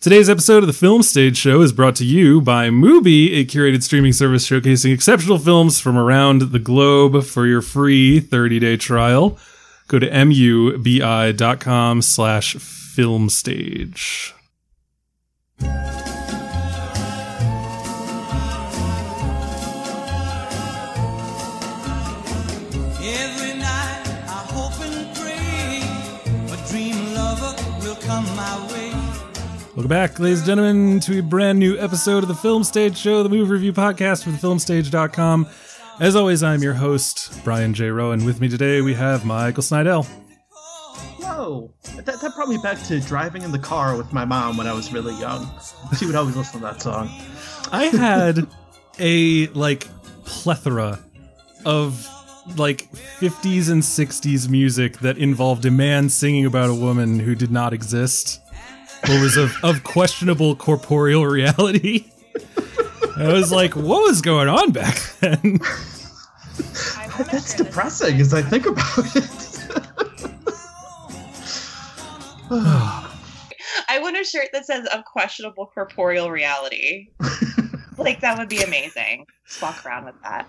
Today's episode of the Film Stage Show is brought to you by Mubi, a curated streaming service showcasing exceptional films from around the globe for your free 30-day trial. Go to mubi.com slash filmstage. Welcome back, ladies and gentlemen, to a brand new episode of the Film Stage Show, the movie review podcast for thefilmstage.com. As always, I'm your host, Brian J. Roan. With me today, we have Michael Snydel. Whoa, that, that brought me back to driving in the car with my mom when I was really young. She would always listen to that song. I had a like plethora of like 50s and 60s music that involved a man singing about a woman who did not exist or was of, of questionable corporeal reality. I was like, what was going on back then? That's depressing as I think about it. I want a shirt that says of questionable corporeal reality. like that would be amazing. Just walk around with that.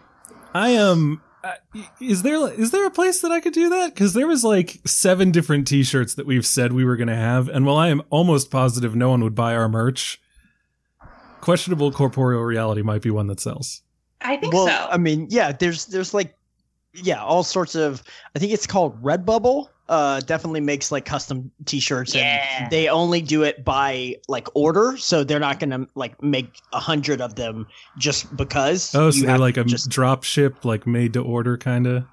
I am. Um, Uh, is there is there a place that I could do that? Because there was like seven different T-shirts that we've said we were going to have, and while I am almost positive no one would buy our merch, questionable corporeal reality might be one that sells. I think well, so. I mean, yeah, there's there's like yeah, all sorts of I think it's called Redbubble. Uh definitely makes like custom t-shirts Yeah. and they only do it by like order, so they're not gonna like make a hundred of them just because. Oh, so they're like a just drop ship, like made to order kind of.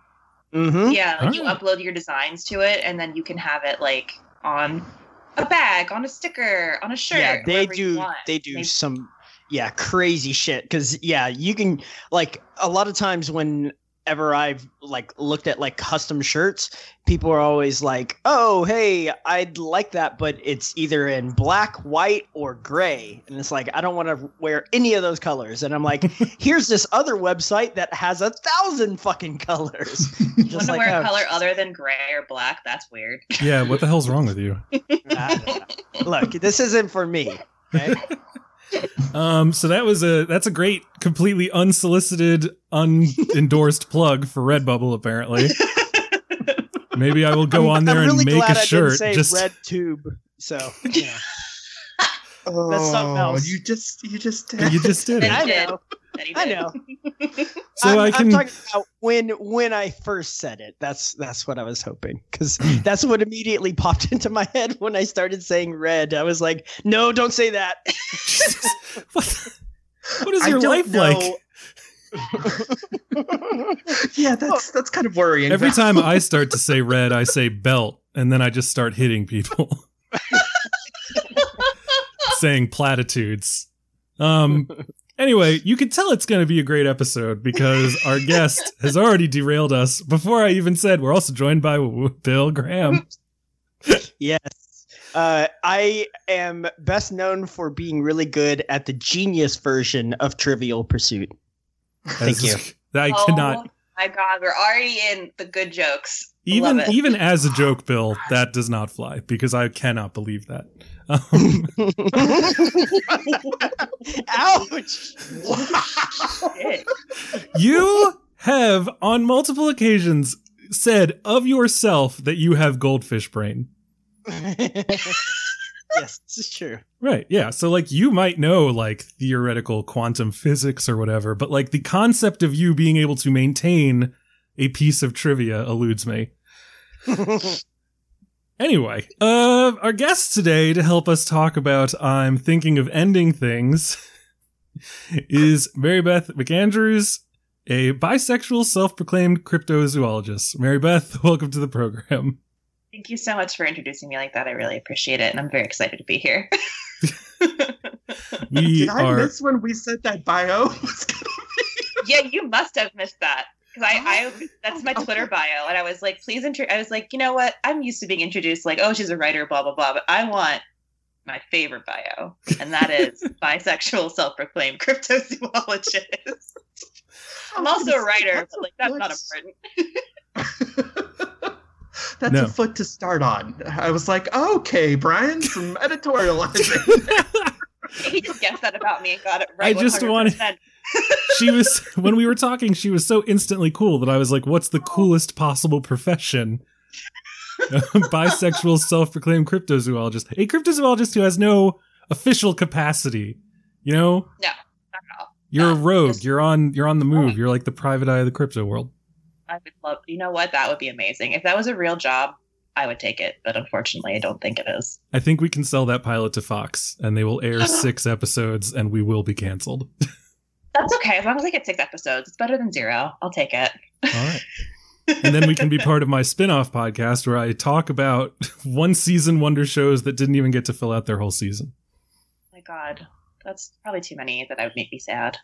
Mhm. yeah, like you Oh. upload your designs to it, and then you can have it like on a bag, on a sticker, on a shirt. Yeah, they wherever you do they do some yeah, crazy shit cuz yeah, you can like a lot of times whenever I've like looked at like custom shirts, people are always like, "Oh, hey, I'd like that, but it's either in black, white, or gray." And it's like, I don't want to wear any of those colors. And I'm like, "Here's this other website that has a thousand fucking colors." Want Just to like wear how- a oh, color other than gray or black? That's weird. Yeah, what the hell's wrong with you? I don't know. Look, this isn't for me. Okay? Um, so that was a that's a great, completely unsolicited, unendorsed plug for Redbubble. Apparently, maybe I will go I'm- on there I'm really and make glad a I shirt. Didn't say Just red tube. So yeah. Oh, That's something else. You just, you just did. you just did it. I know. That he I know. So I'm, I I'm can. talking about when when I first said it. That's that's what I was hoping because that's what immediately popped into my head when I started saying red. I was like, no, don't say that. what, what is your life know. like? yeah, that's that's kind of worrying. Every time I start to say red, I say belt, and then I just start hitting people, saying platitudes. Um. Anyway, you can tell it's going to be a great episode because our guest has already derailed us before I even said we're also joined by Bill Graham. yes. Uh, I am best known for being really good at the genius version of Trivial Pursuit. Thank you. I oh cannot my god, we're already in the good jokes. even even as a joke, Bill. That does not fly because I cannot believe that. Um, Ouch! Shit. you have on multiple occasions said of yourself that you have goldfish brain. yes, this is true. Right. Yeah. So like you might know like theoretical quantum physics or whatever, but like the concept of you being able to maintain a piece of trivia eludes me. Anyway, uh our guest today to help us talk about I'm thinking of ending things is Mary Beth McAndrews, a bisexual self-proclaimed cryptozoologist. Mary Beth, welcome to the program. Thank you so much for introducing me like that. I really appreciate it, and I'm very excited to be here. We Did I are miss when we said that bio was gonna be? yeah, you must have missed that because I, I oh. that's my Twitter bio, and I was like, please intro. I was like, you know what? I'm used to being introduced like, oh, she's a writer, blah blah blah, but I want my favorite bio, and that is bisexual, self-proclaimed cryptozoologist. I'm also a writer, but like that's not important. That's No. a foot to start on. I was like, okay, Brian, some editorializing. He just guessed that about me and got it right. I just wanted- 100%. She was when we were talking she was so instantly cool that i was like what's the coolest possible profession bisexual self-proclaimed cryptozoologist a cryptozoologist who has no official capacity you know No, Not at all. you're a rogue just- you're on you're on the move oh. you're like the private eye of the crypto world I would love. You know what? That would be amazing. If that was a real job, I would take it. But unfortunately, I don't think it is. i think we can sell that pilot to fox and they will air six episodes and we will be canceled That's okay as long as I get six episodes. It's better than zero. I'll take it. all right and then we can be part of my spin-off podcast where i talk about one season wonder shows that didn't even get to fill out their whole season oh my God, that's probably too many. That I would make me sad.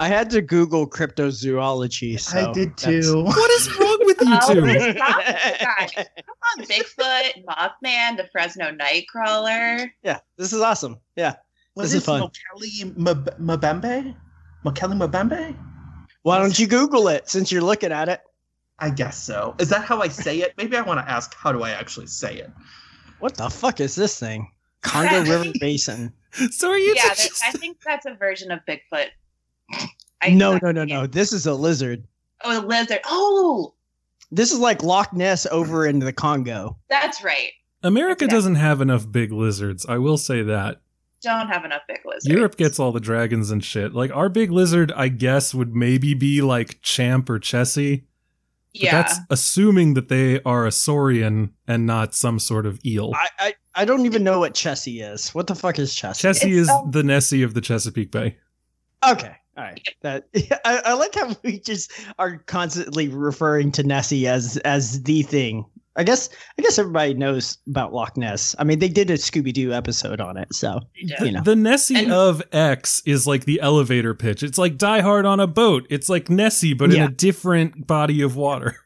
I had to Google cryptozoology. So I did too. What is wrong with you Oh, two? this- Come on, Bigfoot, Mothman, the Fresno Nightcrawler. yeah, this is awesome. Yeah. Was This is it fun. Mokele Mab- Mabembe? Mokele Mabembe? Why don't you Google it since you're looking at it? I guess so. Is that how I say it? Maybe I want to ask how do I actually say it? What the fuck is this thing? Congo River Basin. So are you Yeah, just- I think that's a version of Bigfoot. I- No, no, no, no. This is a lizard. Oh, a lizard. Oh, This is like Loch Ness over in the Congo. that's right. America Yeah. doesn't have enough big lizards. I will say that. Don't have enough big lizards. Europe gets all the dragons and shit. Like our big lizard, I guess, would maybe be like Champ or Chessie. But Yeah. that's assuming that they are a saurian and not some sort of eel. I, I, I don't even know what Chessie is. What the fuck is Chessie? Chessie It's, is um, the Nessie of the Chesapeake Bay. Okay. All right. That I, I like how we just are constantly referring to Nessie as as the thing. I guess I guess everybody knows about Loch Ness. I mean, they did a Scooby Doo episode on it, so Yeah. The, you know. the Nessie And- of X is like the elevator pitch. It's like Die Hard on a boat. It's like Nessie, but in a different body of water.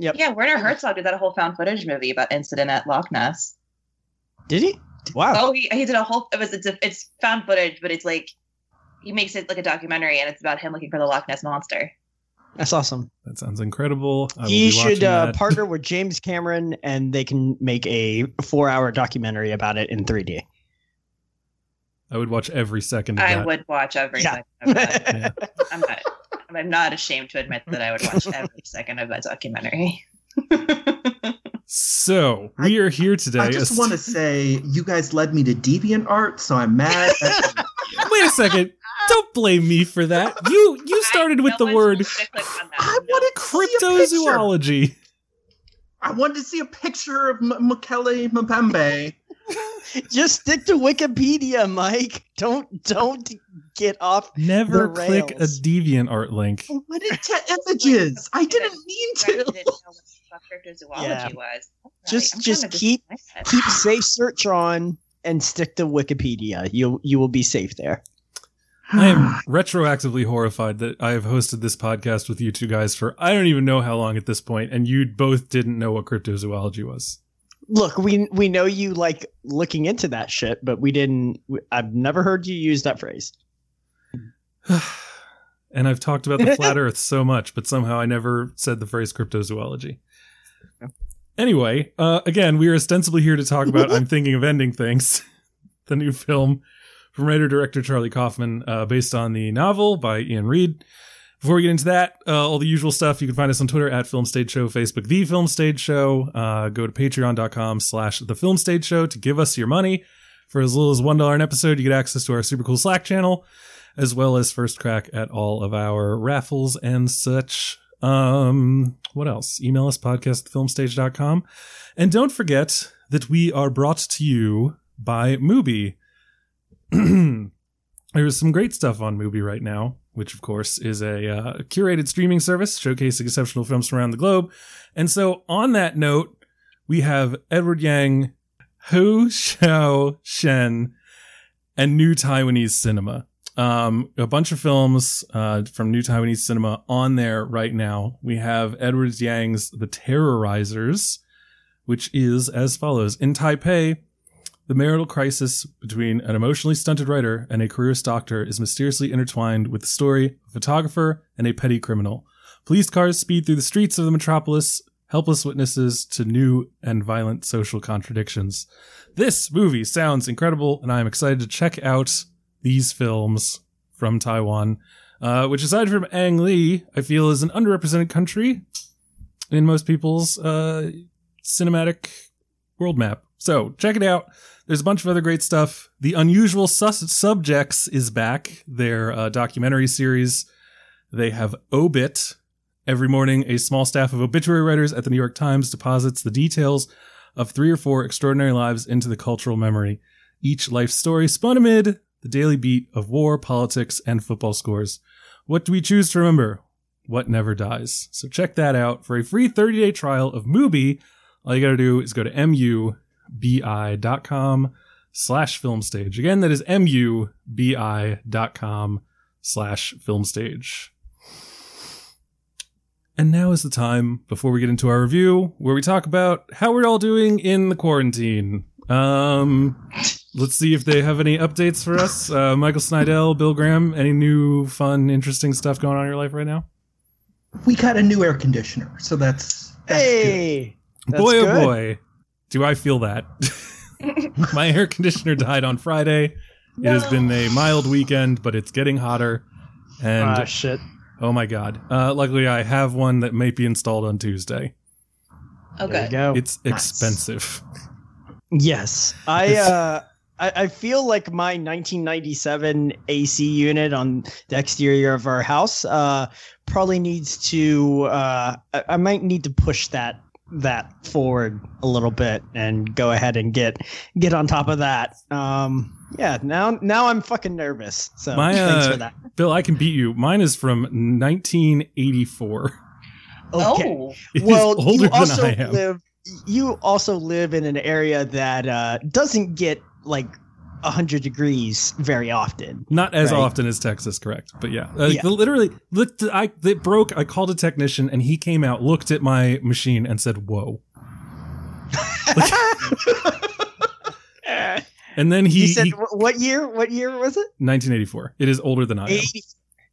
Yep. Yeah, Werner Herzog did that whole found footage movie about incident at Loch Ness. Did he? Wow. Oh, he, he did a whole. It was it's, a, it's found footage, but it's like he makes it like a documentary, and it's about him looking for the Loch Ness monster. That's awesome. That sounds incredible. I He should uh, partner with James Cameron, and they can make a four-hour documentary about it in 3D. I would watch every second of I that. would watch every Yeah. second of that. I'm not. I'm not ashamed to admit that I would watch every second of that documentary. So we are here today. I just as- want to say you guys led me to Deviant Art, so I'm mad. At Wait a second. Don't blame me for that. You you started with No the one's word supposed to click on that. I No. wanted to see a picture. cryptozoology. I wanted to see a picture of M- Mokele Mbembe. Just stick to Wikipedia, Mike. Don't don't get off. Never The click a deviant art link. I wanted to images. I didn't mean Right, you to. didn't know what cryptozoology Yeah. was. Just- I'm just keep- Keep safe search on and stick to Wikipedia. You you will be safe there. I am retroactively horrified that I have hosted this podcast with you two guys for I don't even know how long at this point, and you both didn't know what cryptozoology was. Look, we we know you like looking into that shit, but we didn't. I've never heard you use that phrase. and I've talked about the flat earth so much, but somehow I never said the phrase cryptozoology. Anyway, uh, again, we are ostensibly here to talk about I'm Thinking of Ending Things, the new film from writer director Charlie Kaufman, uh, based on the novel by Iain Reid. Before we get into that, uh, all the usual stuff, you can find us on Twitter at Film Stage Show, Facebook, The Film Stage Show. Uh, go to patreon.com slash The Film Stage Show to give us your money. For as little as $1 an episode, you get access to our super cool Slack channel, as well as first crack at all of our raffles and such. Um, what else? Email us podcast at filmstage.com. And don't forget that we are brought to you by Mubi. There's some great stuff on Mubi right now, which of course is a uh, curated streaming service showcasing exceptional films from around the globe. And so, on that note, we have Edward Yang, Hu Xiao Shen, and New Taiwanese Cinema. Um, a bunch of films uh, from New Taiwanese Cinema on there right now. We have Edward Yang's The Terrorizers, which is as follows: In Taipei, the marital crisis between an emotionally stunted writer and a careerist doctor is mysteriously intertwined with the story of a photographer and a petty criminal. Police cars speed through the streets of the metropolis helpless witnesses to new and violent social contradictions. This movie sounds incredible, and I am excited to check out these films from Taiwan, uh, which aside from Ang Lee, I feel is an underrepresented country in most people's uh, cinematic world map. So check it out. There's a bunch of other great stuff. The Unusual Sus- Subjects is back, their uh, documentary series. They have Obit. Every morning, a small staff of obituary writers at the New York Times deposits the details of three or four extraordinary lives into the cultural memory. Each life story spun amid the daily beat of war, politics, and football scores. What do we choose to remember? What never dies. So check that out for a free 30 day trial of Mubi. All you got to do is go to mubi.com slash film stage. Again, that is mubi.com slash film stage. And now is the time before we get into our review where we talk about how we're all doing in the quarantine. Um, let's see if they have any updates for us. Uh, Michael Snydel, Bill Graham, any new fun, interesting stuff going on in your life right now? We got a new air conditioner, so that's, that's good. Hey, that's boy, good. oh boy, do I feel that. My air conditioner died on Friday. It has been a mild weekend, but it's getting hotter. And Ah, shit. oh my god. Uh, luckily, I have one that may be installed on Tuesday. There you Okay. go. It's Nice. expensive. Yes, I uh, I, I feel like my 1997 AC unit on the exterior of our house uh probably needs to uh I, I might need to push that that forward a little bit and go ahead and get get on top of that. Um, yeah, now now I'm fucking nervous. So My, thanks uh, for that. Bill, I can beat you. Mine is from 1984. Okay. Oh, It is well, older you also than I am. live. You also live in an area that uh, doesn't get like hundred degrees very often. Not as Right. often as Texas, correct? But yeah, like, Yeah. literally, looked. I it broke. I called a technician, and he came out, looked at my machine, and said, "Whoa." And then he, you said he what year? What year was it? 1984. It is older than I am.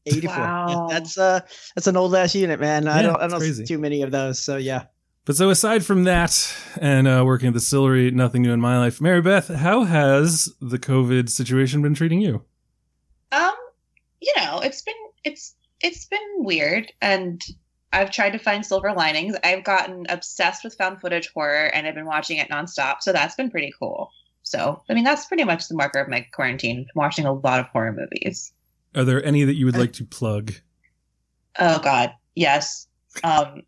84. Wow. Yeah, that's uh that's an old ass unit, man. I don't I it's don't see too many of those. So yeah. But so aside from that, and uh, working at the distillery, nothing new in my life. Mary Beth, how has the COVID situation been treating you? um, you know, it's been it's it's been weird, and I've tried to find silver linings. I've gotten obsessed with found footage horror, and I've been watching it nonstop. So that's been pretty cool. So I mean, that's pretty much the marker of my quarantine. Watching a lot of horror movies. Are there any that you would like to plug? Oh God, yes. Um,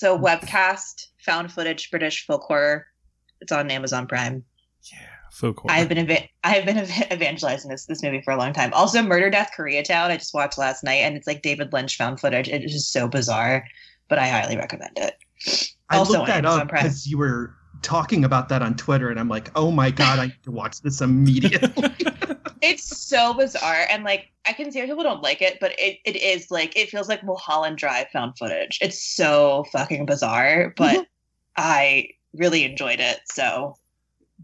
so webcast found footage British folk horror. It's on Amazon Prime. Folk horror. I've been eva- I have been ev- evangelizing this this movie for a long time. Also, Murder Death Koreatown. I just watched last night, and it's like David Lynch found footage. It is just so bizarre, but I highly recommend it. I Also looked on that Amazon up Prime. because you were talking about that on Twitter, and I'm like, oh my god, I need to watch this immediately. It's so bizarre, and like I can see how people don't like it, but it, it is like it feels like Mulholland Drive found footage. It's so fucking bizarre, but Mm-hmm. I really enjoyed it. So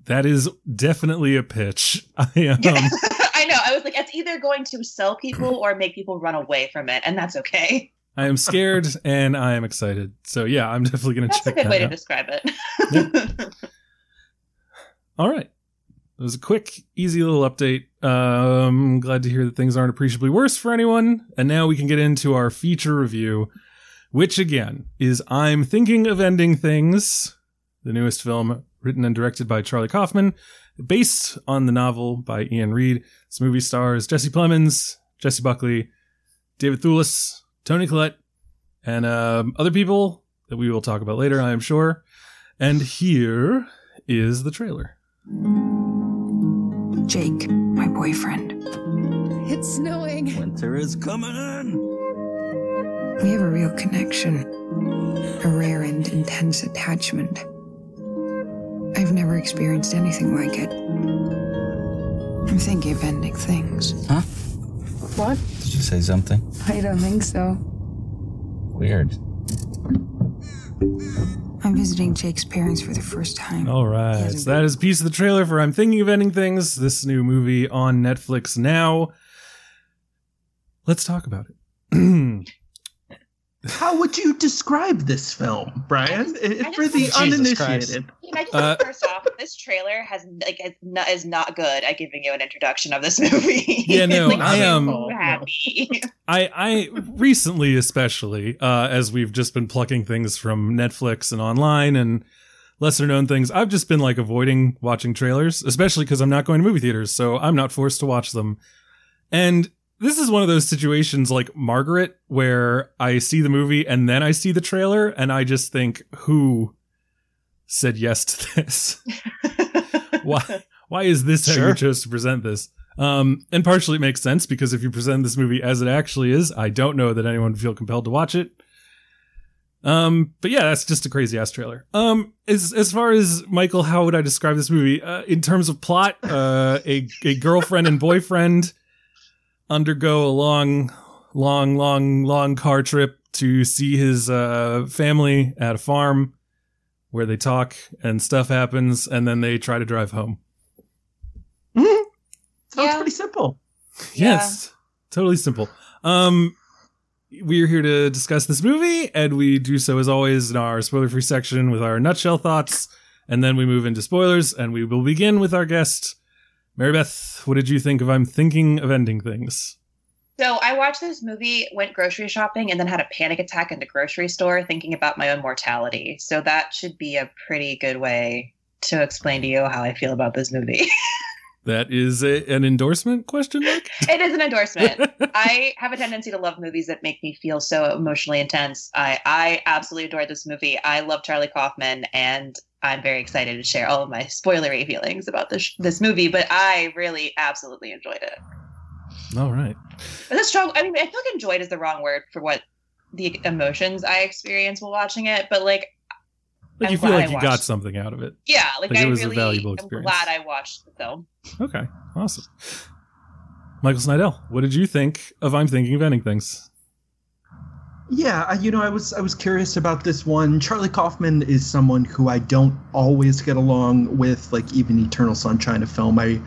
that is definitely a pitch. I am. I know. I was like, it's either going to sell people or make people run away from it, and that's okay. I am scared and I am excited. So yeah, I'm definitely gonna check. That's a good that way to describe it. All right. It was a quick, easy little update. Um, glad to hear that things aren't appreciably worse for anyone. And now we can get into our feature review, which again is I'm Thinking of Ending Things, the newest film written and directed by Charlie Kaufman, based on the novel by Iain Reid. This movie stars Jesse Plemons, Jessie Buckley, David Thewlis, Toni Collette, and um, other people that we will talk about later, I am sure. And here is the trailer. Jake, my boyfriend. It's snowing. Winter is coming in. We have a real connection, a rare and intense attachment. I've never experienced anything like it. I'm thinking of ending things. Huh? What? Did you say something? I don't think so. Weird. I'm visiting Jake's parents for the first time. All right. So that is a piece of the trailer for I'm Thinking of Ending Things, this new movie on Netflix now. Let's talk about it. How would you describe this film, Brian? I just- I for the Jesus uninitiated. Can I just Uh, first off, this trailer has like is not, is not good at giving you an introduction of this movie. Yeah, no, like, I am- so happy. I I recently especially uh as we've just been plucking things from Netflix and online and lesser known things, I've just been like avoiding watching trailers, especially cuz I'm not going to movie theaters, so I'm not forced to watch them. And this is one of those situations like Margaret where I see the movie and then I see the trailer and I just think who said yes to this? why why is this how Sure. you chose to present this? Um, and partially it makes sense because if you present this movie as it actually is, I don't know that anyone would feel compelled to watch it. Um, but yeah, that's just a crazy ass trailer. Um, as as far as Michael, how would I describe this movie? Uh, in terms of plot, uh, a a girlfriend and boyfriend undergo a long, long, long, long car trip to see his uh family at a farm where they talk and stuff happens, and then they try to drive home. Sounds Yeah. pretty simple. Yeah. Yes, totally simple. Um, we're here to discuss this movie, and we do so as always in our spoiler-free section with our nutshell thoughts, and then we move into spoilers, and we will begin with our guest, Mary Beth. What did you think of "I'm Thinking of Ending Things"? So I watched this movie, went grocery shopping, and then had a panic attack in the grocery store thinking about my own mortality. So that should be a pretty good way to explain to you how I feel about this movie. That is a, an endorsement? Question mark. it is an endorsement. I have a tendency to love movies that make me feel so emotionally intense. I, I absolutely adore this movie. I love Charlie Kaufman, and I'm very excited to share all of my spoilery feelings about this this movie. But I really absolutely enjoyed it. All right. It's a strong. I mean, I feel like enjoyed is the wrong word for what the emotions I experienced while watching it. But like, But you feel like I you got something out of it. yeah, like, Like, it I was a really valuable am experience. glad I watched the film. Okay. Awesome. Michael Snydel, what did you think of "I'm Thinking of Ending Things"? Yeah, you know, I was I was curious about this one. Charlie Kaufman is someone who I don't always get along with, like even Eternal Sunshine, a film I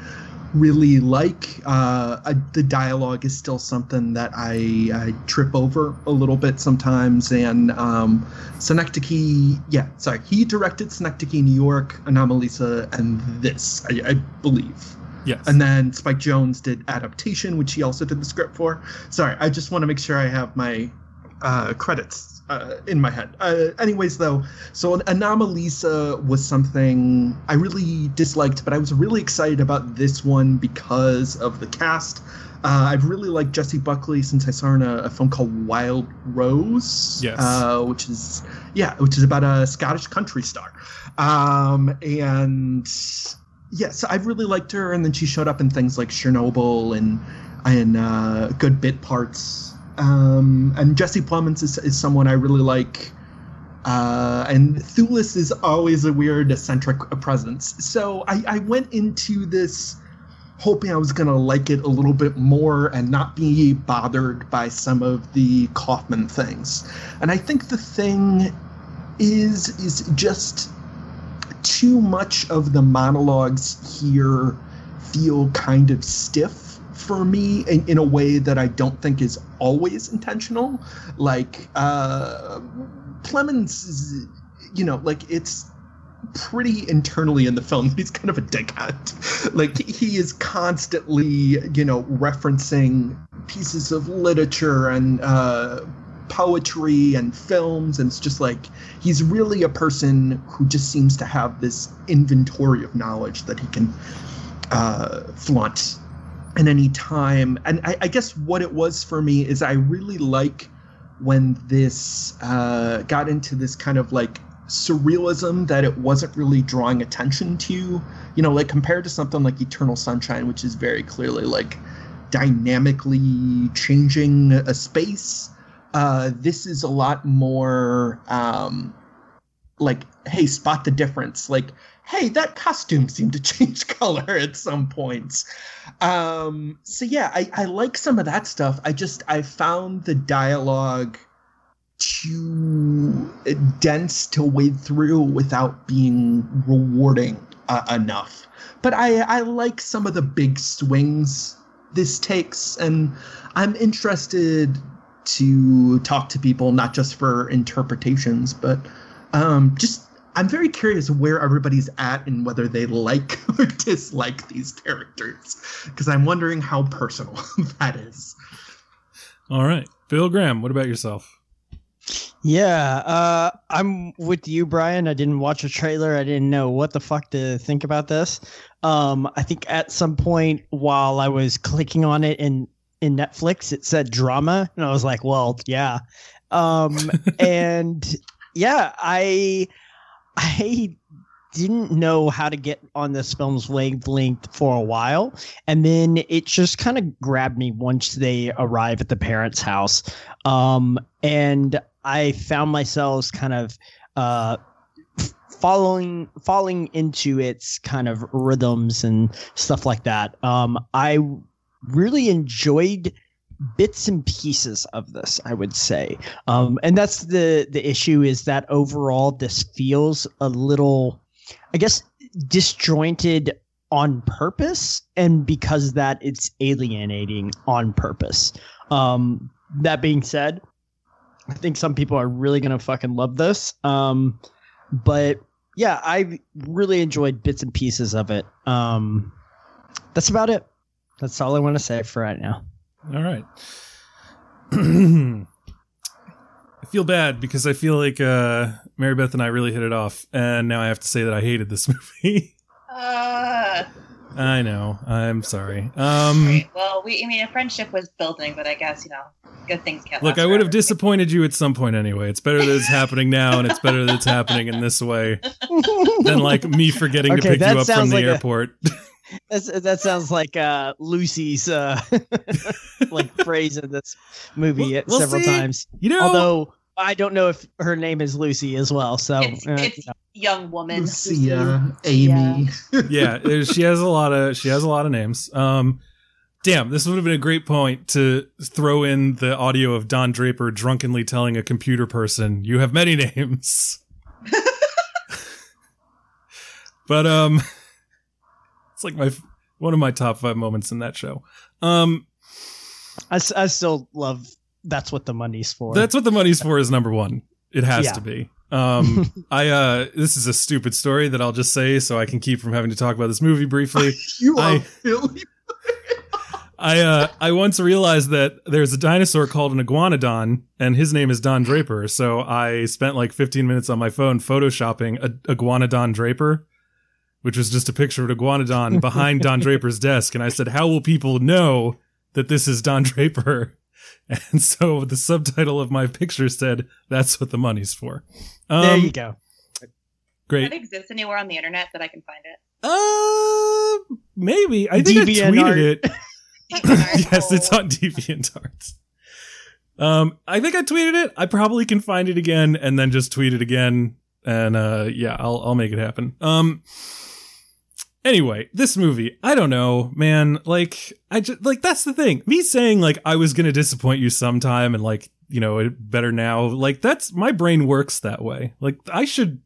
really like. Uh, I, the dialogue is still something that I, I trip over a little bit sometimes. And um, Synecdoche, yeah, sorry, he directed Synecdoche, New York, Anomalisa, and this, I, I believe. Yes. And then Spike Jonze did adaptation, which he also did the script for. Sorry, I just want to make sure I have my uh, credits uh, in my head. Uh, anyways, though, so Anomalisa was something I really disliked, but I was really excited about this one because of the cast. Uh, I've really liked Jessie Buckley since I saw her in a, a film called Wild Rose, Yes. uh, which is yeah, which is about a Scottish country star, um, and yes, I've really liked her, and then she showed up in things like Chernobyl and and uh, good bit parts. Um, and Jesse Plemons is, is someone I really like. Uh, and Thewlis is always a weird eccentric presence. So I, I went into this hoping I was gonna like it a little bit more and not be bothered by some of the Kaufman things. And I think the thing is is just too much of the monologues here feel kind of stiff for me in, in a way that I don't think is always intentional. Like uh Plemons you know, like it's pretty internally in the film he's kind of a dickhead like he is constantly you know referencing pieces of literature and uh poetry and films and it's just like he's really a person who just seems to have this inventory of knowledge that he can uh flaunt at any time. And I, I guess what it was for me is i really like when this uh got into this kind of like surrealism that it wasn't really drawing attention to you know like compared to something like eternal sunshine which is very clearly like dynamically changing a space uh this is a lot more um like hey spot the difference. Like hey that costume seemed to change color at some points. Um so yeah i i like some of that stuff. I just i found the dialogue too dense to wade through without being rewarding uh, enough. But i i like some of the big swings this takes and i'm interested to talk to people, not just for interpretations, but um, just I'm very curious where everybody's at and whether they like or dislike these characters because I'm wondering how personal that is. All right. Bill Graham, what about yourself? Yeah, uh, I'm with you, Brian. I didn't watch a trailer. I didn't know what the fuck to think about this. Um, I think at some point while I was clicking on it in in Netflix, it said drama, and I was like, "Well, yeah." Um, and yeah, I I didn't know how to get on this film's wavelength for a while, and then it just kind of grabbed me once they arrive at the parents' house. Um, and I found myself kind of uh, following falling into its kind of rhythms and stuff like that. Um, I really enjoyed bits and pieces of this i would say um, and that's the the issue is that overall this feels a little i guess disjointed on purpose and because that it's alienating on purpose um, that being said I think some people are really gonna fucking love this. Um, but yeah, I really enjoyed bits and pieces of it. Um, that's about it. That's all I want to say for right now. All right. I feel bad because I feel like uh, Mary Beth and I really hit it off, and now I have to say that I hated this movie. Uh, I know. I'm sorry. Um, great. well, we I mean, a friendship was building, but I guess you know, good things can't. Look, last I would have disappointed you at some point anyway. It's better that it's happening now, and it's better that it's happening in this way than like me forgetting to pick you up from the like a- airport. That's, that sounds like uh, Lucy's uh, like phrase in this movie Well- it well, several see, times. you know, Although I don't know if her name is Lucy as well. So It's, uh, it's young woman. Lucia, Amy. yeah, there- she has a lot of she has a lot of names. Um, damn, this would have been a great point to throw in the audio of Don Draper drunkenly telling a computer person, "You have many names." but um, it's like my one of my top five moments in that show. Um, I, I still love. That's what the money's for. that's what the money's for is number one. It has Yeah. to be. Um, I uh, this is a stupid story that I'll just say so I can keep from having to talk about this movie briefly. you are I- really I uh, I once realized that there's a dinosaur called an iguanodon, and his name is Don Draper. So I spent like 15 minutes on my phone photoshopping a iguanodon Draper, which was just a picture of an iguanodon behind Don Draper's desk. And I said, "How will people know that this is Don Draper?" And so the subtitle of my picture said, "That's what the money's for." Um, there you go. Does Great. it exist anywhere on the internet that I can find it? Uh, maybe I think I DeviantArt. tweeted it. yes, it's on DeviantArt. Um, I think I tweeted it. I probably can find it again and then just tweet it again. And uh, yeah, I'll I'll make it happen. Um. Anyway, this movie, I don't know, man. Like, I just like that's the thing. Me saying like I was gonna disappoint you sometime, and like you know, better now. Like that's my brain works that way. Like I should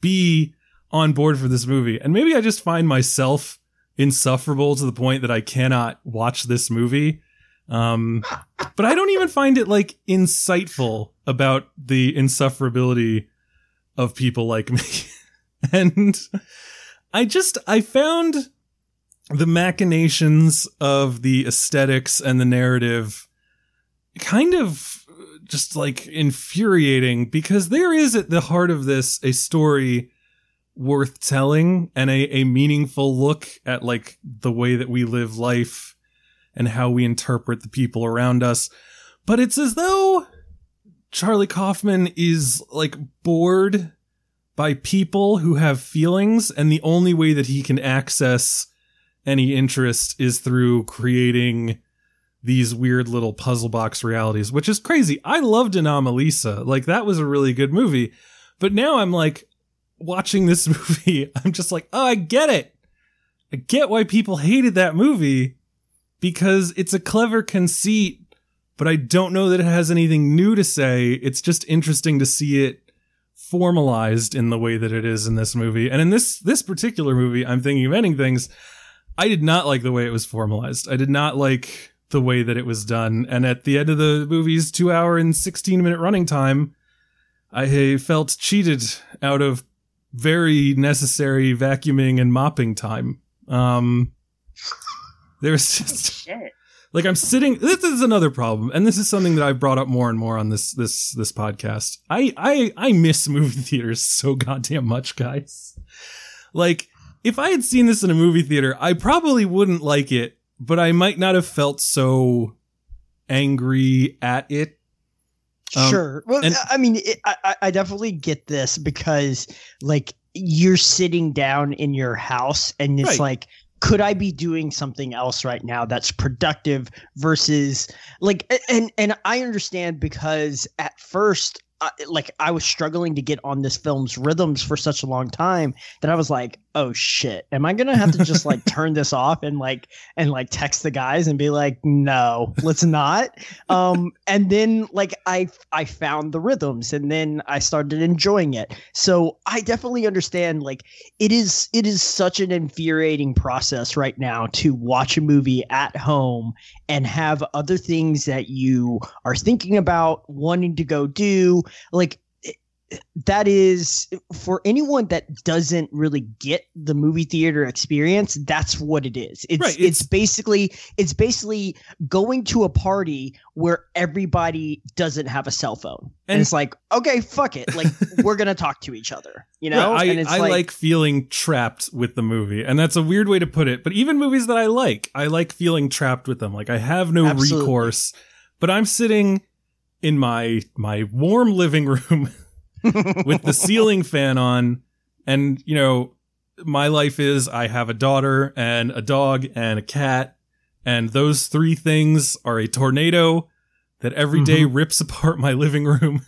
be on board for this movie, and maybe I just find myself insufferable to the point that I cannot watch this movie. Um, but I don't even find it like insightful about the insufferability of people like me. and I just, I found the machinations of the aesthetics and the narrative kind of just like infuriating because there is at the heart of this a story worth telling and a, a meaningful look at like the way that we live life and how we interpret the people around us. But it's as though Charlie Kaufman is like bored by people who have feelings, and the only way that he can access any interest is through creating these weird little puzzle box realities, which is crazy. I loved Anomalisa. Like, that was a really good movie. But now I'm like, watching this movie, I'm just like, oh, I get it. I get why people hated that movie because it's a clever conceit, but I don't know that it has anything new to say. It's just interesting to see it formalized in the way that it is in this movie. And in this this particular movie, I'm thinking of ending things. I did not like the way it was formalized. I did not like the way that it was done. And at the end of the movie's two hour and 16 minute running time, I felt cheated out of very necessary vacuuming and mopping time. Um, there's just Shit. Like I'm sitting. This is another problem, and this is something that I've brought up more and more on this this this podcast. I I I miss movie theaters so goddamn much, guys. Like if I had seen this in a movie theater, I probably wouldn't like it, but I might not have felt so angry at it. Um, sure. Well, and- I mean, it, I, I- definitely get this because, like, you're sitting down in your house and it's Right. like, could I be doing something else right now that's productive versus like, and and I understand because at first, uh, like, I was struggling to get on this film's rhythms for such a long time that I was like, oh shit, am I gonna have to just like turn this off and like and like text the guys and be like, no, let's not? Um and then like i i found the rhythms and then i started enjoying it. So i definitely understand like it is it is such an infuriating process right now to watch a movie at home and have other things that you are thinking about wanting to go do. Like that is for anyone that doesn't really get the movie theater experience that's what it is it's Right, it's, it's- basically it's basically going to a party where everybody doesn't have a cell phone and, And- it's like okay fuck it like we're gonna talk to each other you know Right, I, and it's I like, feeling trapped with the movie, and that's a weird way to put it. But even movies that I like, I like feeling trapped with them. Like I have no Absolutely. recourse, but I'm sitting in my my warm living room with the ceiling fan on, and you know, my life is I have a daughter and a dog and a cat, and those three things are a tornado that every day mm-hmm. rips apart my living room.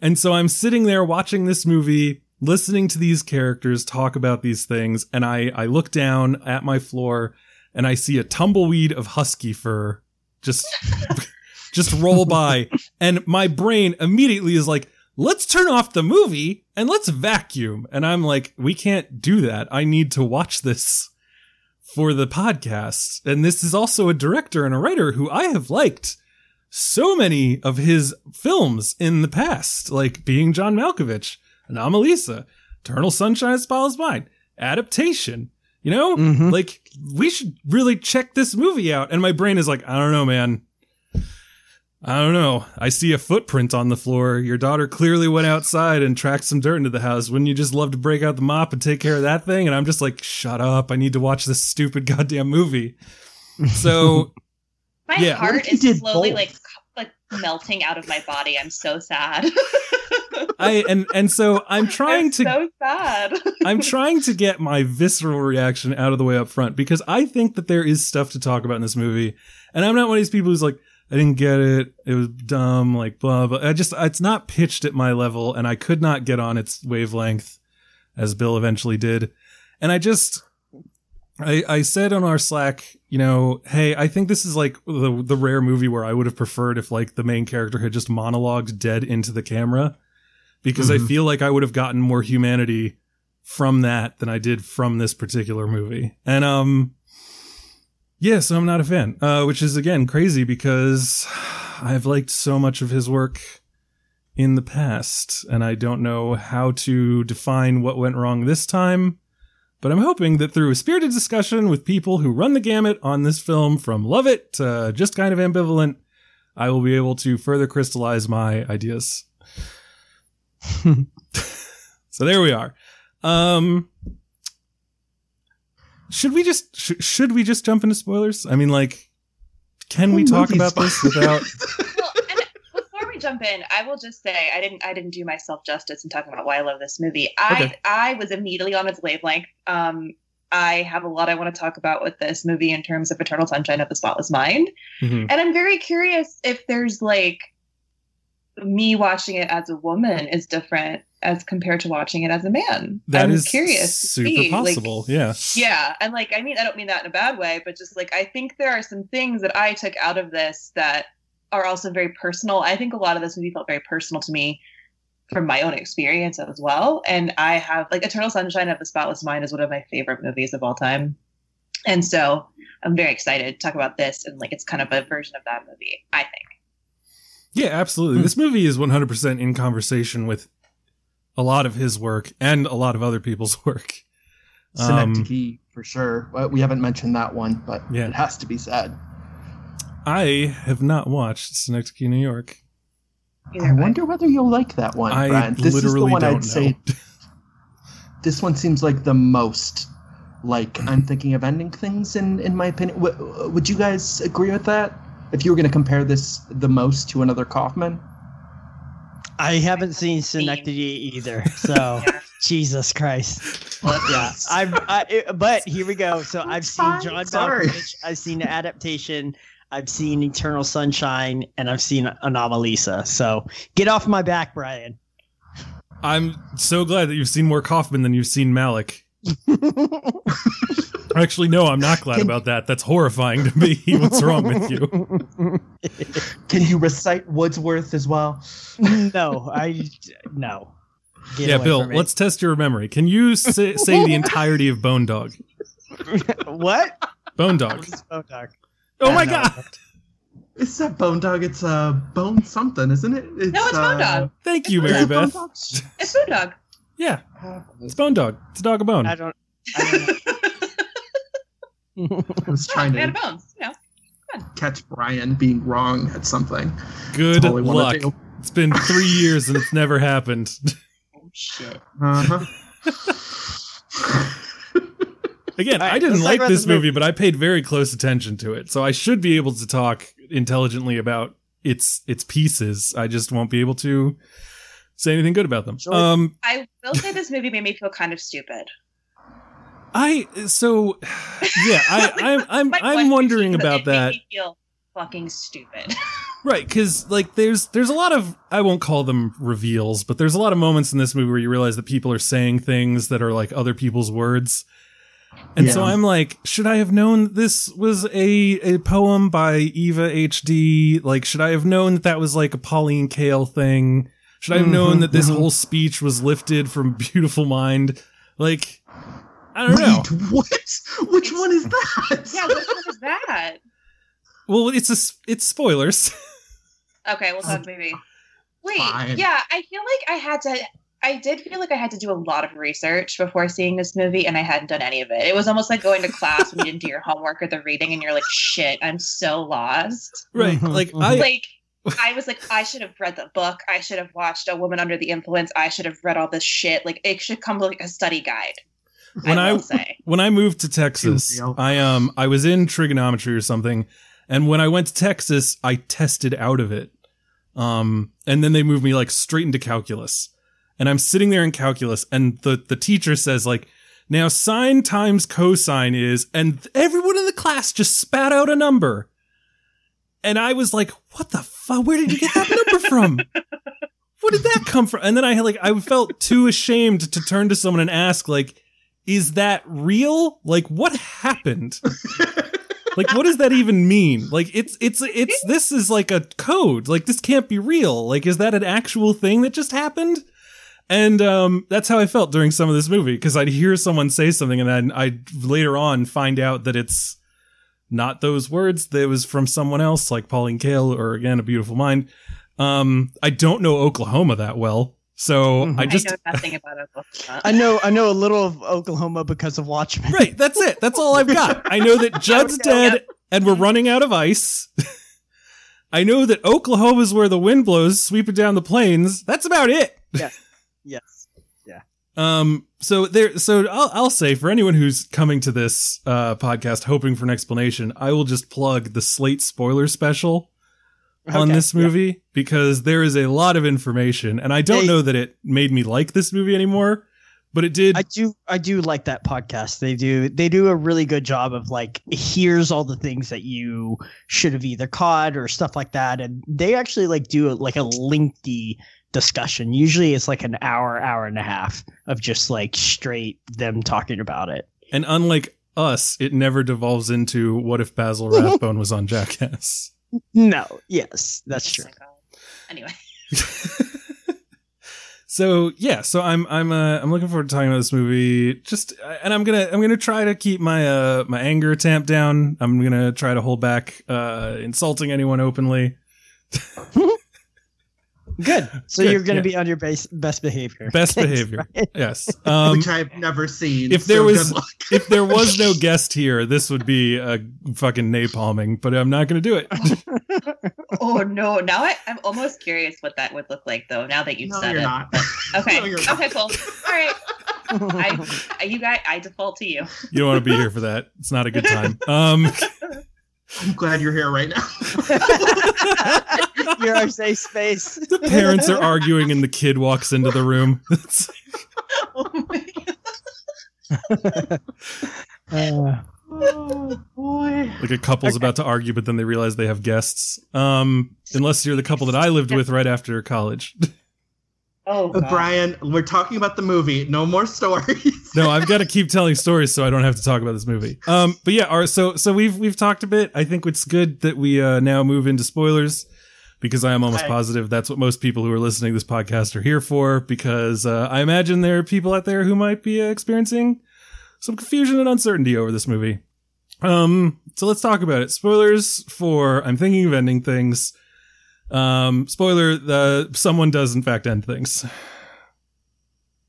And so I'm sitting there watching this movie, listening to these characters talk about these things, and I, I look down at my floor and I see a tumbleweed of husky fur just just roll by. And my brain immediately is like, let's turn off the movie and let's vacuum. And I'm like, we can't do that. I need to watch this for the podcast. And this is also a director and a writer who I have liked so many of his films in the past, like being John Malkovich, Anomalisa, Eternal Sunshine of the Spotless Mind, Adaptation. You know, Mhm. like we should really check this movie out. And my brain is like, I don't know, man. I don't know. I see a footprint on the floor. Your daughter clearly went outside and tracked some dirt into the house. Wouldn't you just love to break out the mop and take care of that thing? And I'm just like, shut up. I need to watch this stupid goddamn movie. So My Yeah. Heart is did slowly both? like like melting out of my body. I'm so sad. I and and so I'm trying I'm to so sad. I'm trying to get my visceral reaction out of the way up front because I think that there is stuff to talk about in this movie. And I'm not one of these people who's like, I didn't get it. It was dumb, like blah blah. I just it's not pitched at my level and I could not get on its wavelength as Bill eventually did. And I just I, I said on our Slack, you know, hey, I think this is like the the rare movie where I would have preferred if like the main character had just monologued dead into the camera, because I Mhm. feel like I would have gotten more humanity from that than I did from this particular movie. And um, yeah, so I'm not a fan, uh, which is again crazy because I've liked so much of his work in the past, and I don't know how to define what went wrong this time. But I'm hoping that through a spirited discussion with people who run the gamut on this film from love it to just kind of ambivalent, I will be able to further crystallize my ideas. so there we are. Um, should we just sh- should we just jump into spoilers? I mean, like, can we talk movies about this without? well, and before we jump in, I will just say I didn't I didn't do myself justice in talking about why I love this movie. I Okay. I was immediately on its wavelength. Um, I have a lot I want to talk about with this movie in terms of Eternal Sunshine of the Spotless Mind, Mhm. and I'm very curious if there's like me watching it as a woman is different as compared to watching it as a man. That I'm is curious. to super see, like, possible. yeah. yeah, and like I mean, I don't mean that in a bad way, but just like I think there are some things that I took out of this that are also very personal. I think a lot of this movie felt very personal to me from my own experience as well. And I have like Eternal Sunshine of the Spotless Mind is one of my favorite movies of all time. And so I'm very excited to talk about this and like it's kind of a version of that movie, I think. Yeah, absolutely. Hmm. This movie is 100% in conversation with a lot of his work and a lot of other people's work. Um, Synecdoche for sure. Well, we haven't mentioned that one, but Yeah. it has to be said. I have not watched Synecdoche, New York. Either I way. wonder whether you'll like that one, I Brian. This is the one I'd say. This one seems like the most like I'm thinking of ending things. In in my opinion, w- would you guys agree with that? If you were going to compare this the most to another Kaufman, I haven't seen Synecdoche either, so Yeah. Jesus Christ. Well, Yeah, I've. I, it- but here we go. So I've seen John sorry. Malkovich. I've seen the adaptation. I've seen Eternal Sunshine, and I've seen Anomalisa. So get off my back, Brian. I'm so glad that you've seen more Kaufman than you've seen Malick. Actually, no, I'm not glad Can- about that. That's horrifying to me. What's wrong with you? can you recite Wordsworth as well? no, I no. Get yeah, Bill, let's test your memory. Can you say, say the entirety of Bone Dog? what? Bone Dog. Bone Dog? Oh my No. god! It's that Bone Dog. It's a uh, Bone something, isn't it? It's, No, it's Bone Dog. Thank you, Is Mary Bone Beth. Dog? It's Food Dog. Yeah, it's Bone Dog. It's a dog of bone. I don't. I don't I was trying We had to bones, you know. catch Brian being wrong at something. Good luck. It's been three years and it's never happened. know. Shit. Uh-huh. Again, All right, I didn't like this this movie. movie, but I paid very close attention to it, so I should be able to talk intelligently about its its pieces. I just won't be able to say anything good about them. Sure. Um, I will say this movie made me feel kind of stupid. I so yeah, I, I'm I'm Like, I'm wondering about it made that. me feel fucking stupid. Right, because like there's there's a lot of I won't call them reveals, but there's a lot of moments in this movie where you realize that people are saying things that are like other people's words. And so I'm like, should I have known this was a a poem by Eva HD? Like, should I have known that that was like a Pauline Kael thing? Should I have known that this mhm. whole speech was lifted from Beautiful Mind? Like, I don't know. What? Which one is that? yeah, what one is that? Well, it's a s- it's spoilers. Okay, we'll talk maybe. Wait, Fine. yeah, I feel like I had to. I did feel like I had to do a lot of research before seeing this movie, and I hadn't done any of it. It was almost like going to class when you didn't do your homework or the reading, and you're like, "Shit, I'm so lost." right. Mhm, Like. I like, I was like, I should have read the book. I should have watched A Woman Under the Influence. I should have read all this shit. Like, it should come like a study guide. When I I- say, when I moved to Texas. I um I was in trigonometry or something, and when I went to Texas, I tested out of it. Um, and then they moved me like straight into calculus, and I'm sitting there in calculus, and the the teacher says like, now sine times cosine is, and everyone in the class just spat out a number, and I was like, what the fuck? Where did you get that number from? Where did that come from? And then I had like I felt too ashamed to turn to someone and ask like is that real? Like, what happened? like, what does that even mean? Like, it's, it's, it's, this is like a code. Like, this can't be real. Like, is that an actual thing that just happened? And, um, that's how I felt during some of this movie, because I'd hear someone say something and then I'd later on find out that it's not those words. That it was from someone else, like Pauline Kael or again, A Beautiful Mind. Um, I don't know Oklahoma that well. So Mhm. I just, I know nothing about Oklahoma. I know. I know a little of Oklahoma because of Watchmen. Right, that's it. That's all I've got. I know that Judd's go, yep. dead and we're running out of ice. I know that Oklahoma's where the wind blows, sweeping down the plains. That's about it. Yes. Yes. Um. So there. So I'll, I'll say for anyone who's coming to this uh, podcast hoping for an explanation, I will just plug the Slate spoiler special on Okay, this yeah. movie because there is a lot of information, and I don't Hey. know that it made me like this movie anymore, but it did. I do I do like that podcast. They do they do a really good job of like here's all the things that you should have either caught or stuff like that and they actually like do like a lengthy discussion. Usually it's like an hour hour and a half of just like straight them talking about it. And unlike us, it never devolves into what if Basil Rathbone was on Jackass. No, yes, that's true. Anyway, So yeah, so I'm I'm uh, I'm looking forward to talking about this movie. Just and I'm gonna I'm gonna try to keep my uh my anger tamped down. I'm gonna try to hold back uh insulting anyone openly. Good. So Good, you're going to yeah. be on your base, best behavior. Best Thanks, behavior. Brian. Yes. Um, which I've never seen. if there so was good luck. if there was no guest here, this would be a fucking napalming. But I'm not gonna do it. Oh no! Now I, I'm almost curious what that would look like, though. Now that you've no, said you're it. not. Okay. No, you're not. okay. Cool. All right. I, I, you guys, I default to you. You don't want to be here for that. It's not a good time. Um, I'm glad you're here right now. You're our safe space. the parents are arguing, and the kid walks into the room. Oh my God. Uh, oh boy. like a couple's about to argue, but then they realize they have guests. Um, unless you're the couple that I lived with right after college. Oh, God. Brian, we're talking about the movie. No more stories. no, I've got to keep telling stories so I don't have to talk about this movie. Um, but yeah, our, so so we've we've talked a bit. I think it's good that we uh, now move into spoilers because I am almost Right. positive that's what most people who are listening to this podcast are here for. Because uh, I imagine there are people out there who might be uh, experiencing some confusion and uncertainty over this movie. Um, so let's talk about it. Spoilers for I'm thinking of ending things. Um, spoiler: the someone does in fact end things.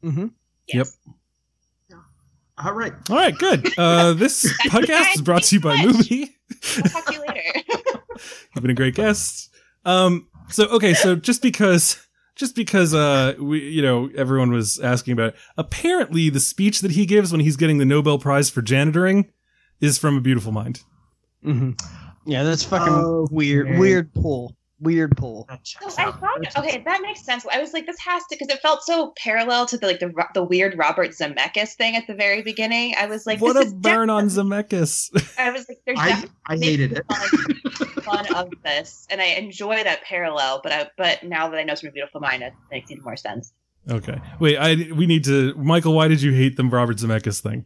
mhm. Yes. All right. All right, good. Uh, this podcast is brought to you by Mubi. I'll talk to you later. You've been a great guest. Um, so okay, so just because, just because, uh, we, you know, everyone was asking about it. Apparently, the speech that he gives when he's getting the Nobel Prize for janitoring is from A Beautiful Mind. Mhm. Yeah, that's fucking Okay. weird. Weird pull. Weird pull. Oh, so I thought, okay, that makes sense. I was like, this has to, because it felt so parallel to the like the the weird Robert Zemeckis thing at the very beginning. I was like, what this a is burn on Zemeckis. I was like, there's I, I hated it. fun of this, and I enjoy that parallel. But I, but now that I know it's from a Beautiful Mind, it makes even more sense. okay, wait. I we need to. Michael, why did you hate the Robert Zemeckis thing?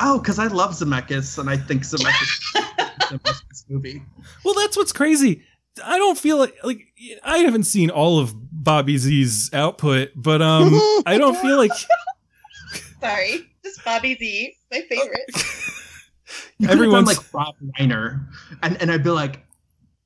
Oh, because I love Zemeckis, and I think Zemeckis is the best movie. Well, that's what's crazy. I don't feel like like I haven't seen all of Bobby Z's output, but um, I don't feel like Sorry, just Bobby Z, my favorite. You could done Everyone's- like Rob Reiner, and and I'd be like,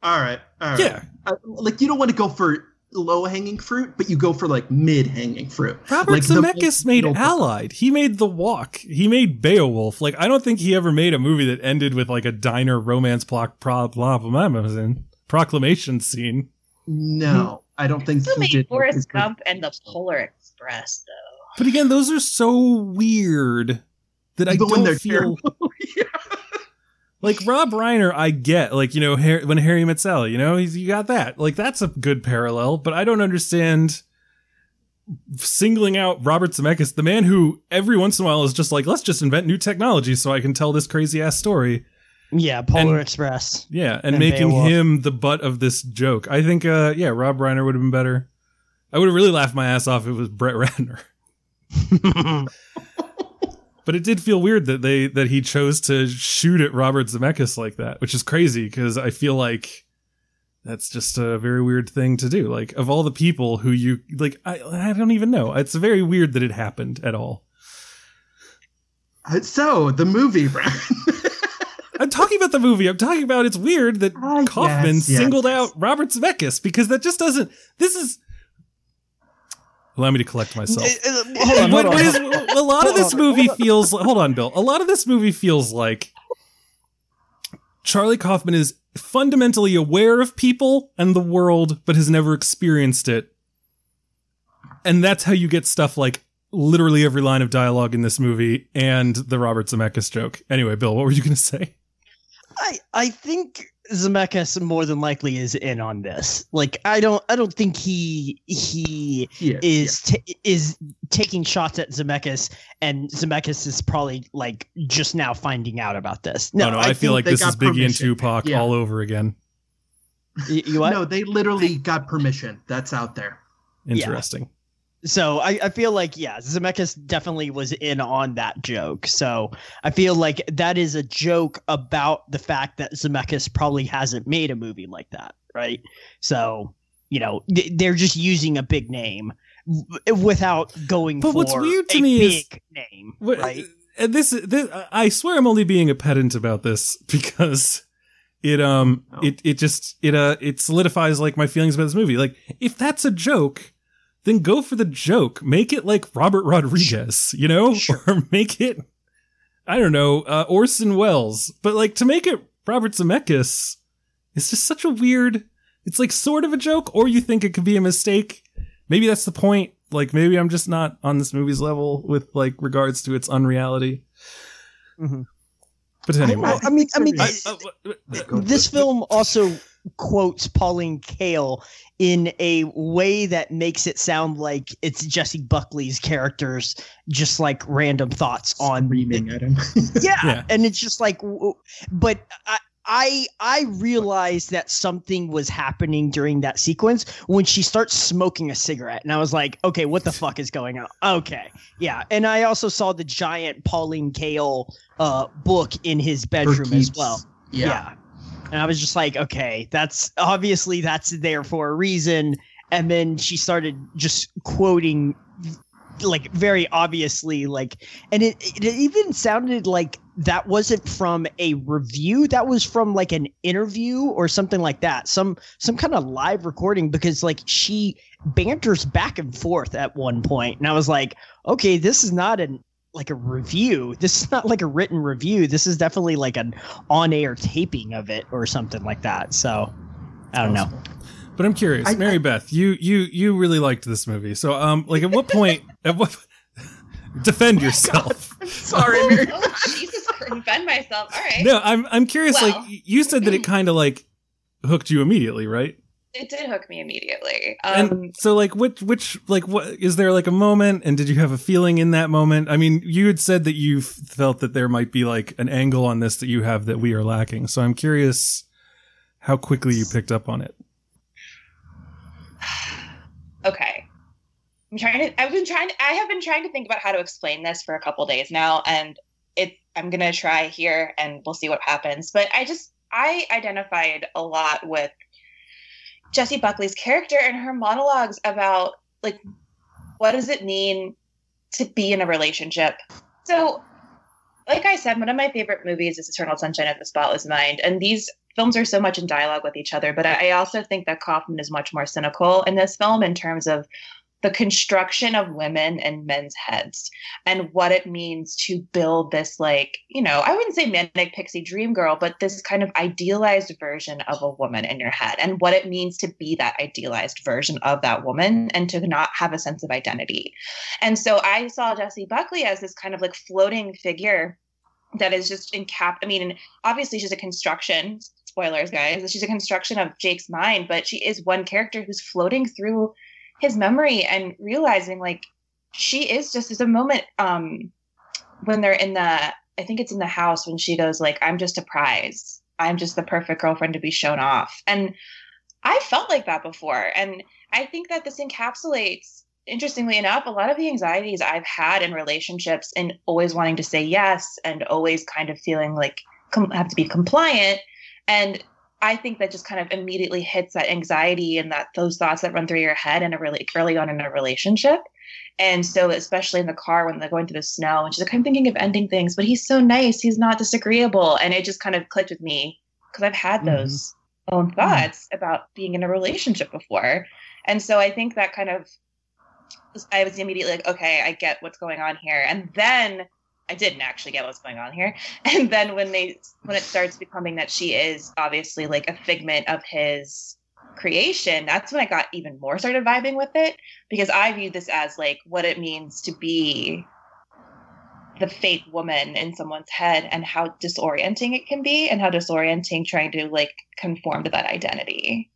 all right, all right. yeah. Uh, like you don't want to go for low hanging fruit, but you go for like mid hanging fruit. Robert Like Zemeckis most made Allied. He made The Walk. He made Beowulf. Like I don't think he ever made a movie that ended with like a diner romance plot pro- blah, blah, blah, blah, blah, proclamation scene. No, I don't think Still he made. Forrest his- Gump and the Polar Express, though. But again, those are so weird that I Even when don't they're feel. Yeah. like Rob Reiner. I get like you know Har- when Harry met Sally. You know he's you got that. Like that's a good parallel. But I don't understand singling out Robert Zemeckis, the man who every once in a while is just like, let's just invent new technology so I can tell this crazy ass story. Yeah, Polar And- Express. Yeah, and, And making Beowulf. him the butt of this joke. I think, uh, yeah, Rob Reiner would have been better. I would have really laughed my ass off if it was Brett Ratner. But it did feel weird that they that he chose to shoot at Robert Zemeckis like that, which is crazy because I feel like that's just a very weird thing to do. Like of all the people who you like, I I don't even know. It's very weird that it happened at all. Uh, So the movie, Brian. I'm talking about the movie. I'm talking about it's weird that Ah, Kaufman yes, yes. singled out Robert Zemeckis because that just doesn't. This is. Allow me to collect myself. Uh, uh, hold on, hold on. is- a lot of this movie hold on. feels. Hold on, Bill. A lot of this movie feels like Charlie Kaufman is fundamentally aware of people and the world, but has never experienced it. And that's how you get stuff like literally every line of dialogue in this movie and the Robert Zemeckis joke. Anyway, Bill, what were you going to say? I I think Zemeckis more than likely is in on this. Like I don't I don't think he he Yeah, is ta is taking shots at Zemeckis, and Zemeckis is probably like just now finding out about this. No, No, no, I, feel like this is got Biggie and. Tupac Yeah. all over again. you, you what? No, they literally got permission. That's out there. Interesting. So I, I feel like yeah, Zemeckis definitely was in on that joke. So I feel like that is a joke about the fact that Zemeckis probably hasn't made a movie like that, right? So you know th- they're just using a big name, w- without going But for what's weird to me is- big name, What- right? And this, this, I swear, I'm only being a pedant about this because it, um, Oh. it, it just, it, uh, it solidifies like my feelings about this movie. Like, if that's a joke, then go for the joke. Make it like Robert Rodriguez, you know, or make it, I don't know, uh, Orson Welles. But like to make it Robert Zemeckis, it's just such a weird. It's like sort of a joke, or you think it could be a mistake. Maybe that's the point. Like maybe I'm just not on this movie's level with like regards to its unreality. Mhm. But anyway, I, I mean, I mean, I- it- uh, this film also quotes Pauline Kael in a way that makes it sound like it's Jessie Buckley's characters just like random thoughts on Screaming at him. yeah. Yeah. and it's just like but I, I i realized that something was happening during that sequence when she starts smoking a cigarette and i was like okay what the fuck is going on okay yeah and i also saw the giant pauline kael uh book in his bedroom as keeps. well Yeah. And i was just like okay that's obviously that's there for a reason. And then she started just quoting like very obviously like and it, it even sounded like that wasn't from a review. That was from like an interview or something like that. Some some kind of live recording because like she banters back and forth at one point. And i was like okay this is not an like a review this is not like a written review this is definitely like an on-air taping of it or something like that so i don't know But I'm curious, I- Mary Beth, you you you really liked this movie. So um like at what point at what defend yourself. Sorry, oh, Mary. oh, Jesus, defend myself. All right. No, I'm I'm curious Well- like you said that it kind of like hooked you immediately, right? It did hook me immediately. Um, and so like which which like what is there like a moment and did you have a feeling in that moment? I mean, you had said that you felt that there might be like an angle on this that you have that we are lacking. So I'm curious how quickly you picked up on it. okay. I'm trying to I've been trying I have been trying to think about how to explain this for a couple days now and it I'm going to try here and we'll see what happens. But I just I identified a lot with Jessie Buckley's character and her monologues about like what does it mean to be in a relationship. So like I said, one of my favorite movies is Eternal Sunshine of the Spotless Mind, and these films are so much in dialogue with each other. But I also think that Kaufman is much more cynical in this film in terms of the construction of women and men's heads and what it means to build this, like, you know, I wouldn't say manic pixie dream girl, but this kind of idealized version of a woman in your head and what it means to be that idealized version of that woman and to not have a sense of identity. And so I saw Jessie Buckley as this kind of like floating figure that is just in cap. I mean, obviously she's a construction. Spoilers, guys. She's a construction of Jake's mind, but she is one character who's floating through his memory and realizing like she is just there's a moment um when they're in the I think it's in the house when she goes like I'm just a prize. I'm just the perfect girlfriend to be shown off. And I felt like that before. And I think that this encapsulates interestingly enough, a lot of the anxieties I've had in relationships and always wanting to say yes and always kind of feeling like com- have to be compliant. And I think that just kind of immediately hits that anxiety and that those thoughts that run through your head in a really early on in a relationship. And so, especially in the car when they're going through the snow, and she's like, I'm thinking of ending things, but he's so nice. He's not disagreeable. And it just kind of clicked with me because I've had mm-hmm. those own mm-hmm. thoughts about being in a relationship before. And so I think that kind of, I was immediately like, okay, I get what's going on here. And then I didn't actually get what's going on here. And then when they, when it starts becoming that she is obviously like a figment of his creation, that's when I got even more started vibing with it because I view this as like what it means to be the fake woman in someone's head and how disorienting it can be and how disorienting trying to like conform to that identity.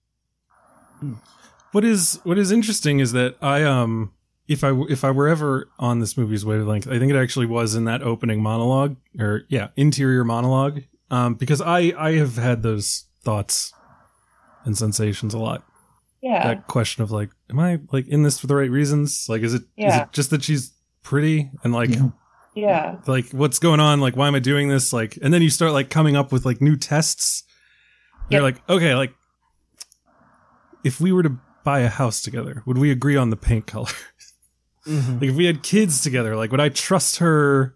What is what is interesting is that I um if I if I were ever on this movie's wavelength, I think it actually was in that opening monologue or yeah interior monologue um because I I have had those thoughts and sensations a lot. Yeah. That question of like, am I like in this for the right reasons? Like, is it is Yeah. it just that she's pretty and like Yeah. Yeah. like what's going on? Like, why am I doing this? Like, and then you start like coming up with like new tests. You're Yep. like, okay, like if we were to buy a house together, would we agree on the paint color? Mhm. like if we had kids together, like would I trust her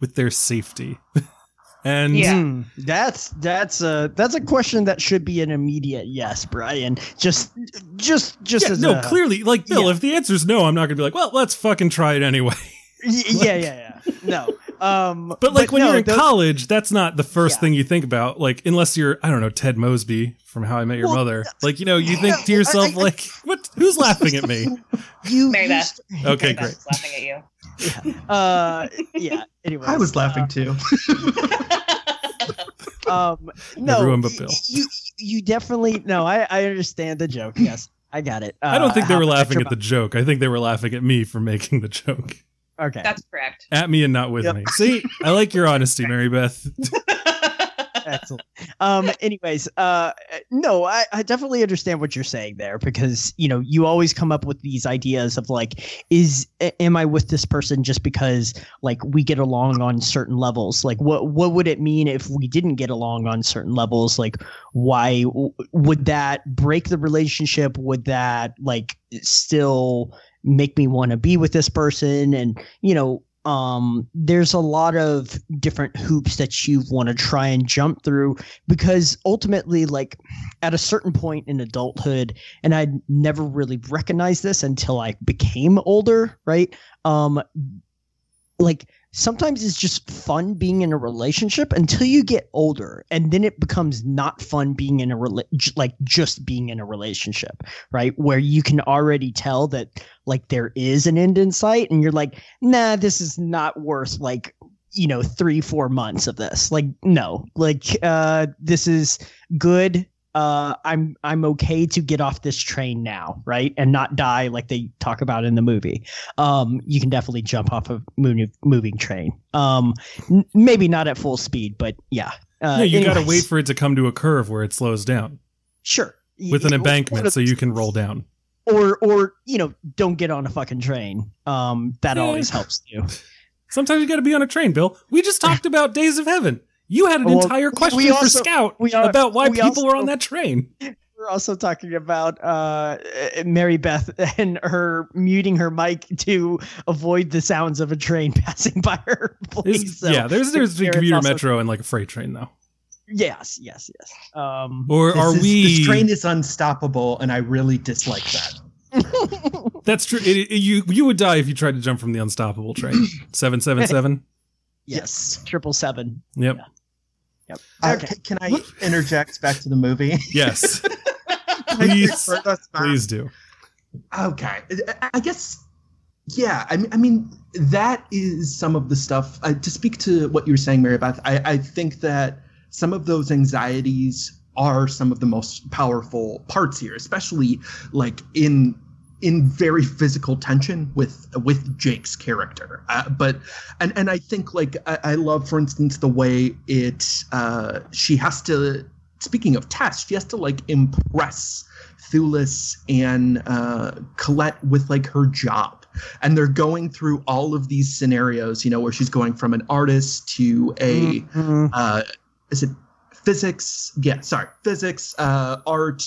with their safety? and Yeah. Hmm, that's that's a that's a question that should be an immediate yes, Brian. Just just just Yeah, as no, a, clearly, like Bill, yeah. if the answer is no, I'm not gonna be like, well, let's fucking try it anyway. Y- yeah, yeah, yeah. No. Um But like when no, you're in those- college, that's not the first Yeah. thing you think about. Like unless you're, I don't know, Ted Mosby from How I Met Your Well, Mother. Like you know, you think yeah, to yourself, I- I- like, what? Who's laughing at me? you, Mary you Beth. Okay, Mary great. Beth's laughing at you. uh yeah, anyway. I was laughing too. Um no. Everyone but Bill. You you definitely no, I I understand the joke. Yes. I got it. I don't Uh, think they were laughing at the joke. I think they were laughing at me for making the joke. Mo- Okay. That's correct. At me and not with Yep. me. See, I like your honesty, Mary Beth. Excellent. Um, anyways, uh, no, I, I definitely understand what you're saying there because you know you always come up with these ideas of like, is am I with this person just because like we get along on certain levels? Like, what what would it mean if we didn't get along on certain levels? Like, why w- would that break the relationship? Would that like still make me want to be with this person? And you know, um there's a lot of different hoops that you want to try and jump through because ultimately like at a certain point in adulthood and i never really recognized this until i became older right um like sometimes it's just fun being in a relationship until you get older and then it becomes not fun being in a rela- like just being in a relationship right? Where you can already tell that like there is an end in sight and you're like nah this is not worth like you know three four months of this. Like no. Like uh this is good uh i'm i'm okay to get off this train now right? And not die like they talk about in the movie. Um you can definitely jump off a moving, moving train. Um n- maybe not at full speed but yeah. Uh, yeah, you got to wait for it to come to a curve where it slows down. Sure. With an embankment so you can roll down. or or you know don't get on a fucking train. Um that Yeah. always helps you. Sometimes you got to be on a train, Bill. We just talked about Days of Heaven. You had an Well, entire we question for Scout we are- about why we people also- were on that train. we're also talking about uh mary beth and her muting her mic to avoid the sounds of a train passing by her place so yeah, there's there's between there's commuter also- metro and like a freight train though. yes yes yes um Or This are is- we? This train is unstoppable, and I really dislike that. That's true. It- it- you you would die if you tried to jump from the unstoppable train. Seven seven seven. yes triple seven Yep. Yep Uh, okay ca- can I interject back to the movie? Yes. Please. us? Please do. Okay, I- I guess. Yeah, I mean, I mean that is some of the stuff. Uh, to speak to what you were saying, Mary Beth, I, I think that some of those anxieties are some of the most powerful parts here, especially like in in very physical tension with with Jake's character. Uh, but and and I think like I, I love, for instance, the way it uh, she has to. Speaking of tests, she has to like impress Thewlis and uh, Collette with like her job. And they're going through all of these scenarios, you know, where she's going from an artist to a, Mhm. uh, is it physics? Yeah, sorry, physics, uh, art.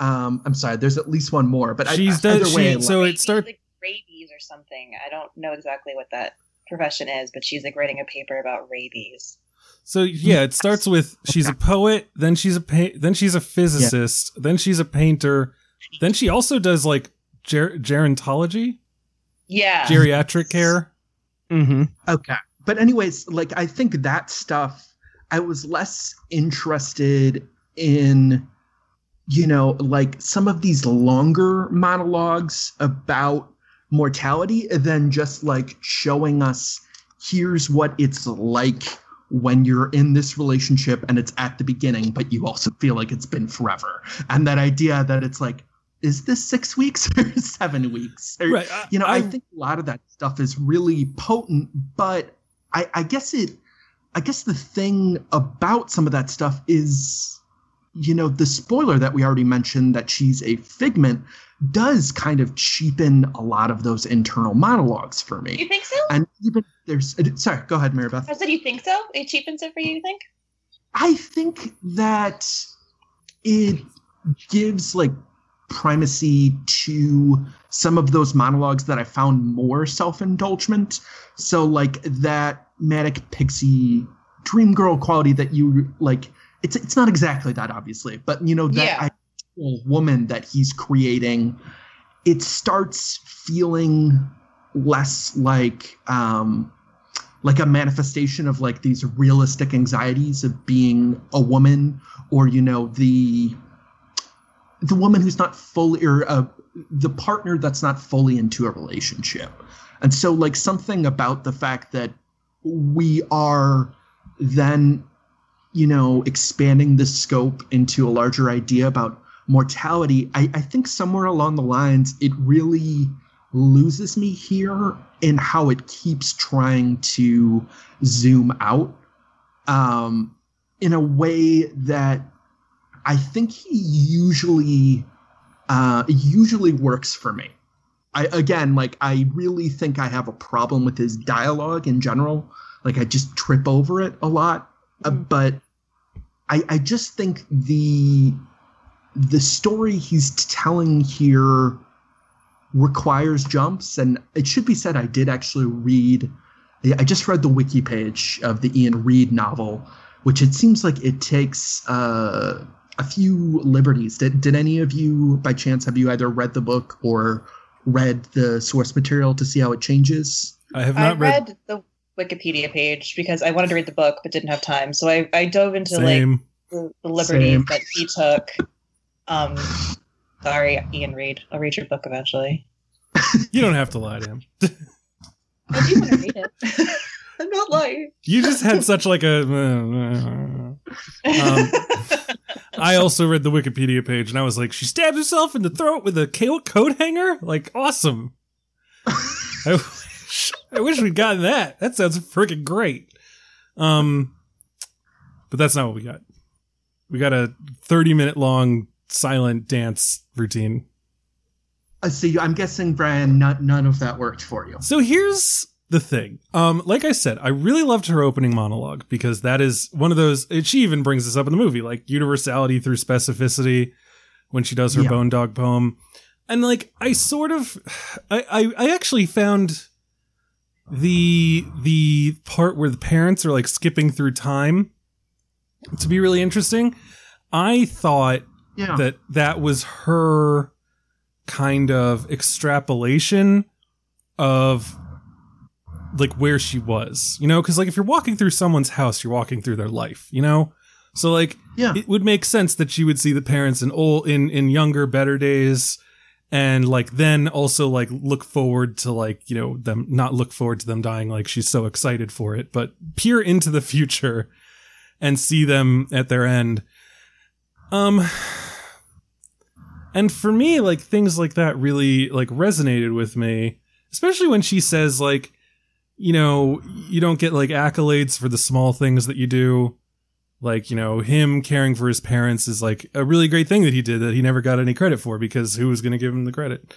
Um, I'm sorry, there's at least one more, but She's I, done- either way, she- so it starts like rabies or something. I don't know exactly what that profession is, but she's like writing a paper about rabies. So yeah, it starts with she's a poet, then she's a pa- then she's a physicist, then she's a painter, then she also does like ger- gerontology, Yeah. geriatric care. Mm-hmm. Okay. But anyways, like I think that stuff I was less interested in you know, like some of these longer monologues about mortality than just like showing us here's what it's like when you're in this relationship and it's at the beginning, but you also feel like it's been forever. And that idea that it's like, is this six weeks or seven weeks? Or, Right. I- you know, I, I- think a lot of that stuff is really potent, but I, I guess it, I guess the thing about some of that stuff is, you know, the spoiler that we already mentioned that she's a figment does kind of cheapen a lot of those internal monologues for me. You think so? And even there's, uh, sorry, go ahead, Mary Beth. I said you think so? It cheapens it for you, you think? I think that it gives like primacy to some of those monologues that I found more self-indulgent. So like that manic pixie dream girl quality that you like it's it's not exactly that obviously, but you know that Yeah. woman that he's creating it starts feeling less like um like a manifestation of like these realistic anxieties of being a woman or you know the the woman who's not fully or uh, the partner that's not fully into a relationship and so like something about the fact that we are then you know expanding the scope into a larger idea about mortality I, I think somewhere along the lines it really loses me here in how it keeps trying to zoom out um, in a way that I think he usually uh, usually works for me. I again like I really think I have a problem with his dialogue in general. Like I just trip over it a lot. Uh, but I I just think the the story he's telling here requires jumps and it should be said I did actually read I just read the wiki page of the Iain Reid novel, which it seems like it takes uh, a few liberties. Did, did any of you, by chance, have you either read the book or read the source material to see how it changes? I have I not read. read the Wikipedia page because I wanted to read the book but didn't have time. So I, I dove into like the, the liberties Same. that he took. Um, sorry, Iain Reid. I'll read your book eventually. You don't have to lie to him. I do want to read it. I'm not lying. You just had such like a. Um, I also read the Wikipedia page and I was like, she stabbed herself in the throat with a co- coat hanger. Like, awesome. I wish, I wish we'd gotten that. That sounds freaking great. Um, but that's not what we got. We got a 30 minute long silent dance routine. Uh, so you- I'm guessing, Brian, not, none of that worked for you. So here's the thing. Um, like I said, I really loved her opening monologue because that is one of those. She even brings this up in the movie, like universality through specificity, when she does her Yeah. Bone Dog poem, and like I sort of, I, I I actually found the the part where the parents are like skipping through time to be really interesting. I thought Yeah. that that was her kind of extrapolation of like where she was you know because like if you're walking through someone's house you're walking through their life you know so like yeah. it would make sense that she would see the parents in old in in younger better days and like then also like look forward to like you know them not look forward to them dying like she's so excited for it but peer into the future and see them at their end. Um and for me like things like that really like resonated with me especially when she says like you know you don't get like accolades for the small things that you do like you know him caring for his parents is like a really great thing that he did that he never got any credit for because who was going to give him the credit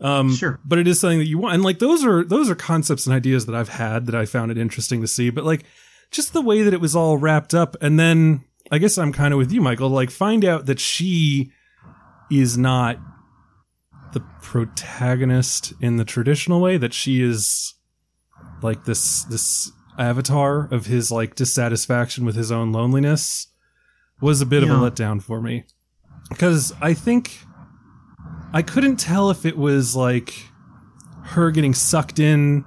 um Sure. but it is something that you want and like those are those are concepts and ideas that i've had that i found it interesting to see but like just the way that it was all wrapped up and then i guess i'm kind of with you michael like find out that she is not the protagonist in the traditional way that she is like this this avatar of his like dissatisfaction with his own loneliness was a bit of a letdown for me. Because i think i couldn't tell if it was like her getting sucked in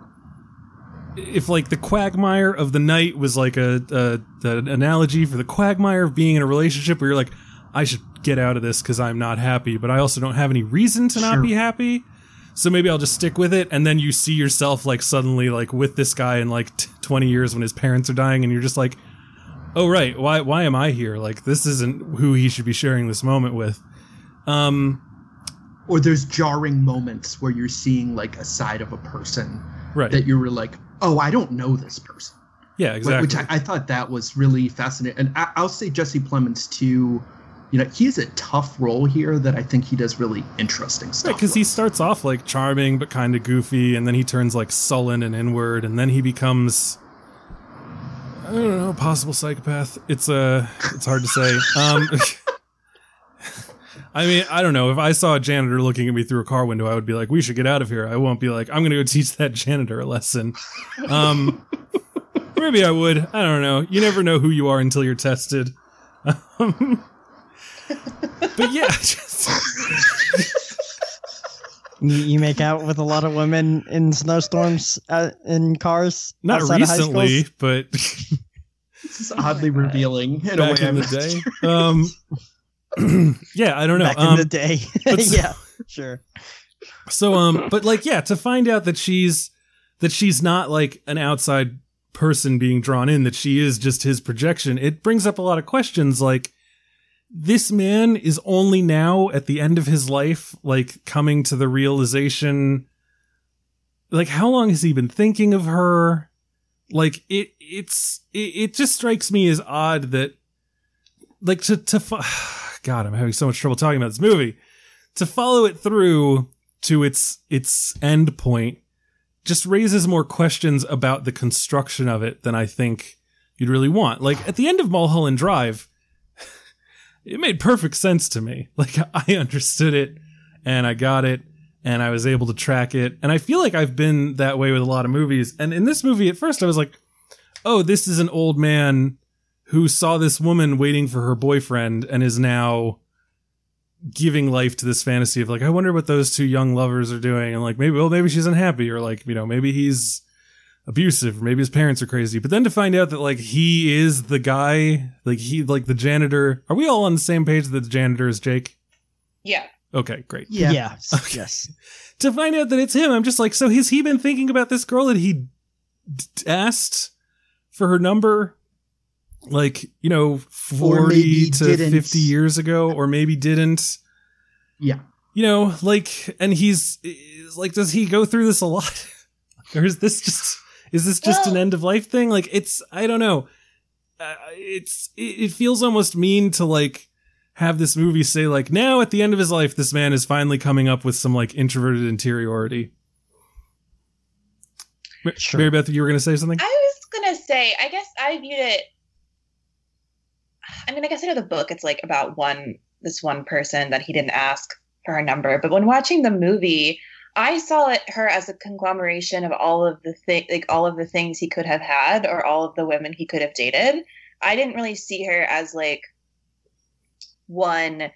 if like the quagmire of the night was like a, a the analogy for the quagmire of being in a relationship where you're like i should get out of this because i'm not happy but i also don't have any reason to not Sure. be happy so maybe i'll just stick with it and then you see yourself like suddenly like with this guy in like t- 20 years when his parents are dying and you're just like oh right why why am i here like this isn't who he should be sharing this moment with um Or there's jarring moments where you're seeing like a side of a person right that you were like, oh, I don't know this person. yeah exactly Which I, I thought that was really fascinating. And I, I'll say Jesse Plemons too. You know, he has a tough role here that I think he does really interesting stuff. because he starts off like charming but kind of goofy, and then he turns like sullen and inward, and then he becomes I don't know, possible psychopath. It's uh it's hard to say. Um I mean, I don't know. If I saw a janitor looking at me through a car window, I would be like, "We should get out of here." I won't be like, "I'm going to go teach that janitor a lesson." Um, maybe I would. I don't know. You never know who you are until you're tested. Um, but yeah, just, You, you make out with a lot of women in snowstorms uh, in cars. not outside of high recently, but This is oddly revealing in a back way. in I'm the not day. Um, yeah, I don't know. Back Um, in the day. so- yeah, sure. So um but like yeah, to find out that she's that she's not like an outside person being drawn in, that she is just his projection, it brings up a lot of questions like this man is only now at the end of his life like coming to the realization like how long has he been thinking of her? Like it it's it, it just strikes me as odd that like to to god, I'm having so much trouble talking about this movie. To follow it through to its its end point just raises more questions about the construction of it than I think you'd really want. Like at the end of Mulholland Drive, it made perfect sense to me. Like I understood it and I got it and I was able to track it. And I feel like I've been that way with a lot of movies. And in this movie at first I was like, "Oh, this is an old man who saw this woman waiting for her boyfriend and is now giving life to this fantasy of like, I wonder what those two young lovers are doing. And like, maybe, well, maybe she's unhappy or like, you know, maybe he's abusive maybe his parents are crazy. But then to find out that like he is the guy, like he, like the janitor. Are we all on the same page that the janitor is Jake? Yeah. Okay, great. Yeah. Yes. Okay. Yes. To find out that it's him, I'm just like, so has he been thinking about this girl that he d- asked for her number? Like, you know, 40 to didn't. 50 years ago, or maybe didn't. Yeah. you know, like, and he's like, does he go through this a lot, or is this just is this just an end of life thing? Like, it's I don't know. Uh, it's it, it feels almost mean to like have this movie say like now at the end of his life this man is finally coming up with some like introverted interiority. Ma- Sure. Mary Beth, you were gonna say something? I was gonna say, I guess I viewed it. I mean, I guess I know the book. It's like about one this one person that he didn't ask for her number, but when watching the movie, I saw it her as a conglomeration of all of the thi- like all of the things he could have had or all of the women he could have dated. I didn't really see her as like one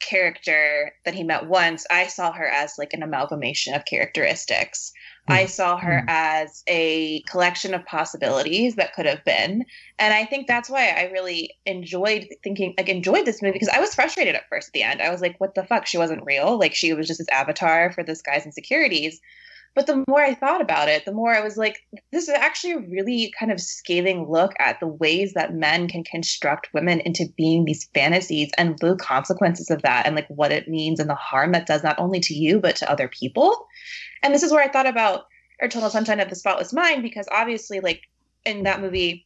character that he met once. I saw her as like an amalgamation of characteristics. I hmm. saw her hmm. as a collection of possibilities that could have been. And I think that's why I really enjoyed thinking, like, enjoyed this movie because I was frustrated at first at the end. I was like, what the fuck? She wasn't real. Like, she was just this avatar for this guy's insecurities. But the more I thought about it, the more I was like, this is actually a really kind of scathing look at the ways that men can construct women into being these fantasies and the consequences of that and like what it means and the harm that does not only to you, but to other people. And this is where I thought about Eternal Sunshine of the Spotless Mind because obviously, like in that movie,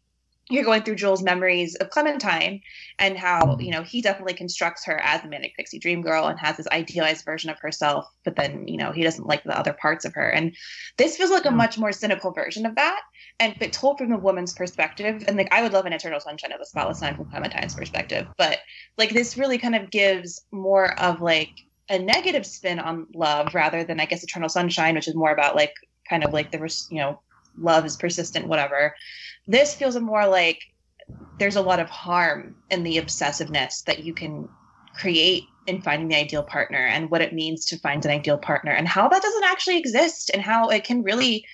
you're going through Joel's memories of Clementine and how, mm-hmm. you know, he definitely constructs her as a manic pixie dream girl and has this idealized version of herself, but then, you know, he doesn't like the other parts of her. And this feels like a much more cynical version of that. And but told from a woman's perspective. And like I would love an Eternal Sunshine of the Spotless Mind from Clementine's perspective. But like this really kind of gives more of like a negative spin on love rather than I guess Eternal Sunshine, which is more about like kind of like the you know love is persistent, whatever. This feels more like there's a lot of harm in the obsessiveness that you can create in finding the ideal partner and what it means to find an ideal partner and how that doesn't actually exist and how it can really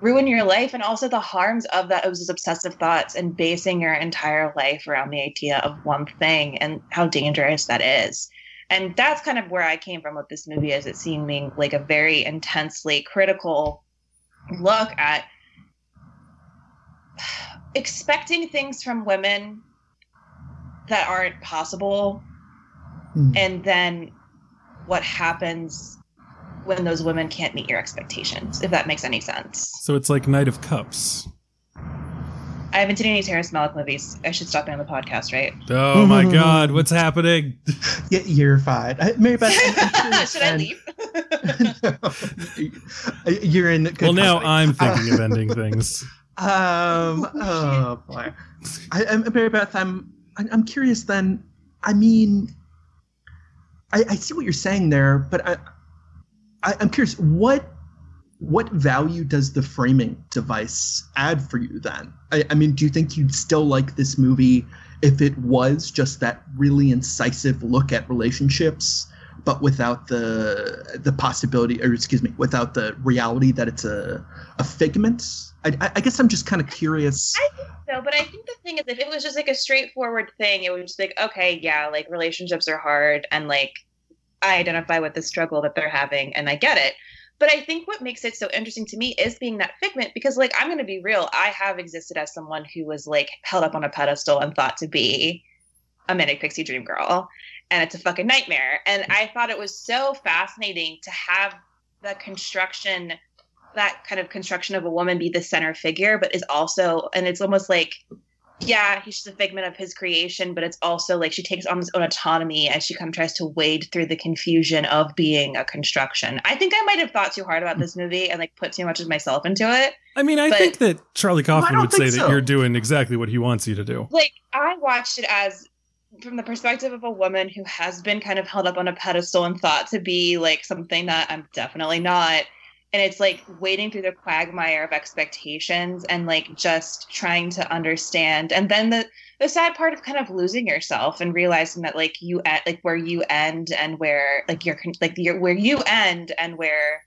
ruin your life and also the harms of that those obsessive thoughts and basing your entire life around the idea of one thing and how dangerous that is and that's kind of where I came from with this movie, as it seeming like a very intensely critical look at expecting things from women that aren't possible, Hmm. and then what happens when those women can't meet your expectations, if that makes any sense. So it's like Knight of Cups. I haven't seen any Terrence Malick movies. I should stop being on the podcast, right? Oh my god, what's happening? Yeah, you're fine. Mary Beth, I'm- I'm curious should I then- leave? you're in. Good Well, now company. I'm thinking of ending things. Um. Oh boy. I, I'm Mary Beth. I'm. I'm I'm curious. Then, I mean, I, I see what you're saying there, but I, I I'm curious what what value does the framing device add for you then? I, I mean, do you think you'd still like this movie if it was just that really incisive look at relationships, but without the the possibility, or excuse me, without the reality that it's a a figment? I, I- guess I'm just kind of curious. I think so, but I think the thing is, if it was just like a straightforward thing, it would just like, okay, yeah, like relationships are hard, and like I identify with the struggle that they're having, and I get it. But I think what makes it so interesting to me is being that figment, because like I'm going to be real, I have existed as someone who was like held up on a pedestal and thought to be a manic pixie dream girl, and it's a fucking nightmare. And I thought it was so fascinating to have the construction that kind of construction of a woman be the center figure, but is also, and it's almost like, yeah, he's just a figment of his creation, but it's also like she takes on this own autonomy as she kind of tries to wade through the confusion of being a construction. I think I might have thought too hard about this movie and like put too much of myself into it. I mean, I But- think that Charlie Kaufman don't would say think that you're doing exactly what he wants you to do. Like I watched it as from the perspective of a woman who has been kind of held up on a pedestal and thought to be like something that I'm definitely not. And it's like wading through the quagmire of expectations and like just trying to understand. And then the the sad part of kind of losing yourself and realizing that like you at like where you end and where like you're con- like you're where you end and where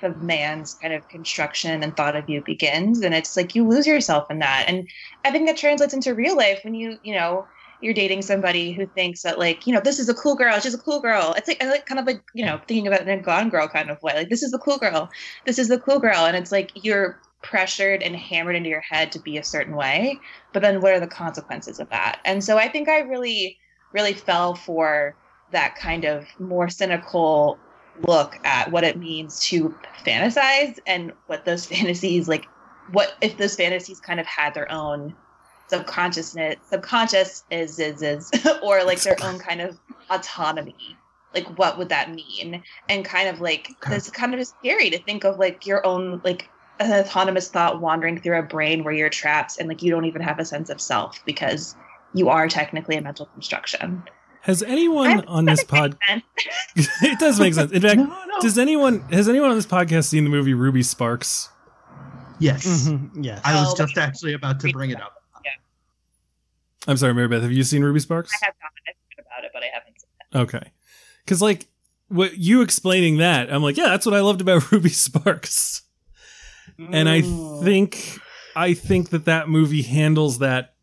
the man's kind of construction and thought of you begins and it's like you lose yourself in that and i think that translates into real life when you you know you're dating somebody who thinks that like you know this is a cool girl she's a cool girl. It's like like kind of like you know thinking about it in a gone girl kind of way. Like this is the cool girl. This is the cool girl. And it's like you're pressured and hammered into your head to be a certain way. But then what are the consequences of that? And so i think i really really fell for that kind of more cynical look at what it means to fantasize and what those fantasies like what if those fantasies kind of had their own subconsciousness subconscious is is is or like their own kind of autonomy like what would that mean and kind of like Okay. it's kind of scary to think of like your own like an autonomous thought wandering through a brain where you're trapped and like you don't even have a sense of self because you are technically a mental construction Has anyone I'm- on this pod? It does make sense. In fact, No, no. does anyone has anyone on this podcast seen the movie Ruby Sparks? Yes, Mhm, Yes. I was Oh, just actually about to bring it up. I'm sorry, Mary Beth. Have you seen Ruby Sparks? I have not I've heard about it but i haven't seen it. Okay, because like what you explaining that, I'm like, yeah, that's what I loved about Ruby Sparks. and I think I think that that movie handles that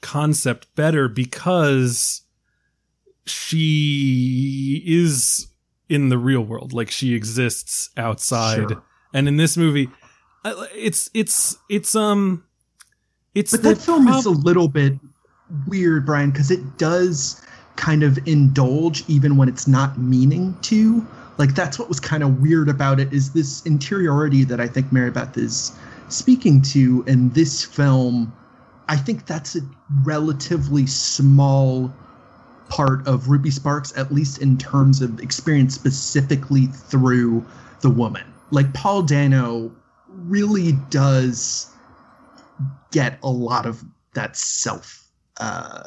concept better because she is in the real world, like she exists outside. Sure. And in this movie, it's it's it's um, it's But that film is a little bit weird, Brian, because it does kind of indulge even when it's not meaning to. Like that's what was kind of weird about it is this interiority that I think Mary Beth is speaking to in this film. I think that's a relatively small part of Ruby Sparks, at least in terms of experience specifically through the woman. Like Paul Dano really does get a lot of that self uh,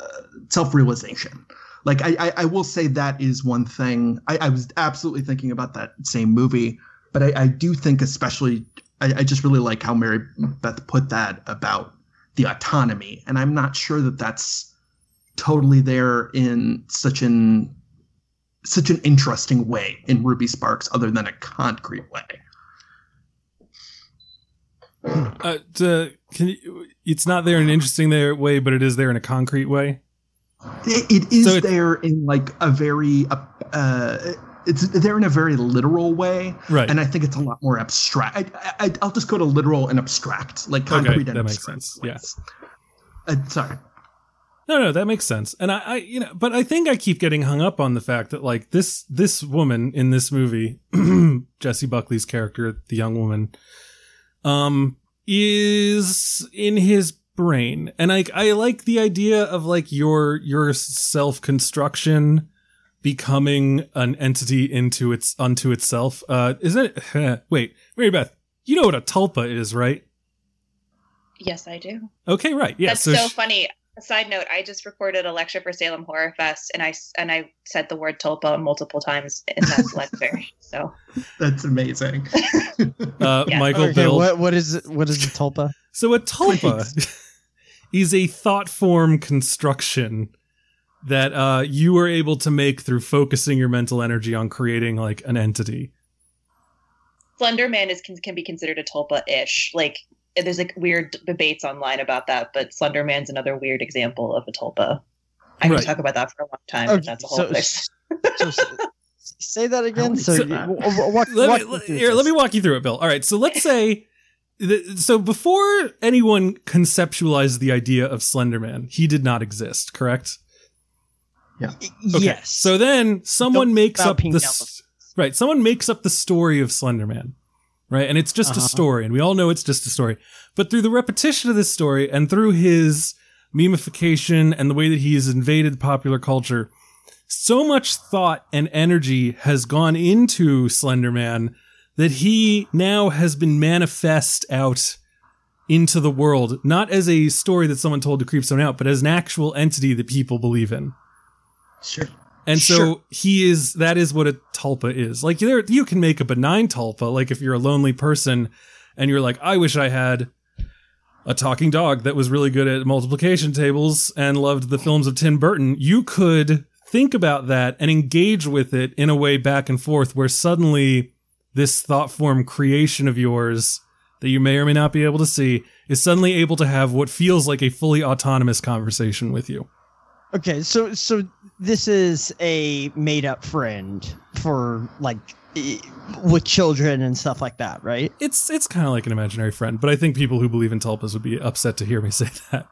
self realization. Like I, I, I will say that is one thing. I, I was absolutely thinking about that same movie, but I, I do think especially I, I just really like how Mary Beth put that about the autonomy, and I'm not sure that that's totally there in such an such an interesting way in Ruby Sparks, other than a concrete way. Uh, to, can you, it's not there in an interesting there way, but it is there in a concrete way. It, it is So there in like a very uh, it's there in a very literal way, Right. and I think it's a lot more abstract. I, I, I'll just go to literal and abstract, like Okay, concrete and that makes abstract sense, yeah. Uh, sorry. No, no, that makes sense. And I, I, you know, but I think I keep getting hung up on the fact that like this, this woman in this movie, Jessie Buckley's character, the young woman, um, is in his brain. And like, I like the idea of like your, your self construction becoming an entity into its, unto itself. Uh, isn't it? Wait, Mary Beth, you know what a tulpa is, right? yes i do Okay, right. Yeah. that's so, sh- funny A side note: I just recorded a lecture for Salem Horror Fest, and I s- and I said the word tulpa multiple times in that lecture. So That's amazing. Uh, Yeah. Michael Okay, Bill. what what is it? What is the tulpa? So a tulpa is a thought form construction that uh, you are able to make through focusing your mental energy on creating like an entity. Slender Man is can, can be considered a tulpa-ish. Like there's like weird debates online about that, but Slenderman's another weird example of a tulpa. I Right. can talk about that for a long time. Okay, but that's a whole so- other So say that again. wanna So, see w- that. w- walk, Let walk me, me let, through here, let me walk you through it, Bill. All right, so let's say, th- so before anyone conceptualized the idea of Slenderman, he did not exist, correct? Yeah. Okay. Yes. So then someone Don't makes up the s- right. Someone makes up the story of Slenderman, right? And it's just a Uh-huh. story, and we all know it's just a story. But through the repetition of this story and through his memification and the way that he has invaded popular culture, so much thought and energy has gone into Slenderman that he now has been manifest out into the world, not as a story that someone told to creep someone out, but as an actual entity that people believe in. Sure. And so Sure. he is that is what a tulpa is. Like there you can make a benign tulpa, like if you're a lonely person and you're like, I wish I had a talking dog that was really good at multiplication tables and loved the films of Tim Burton, you could think about that and engage with it in a way back and forth where suddenly this thought form creation of yours that you may or may not be able to see is suddenly able to have what feels like a fully autonomous conversation with you. Okay, so so this is a made up friend for like with children and stuff like that, right? It's it's kind of like an imaginary friend, but I think people who believe in tulpas would be upset to hear me say that.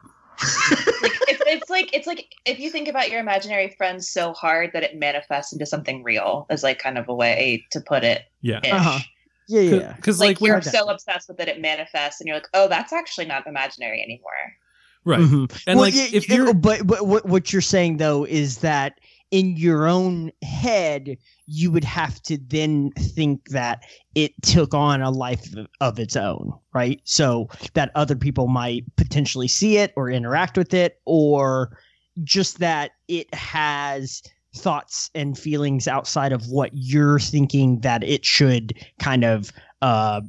like it's, it's like it's like if you think about your imaginary friend so hard that it manifests into something real is like kind of a way to put it Yeah. Uh-huh. Yeah, yeah. because like, like, you're so obsessed with it it manifests and you're like oh that's actually not imaginary anymore right, Mhm. and Well, like if you're but but what what you're saying though is that in your own head you would have to then think that it took on a life of- of its own, right? So that other people might potentially see it or interact with it, or just that it has thoughts and feelings outside of what you're thinking that it should kind of uh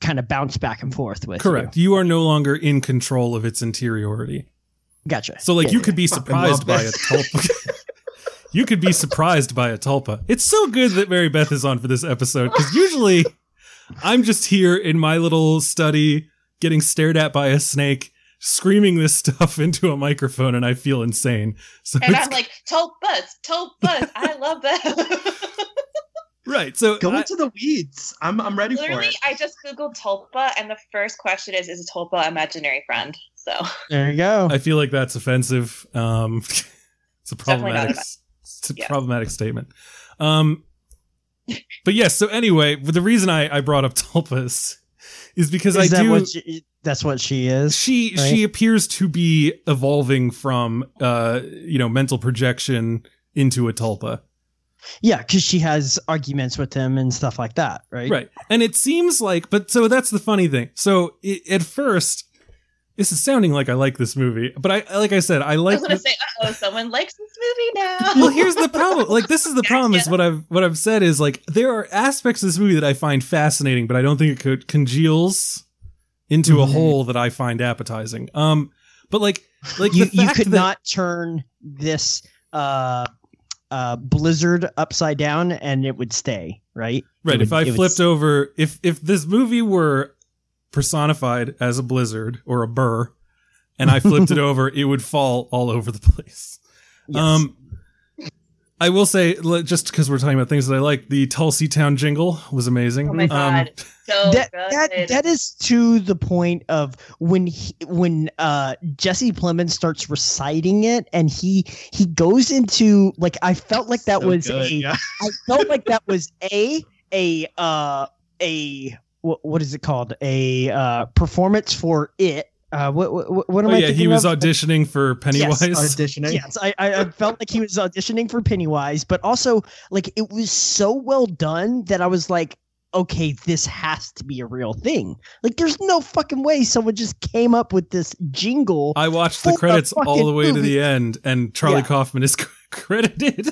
kind of bounce back and forth with. correct, you are no longer in control of its interiority. Gotcha. So like Yeah, you yeah. could be surprised by a this. tulpa. you could be surprised by a tulpa. It's so good that Mary Beth is on for this episode because usually I'm just here in my little study getting stared at by a snake. Screaming this stuff into a microphone, and I feel insane. So and it's- i'm like tulpas tulpas i love that right. So Go I- into the weeds. I'm I'm ready for literally it. i just googled tulpa and the first question is is a tulpa a imaginary friend so There you go. I feel like that's offensive. Um, it's a problematic, offensive. it's a Yeah. problematic statement. Um, but yes. So anyway, the reason I, I brought up tulpas is because Is I that do. what she, that's what she is? she right? she appears to be evolving from uh you know mental projection into a tulpa. Yeah, because she has arguments with him and stuff like that, right? Right. And it seems like, but so that's the funny thing. So i at first, this is sounding like I like this movie, but I, like I said, I like. i like. was gonna the- say oh someone likes this movie now well, here's the problem. Like, this is the problem. Is what I've what I've said is like there are aspects of this movie that I find fascinating, but I don't think it could congeals into a Mhm. whole that I find appetizing. Um, but like, like You you could that- not turn this uh uh blizzard upside down and it would stay, right? Right. It if I would flipped over, if if this movie were personified as a blizzard or a burr, and I flipped it over, it would fall all over the place. Yes. Um, I will say, just because we're talking about things that I like, the Tulsey Town jingle was amazing. oh my Um, so that, good that that is to the point of when he, when uh Jesse Plemons starts reciting it and he he goes into like I felt like that So was good, a yeah. I felt like that was a a uh a what, what is it called a uh performance for it uh what what, what am oh I yeah, thinking he was of? auditioning for Pennywise. Yes, auditioning. Yes, I, I I felt like he was auditioning for Pennywise, but also like it was so well done that I was like, okay, this has to be a real thing. Like, there's no fucking way someone just came up with this jingle. I watched the For a credits all the way to the end, and Charlie Yeah. Kaufman is credited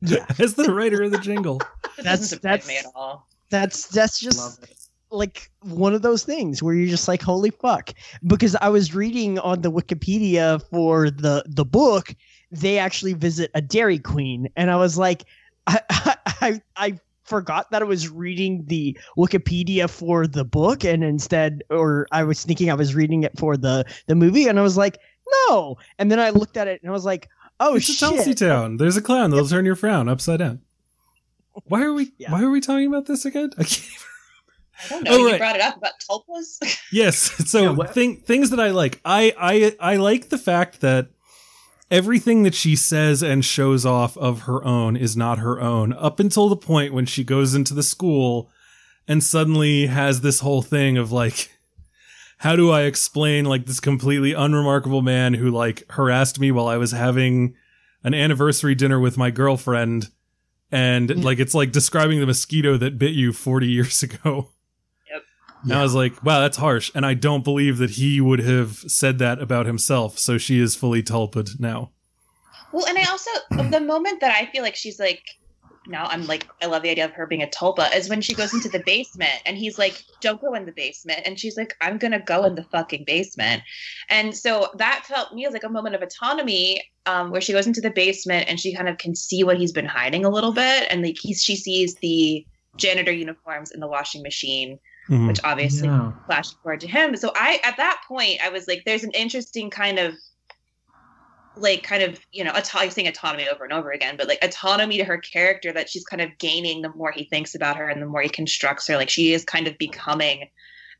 Yeah. as the writer of the jingle. It That's- doesn't surprise that's- me at all. That's that's Love just it. Like one of those things where you're just like, holy fuck. Because I was reading on the Wikipedia for the the book, they actually visit a Dairy Queen, and I was like, I I I forgot that I was reading the Wikipedia for the book, and instead, or I was thinking I was reading it for the the movie, and I was like, no. And then I looked at it, and I was like, oh it's a shit. Tulsey Town. There's a clown that'll turn your frown upside down. Why are we? Yeah. Why are we talking about this again? I can't even I don't know. Oh, you right. brought it up about tulpas. Yes. So Yeah, thing, things that I like. I, I I like the fact that everything that she says and shows off of her own is not her own up until the point when she goes into the school and suddenly has this whole thing of like how do I explain like this completely unremarkable man who like harassed me while I was having an anniversary dinner with my girlfriend and mm. like it's like describing the mosquito that bit you 40 years ago. And I was like, wow, that's harsh. And I don't believe that he would have said that about himself. So she is fully tulped now. Well, and I also the moment that I feel like she's like now I'm like I love the idea of her being a tulpa is when she goes into the basement and he's like don't go in the basement and she's like I'm going to go in the fucking basement. And so that felt me as like a moment of autonomy um where she goes into the basement and she kind of can see what he's been hiding a little bit and like he's she sees the janitor uniforms in the washing machine Mhm. which obviously Yeah. flashed forward to him. So I at that point I was like, there's an interesting kind of like kind of you know auto- I'm saying autonomy over and over again, but like autonomy to her character that she's kind of gaining the more he thinks about her and the more he constructs her. Like she is kind of becoming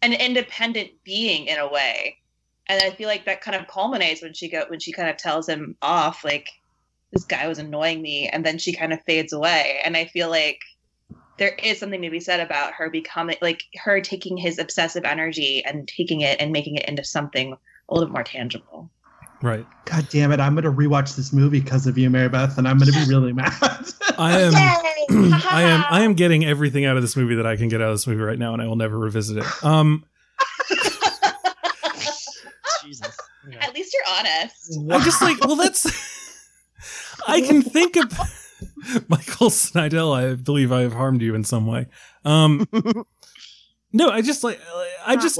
an independent being in a way. And I feel like that kind of culminates when she go when she kind of tells him off like this guy was annoying me and then she kind of fades away and I feel like there is something to be said about her becoming like her taking his obsessive energy and taking it and making it into something a little bit more tangible. Right. God damn it! I'm gonna rewatch this movie because of you, Mary Beth, and I'm gonna be really mad. I am. I am. I am getting everything out of this movie that I can get out of this movie right now, and I will never revisit it. Um, Jesus. At least you're honest. I'm just like. Well, that's. I can think of Michael Snydel. I believe I have harmed you in some way. Um, no, I just like. I just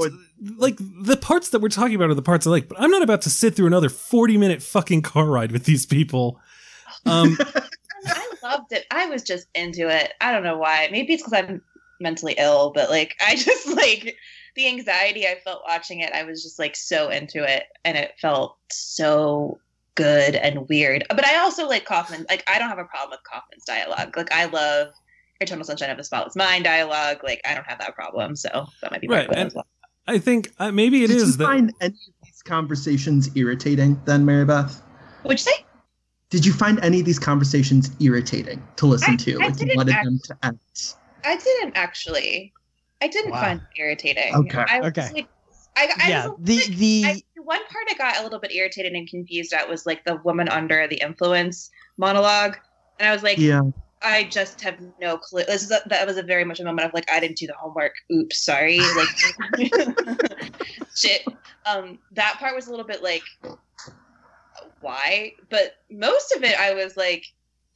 like the parts that we're talking about are the parts I like, but I'm not about to sit through another 40 minute fucking car ride with these people. Um, I loved it. I was just into it. I don't know why. Maybe it's because I'm mentally ill, but like I just like the anxiety I felt watching it. I was just like so into it, and it felt so good and weird. But I also like Kaufman. Like I don't have a problem with Kaufman's dialogue. Like I love Eternal Sunshine of the Spotless Mind dialogue. Like I don't have that problem. So that might be Right, and- as well. I think uh, maybe it Did is you that. find any of these conversations irritating then, Mary Beth? What'd you say? Did you find any of these conversations irritating to listen I- to? I like you didn't wanted act- them to end? I didn't actually. I didn't Wow. find it irritating. Okay. I was Okay. like, I, I yeah, the bit- the I, one part I got a little bit irritated and confused at was like the woman under the influence monologue, and I was like, Yeah. I just have no clue. This is a, that was a very much a moment of like, I didn't do the homework. Oops, sorry. Like, shit. Um, that part was a little bit like, why? But most of it, I was like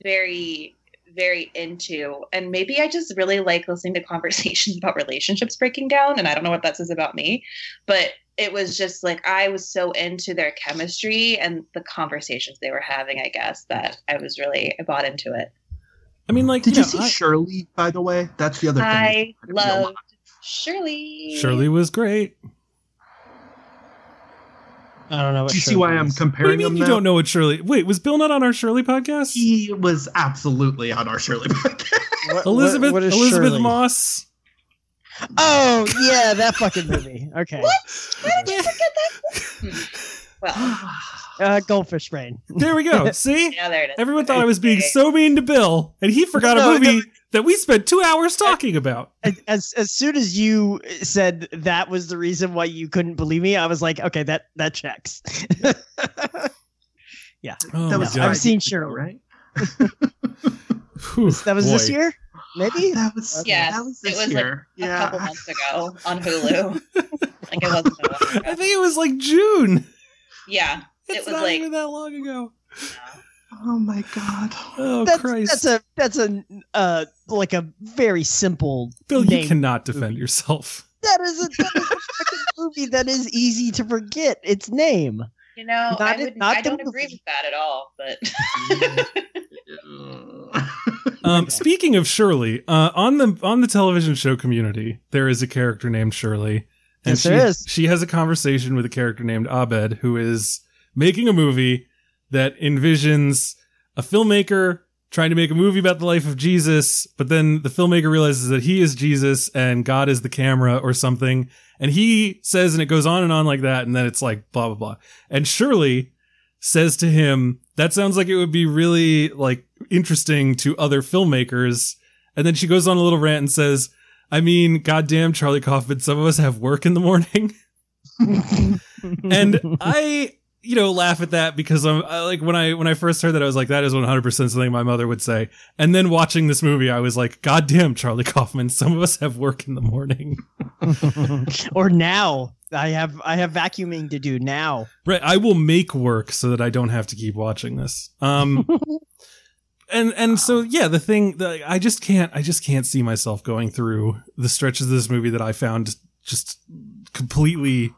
very, very into, and maybe I just really like listening to conversations about relationships breaking down. And I don't know what that says about me, but it was just like I was so into their chemistry and the conversations they were having. I guess that I was really I bought into it. I mean, like, Did you you know, see I- Shirley, by the way? That's the other thing. I don't know love Shirley. Shirley was great. I don't know. What Do you see Shirley why I'm is. What do you comparing mean them you now? don't know what Shirley? Wait, was Bill not on our Shirley podcast? He was absolutely on our Shirley podcast. What- Elisabeth what is Elisabeth Shirley? Moss. Oh yeah, that fucking movie. Okay. What? Why did you forget that? Hmm. well, Uh, Goldfish Brain. There we go. See, yeah, there it is. everyone thought I was being so mean to Bill, and he forgot No, a movie no. that we spent two hours talking about. As as soon as you said that was the reason why you couldn't believe me, I was like, okay, that that checks. Oh that was God. I've seen years ago, Shirley. right? That was this year. maybe. That was Yeah, That was it this was like year. a yeah. couple months ago on Hulu. like it wasn't that long I think it was like June. Yeah, It's it was not like even that long ago. Oh my god. Oh that's, Christ! that's a that's a uh like a very simple Bill, name. you cannot defend yourself. That is a, that is a movie that is easy to forget its name. you know Not I would not I don't agree movie. with that at all. But Um, speaking of Shirley, uh, on the on the television show Community, there is a character named Shirley, and Yes, she there is. she has a conversation with a character named Abed, who is making a movie that envisions a filmmaker trying to make a movie about the life of Jesus, but then the filmmaker realizes that he is Jesus and God is the camera or something, and he says, and it goes on and on like that, and then it's like blah blah blah, and Shirley says to him, "That sounds like it would be really like interesting to other filmmakers." And then she goes on a little rant and says, "I mean, goddamn, Charlie Kaufman, some of us have work in the morning." and I, you know, laugh at that because I'm I, like when I when I first heard that I was like, that is 100 percent something my mother would say. And then watching this movie, I was like, God damn, Charlie Kaufman, some of us have work in the morning. or now I have I have vacuuming to do now. Right, I will make work so that I don't have to keep watching this. Um, and and so yeah, the thing that I just can't I just can't see myself going through the stretches of this movie that I found just completely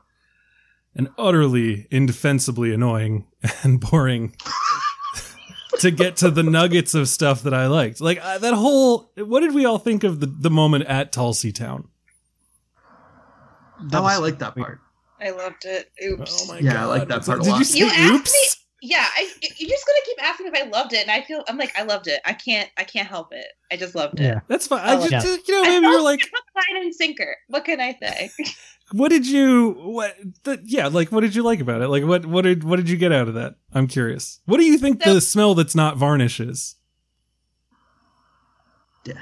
and utterly indefensibly annoying and boring to get to the nuggets of stuff that I liked. Like uh, that whole what did we all think of the the moment at Tulsey Town? That oh, I was- like that part. I loved it. Oops. Oh my Yeah, I like that part a Did you say You asked oops? me- Yeah, I, you're just gonna keep asking if I loved it, and I feel I'm like I loved it. I can't I can't help it. I just loved it. Yeah. That's fine. I Oh, just, yeah. you know, I maybe you're like, it line, and sinker. What can I say? what did you, what, the, yeah, like, what did you like about it? Like, what, what did, what did you get out of that? I'm curious. What do you think So- the smell that's not varnish is? death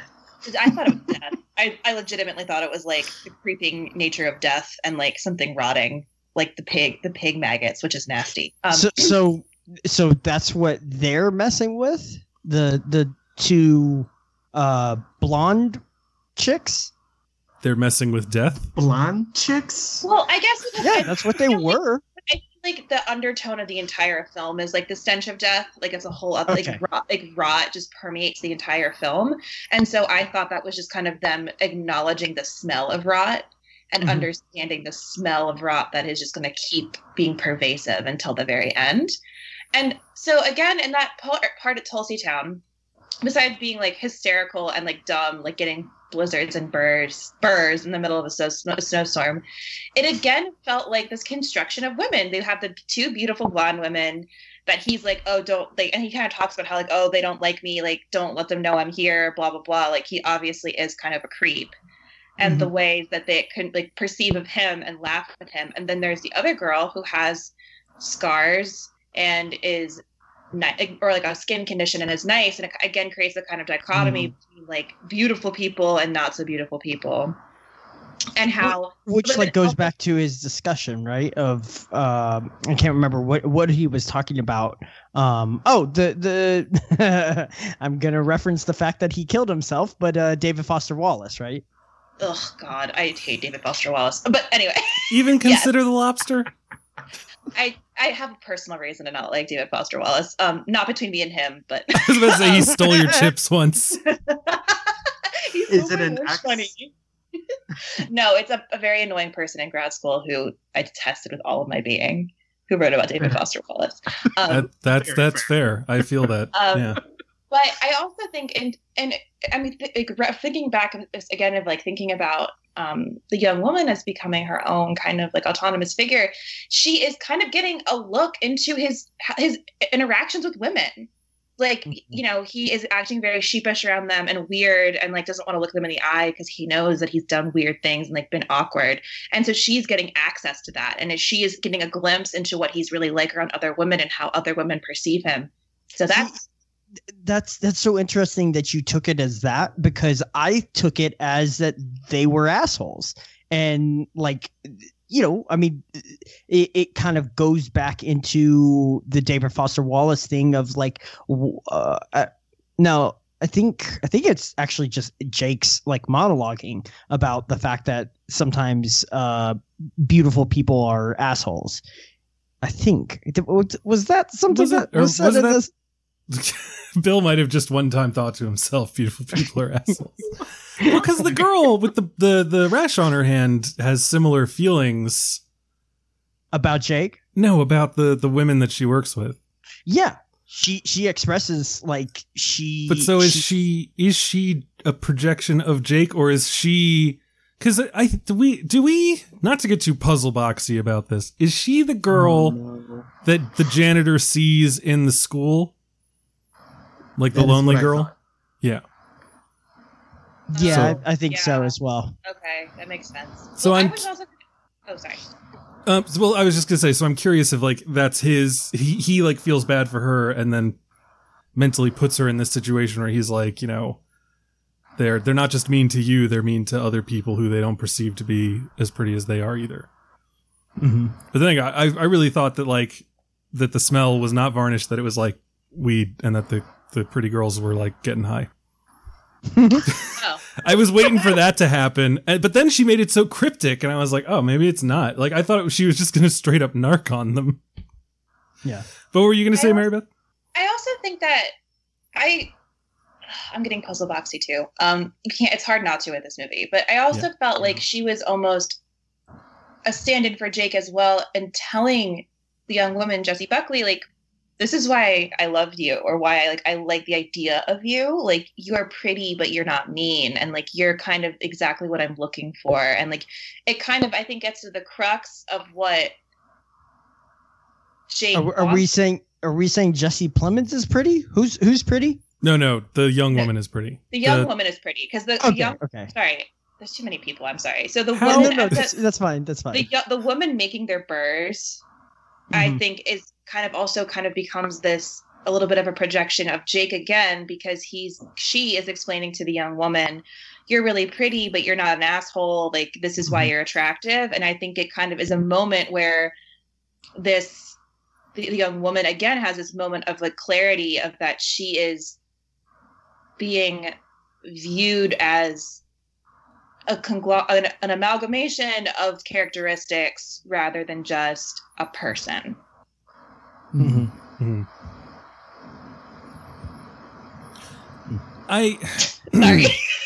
I thought it was death. I, I legitimately thought it was like the creeping nature of death and like something rotting, like the pig, the pig maggots, which is nasty. Um, so so so that's what they're messing with the the two uh blonde chicks. They're messing with death. Blonde chicks. well, I guess Yeah, I that's what they feel like- were. I feel like the undertone of the entire film is like the stench of death, like it's a whole other Okay. like rot, like rot just permeates the entire film. And so I thought that was just kind of them acknowledging the smell of rot and Mhm. understanding the smell of rot that is just going to keep being pervasive until the very end. And so again, in that part, part at Tulsey Town, besides being like hysterical and like dumb, like getting blizzards and burrs, burrs in the middle of a snow, snow, snowstorm, it again felt like this construction of women. They have the two beautiful blonde women that he's like, oh, don't like, and he kind of talks about how like, oh, they don't like me, like, don't let them know I'm here, blah blah blah. Like he obviously is kind of a creep, and the mm-hmm. ways that they can like perceive of him and laugh at him. And then there's the other girl who has scars and is ni- or like a skin condition and is nice and it again creates a kind of dichotomy between like beautiful people and not so beautiful people. And how which like goes back to his discussion right of um i can't remember what what he was talking about um oh the the i'm gonna reference the fact that he killed himself but uh david foster wallace right? Oh god i hate david foster wallace but anyway. Even consider the lobster? i i have a personal reason to not like david foster wallace um not between me and him but I was about to say he stole your chips once. Is it an much ex? funny. no, it's a, a very annoying person in grad school who I detested with all of my being, who wrote about David Foster Wallace. Um, That, that's Fair, that's fair. fair. I feel that. Um, yeah. but I also think, and and I mean, th- like, re- thinking back again of like thinking about um, the young woman as becoming her own kind of like autonomous figure, she is kind of getting a look into his his interactions with women. Like Mhm. you know, he is acting very sheepish around them and weird, and like doesn't want to look them in the eye because he knows that he's done weird things and like been awkward. And so she's getting access to that, and she is getting a glimpse into what he's really like around other women and how other women perceive him. So that's that's that's so interesting that you took it as that because I took it as that they were assholes and like you know I mean it, it kind of goes back into the David Foster Wallace thing of like uh, uh, now I think I think it's actually just Jake's like monologuing about the fact that sometimes uh, beautiful people are assholes. I think was that something Was it- that was said was in that- this? Bill might have just one time thought to himself, "Beautiful people are assholes." Because the girl with the, the the rash on her hand has similar feelings. about Jake? No, about the the women that she works with. Yeah, she she expresses like she. But so is she? Is she a projection of Jake, or is she? Because I do we do we not to get too puzzle boxy about this. Is she the girl that the janitor sees in the school, like the lonely girl? Yeah. Yeah, So- I, I think so as well. Okay, that makes sense. So Well, I I'm- was also. Oh, sorry. Um, so- well, I was just gonna say. So I'm curious if like that's his. He he like feels bad for her, and then mentally puts her in this situation where he's like, you know, they're they're not just mean to you; they're mean to other people who they don't perceive to be as pretty as they are either. Mm-hmm. But then I I, I really thought that like that the smell was not varnished; that it was like weed, and that the the pretty girls were like getting high. Oh, I was waiting for that to happen, but then she made it so cryptic, and I was like, oh, maybe it's not. Like I thought it was, she was just going to straight up narc on them. Yeah. But what were you going to say, I Mary Beth? I also think that I. I'm getting puzzle boxy too. Um, you can't. It's hard not to with this movie, but I also felt like she was almost a stand-in for Jake as well, and telling the young woman Jessie Buckley like, "This is why I loved you, or why I like I like the idea of you. Like you are pretty, but you're not mean, and like you're kind of exactly what I'm looking for." And like it kind of I think gets to the crux of what Jake. Are, are we saying are we saying Jesse Plemons is pretty? Who's who's pretty? No, no, the young Okay. woman is pretty. The young The- woman is pretty because the, the young. okay. Sorry, there's too many people. I'm sorry. So the How- No, woman, no, at the- that's, that's fine. That's fine. the yo- the woman making their burrs, I Mhm. think is kind of also kind of becomes this a little bit of a projection of Jake again because he's she is explaining to the young woman, you're really pretty, but you're not an asshole. Like this is why Mhm. you're attractive, and I think it kind of is a moment where this the, the young woman again has this moment of like clarity of that she is being viewed as a conglo- an, an amalgamation of characteristics rather than just a person. Mhm. Mhm. I. Sorry,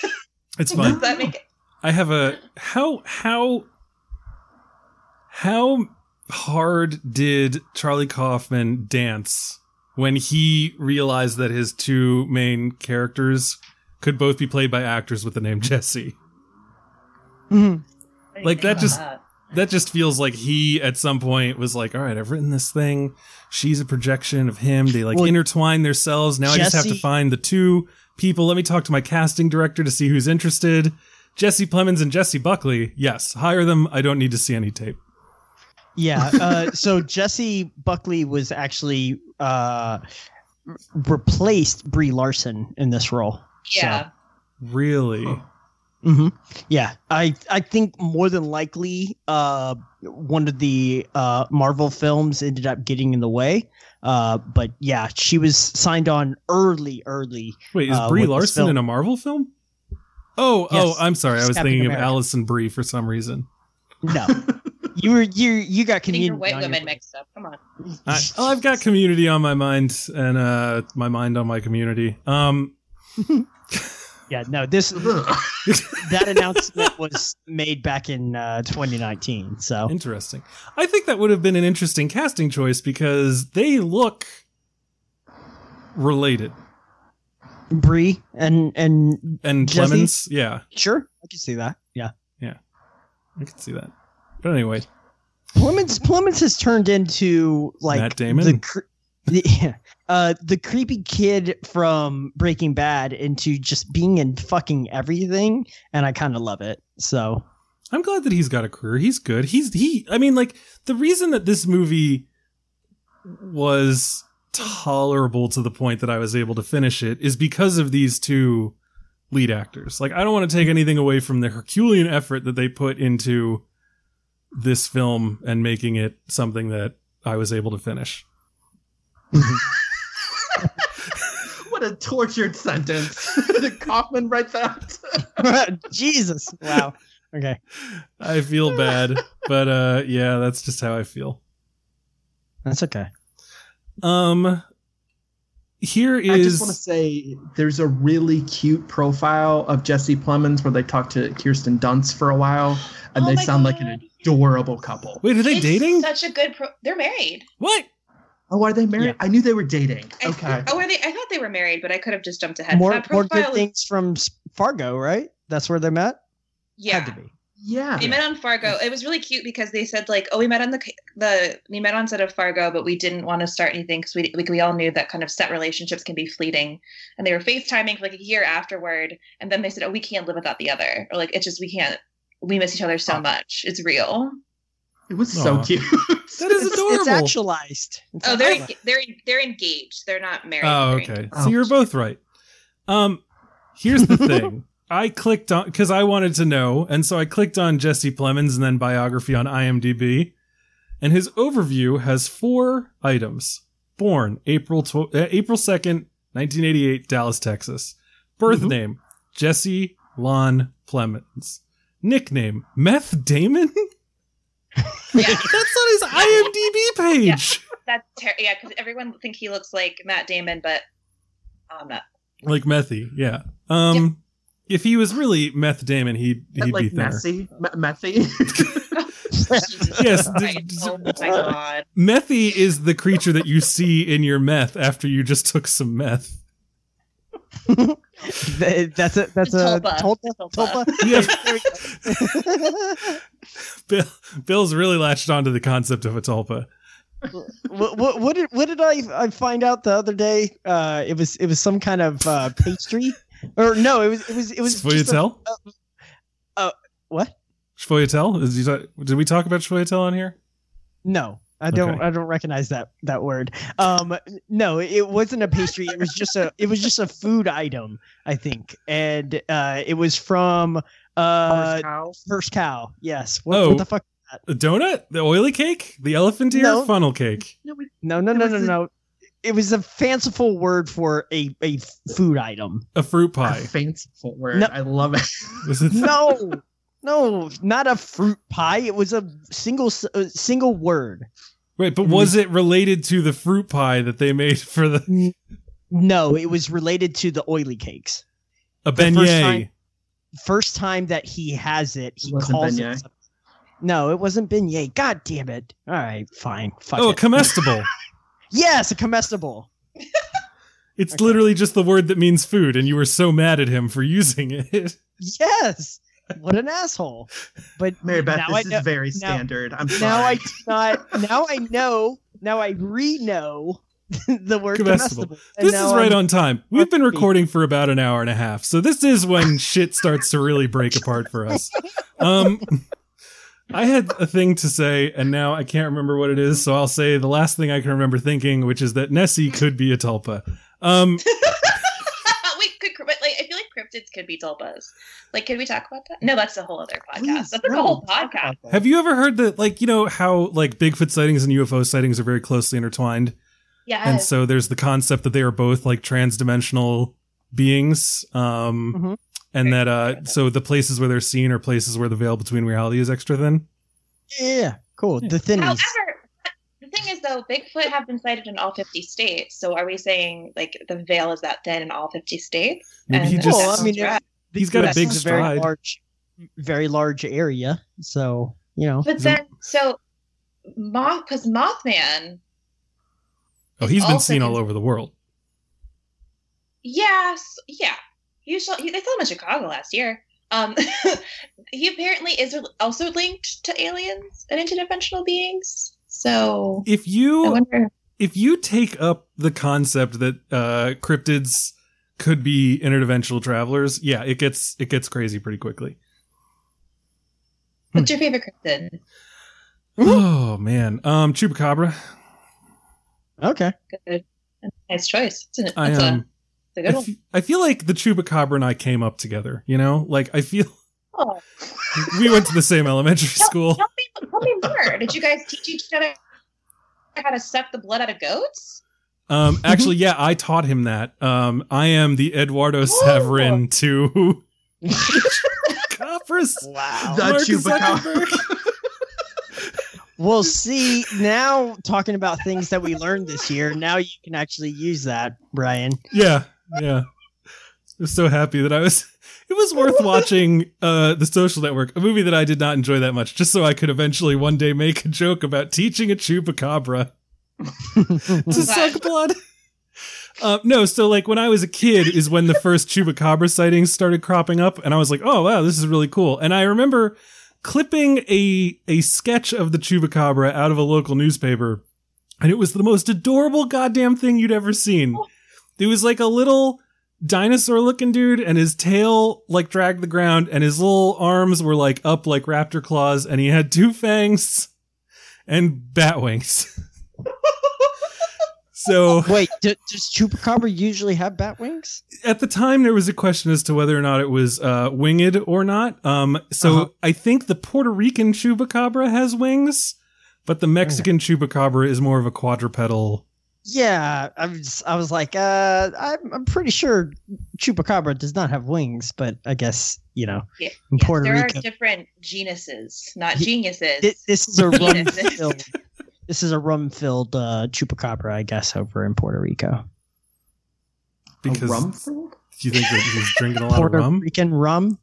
it's fine. does that make it? I have a how how how hard did Charlie Kaufman dance when he realized that his two main characters could both be played by actors with the name Jesse? Mhm. Like, that just- That just feels like he at some point was like, "All right, I've written this thing. She's a projection of him. They like Well, intertwine themselves. Now I just have to find the two people. Let me talk to my casting director to see who's interested." Jesse Plemons and Jessie Buckley. Yes, hire them. I don't need to see any tape. Yeah. Uh, so Jessie Buckley was actually uh, replaced Brie Larson in this role. Yeah. Really? Hmm Yeah, I I think more than likely, uh, one of the uh, Marvel films ended up getting in the way. Uh, but yeah, she was signed on early, early. Wait, is uh, Brie Larson in a Marvel film? Oh, Yes. oh, I'm sorry. I was Captain thinking America. of Alison Brie for some reason. No, you were you you got Getting your community. white on your women mixed up. Come on. I, oh, I've got community on my mind and uh my mind on my community. Um Yeah, no, this that announcement was made back in uh, 2019. So interesting. I think that would have been an interesting casting choice because they look related. Brie and and And Jesse? Plemons, yeah, sure, I can see that. Yeah, yeah, I can see that. But anyway, Plemons Plemons has turned into like Matt Damon? the, yeah, uh, the creepy kid from Breaking Bad into just being in fucking everything, and I kind of love it. So I'm glad that he's got a career. He's good. He's he. I mean, like the reason that this movie was tolerable to the point that I was able to finish it is because of these two lead actors. Like, I don't want to take anything away from the Herculean effort that they put into this film and making it something that I was able to finish. Well, what a tortured sentence. Did Kaufman write that? Jesus. Wow. Okay. I feel bad, but uh, yeah, that's just how I feel. That's okay. Um, here I just want to say there's a really cute profile of Jesse Plemons where they talk to Kirsten Dunst for a while, and Oh they my sound like an adorable couple. wait, are they It's dating? Such a good. Pro- they're married. What? Oh, are they married? Yeah. I knew they were dating. I- Okay. oh, are they? I thought they were married, but I could have just jumped ahead. More, more good things from S- Fargo, right? That's where they met. Yeah. Had to be. Yeah. They met on Fargo. It was really cute because they said like, "Oh, we met on the the we met on set of Fargo, but we didn't want to start anything because we, we we all knew that kind of set relationships can be fleeting." And they were FaceTiming for like a year afterward, and then they said, "Oh, we can't live without the other," or like, "It's just we can't. We miss each other so much. It's real." It was so cute. That is adorable. it's actualized. It's Oh, they're they're they're engaged. They're not married. Oh, okay. engaged. So you're both right. Um, here's the thing. I clicked on because I wanted to know, and so I clicked on Jesse Plemons and then biography on IMDb, and his overview has four items: born April tw- uh, April second, nineteen eighty eight, Dallas, Texas. Birth Mhm. name Jesse Lon Plemons. Nickname Meth Damon. Yeah. That's on his IMDb page. That's ter- yeah, because everyone think he looks like Matt Damon, but I'm not. Like Methy, yeah. Um, if he was really Meth Damon, he'd he'd be like thinner. messy, Me- methy. Yes, Christ. d- d- oh my god. Methy is the creature that you see in your meth after you just took some meth. Th- That's a that's a Tulpa. tulpa. Tulpa. Tulpa. Yeah. Bill, Bill's really latched onto the concept of a tulpa. what, what, what did what did I I find out the other day? Uh, it was it was some kind of uh, pastry, or no, it was it was it was just a- Schvoyatel? uh, what? Schvoyatel? Is he Did we talk about Schvoyatel on here? No, I don't. Okay. I don't recognize that that word. Um, no, it wasn't a pastry. It was just a. It was just a food item, I think, and uh, it was from uh, First Cow. Yes. What, Oh. what the fuck? A donut? The oily cake? The elephant ear No. funnel cake? no, we- No, no, It no, no, the- no. It was a fanciful word for a a food item. A fruit a pie? fanciful word. No. I love it. Was it? No, no, not a fruit pie. It was a single s- a single word. Wait, but was it related to the fruit pie that they made for the No, it was related to the oily cakes. a The first beignet? time- First time that he has it, he It calls beignet. it. some- No, it wasn't beignet. God damn it! All right, fine. Fuck Oh, a it. comestible. yes, a comestible. It's Okay. literally just the word that means food, and you were so mad at him for using it. Yes. What an asshole. But Mary Beth, now I this know, is very now- standard. I'm sorry. now I do not. Now I know. Now I re-know the word Comestible. comestible. This is right I'm- on time. We've been recording for about an hour and a half, so this is when shit starts to really break apart for us. Um, I had a thing to say, and now I can't remember what it is, so I'll say the last thing I can remember thinking, which is that Nessie could be a tulpa. Um, Wait, could, but like I feel like cryptids could be tulpas. Like, could we talk about that? No, that's a whole other podcast. Please, that's like a whole podcast. have you ever heard that, like, you know, how like Bigfoot sightings and UFO sightings are very closely intertwined? Yeah. and so there's the concept that they are both like transdimensional beings um Mhm. and that uh so the places where they're seen are places where the veil between reality is extra thin Yeah, cool. The thinnies. However, the thing is, though, Bigfoot have been sighted in all 50 states. So are we saying like the veil is that thin in all 50 states? maybe he just, well, I mean, it, he's got a big is a very large, very large area. So you know, But then, so Moth, because Mothman, oh he's been seen all over the world yes, yeah, he saw, he, they saw him in Chicago last year. Um, he apparently is also linked to aliens and interdimensional beings. So if you wonder. if you take up the concept that uh cryptids could be interdimensional travelers yeah it gets it gets crazy pretty quickly What's your favorite cryptid? oh man um chupacabra okay. Good, nice choice. It's, an, i it's um a, it's a I good one. I feel like the chupacabra and i came up together you know like i feel Oh. we went to the same elementary Tell, school tell me, more. Did you guys teach each other how to suck the blood out of goats? Um, actually, yeah, I taught him that. Um, I am the Eduardo Saverin to Copper's Wow. The Mark Chupacabra. Zuckerberg. Well, see, now talking about things that we learned this year, now you can actually use that, Brian. Yeah, yeah. I was so happy that I was. It was worth watching uh, The Social Network, a movie that I did not enjoy that much, just so I could eventually one day make a joke about teaching a chupacabra to suck blood. Uh, no, so like when I was a kid is when the first chupacabra sightings started cropping up, and I was like, "Oh wow, this is really cool." And I remember clipping a a sketch of the chupacabra out of a local newspaper, and it was the most adorable goddamn thing you'd ever seen. It was like a little dinosaur looking dude, and his tail like dragged the ground, and his little arms were like up like raptor claws, and he had two fangs and bat wings. so Wait, d- does Chupacabra usually have bat wings? at the time there was a question as to whether or not it was uh, winged or not. Um, so Uh-huh. I think the Puerto Rican chupacabra has wings, but the Mexican chupacabra is more of a quadrupedal. Yeah, I was, I was like, uh, I'm, I'm pretty sure Chupacabra does not have wings, but I guess you know, Yeah, in yes, Puerto there Rico, are different genuses, not He- geniuses. thi- this is a rum filled. This is a rum filled uh, Chupacabra, I guess, over in Puerto Rico. Because rum filled? do you think that he's drinking a lot Puerto of rum? Rican rum.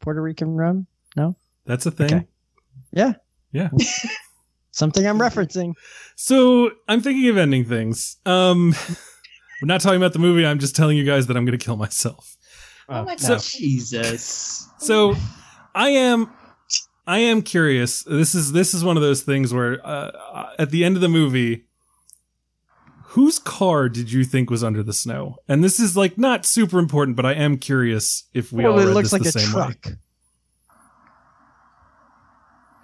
Puerto Rican rum. No, That's a thing. Okay. Yeah. Yeah. something I'm referencing. So I'm thinking of ending things. Um, we're not talking about the movie. I'm just telling you guys that I'm going to kill myself. Oh my So- God. Jesus. So I am I am curious. This is this is one of those things where uh, at the end of the movie whose car did you think was under the snow? And this is like not super important, but I am curious if we all it read looks this like the a same truck. way.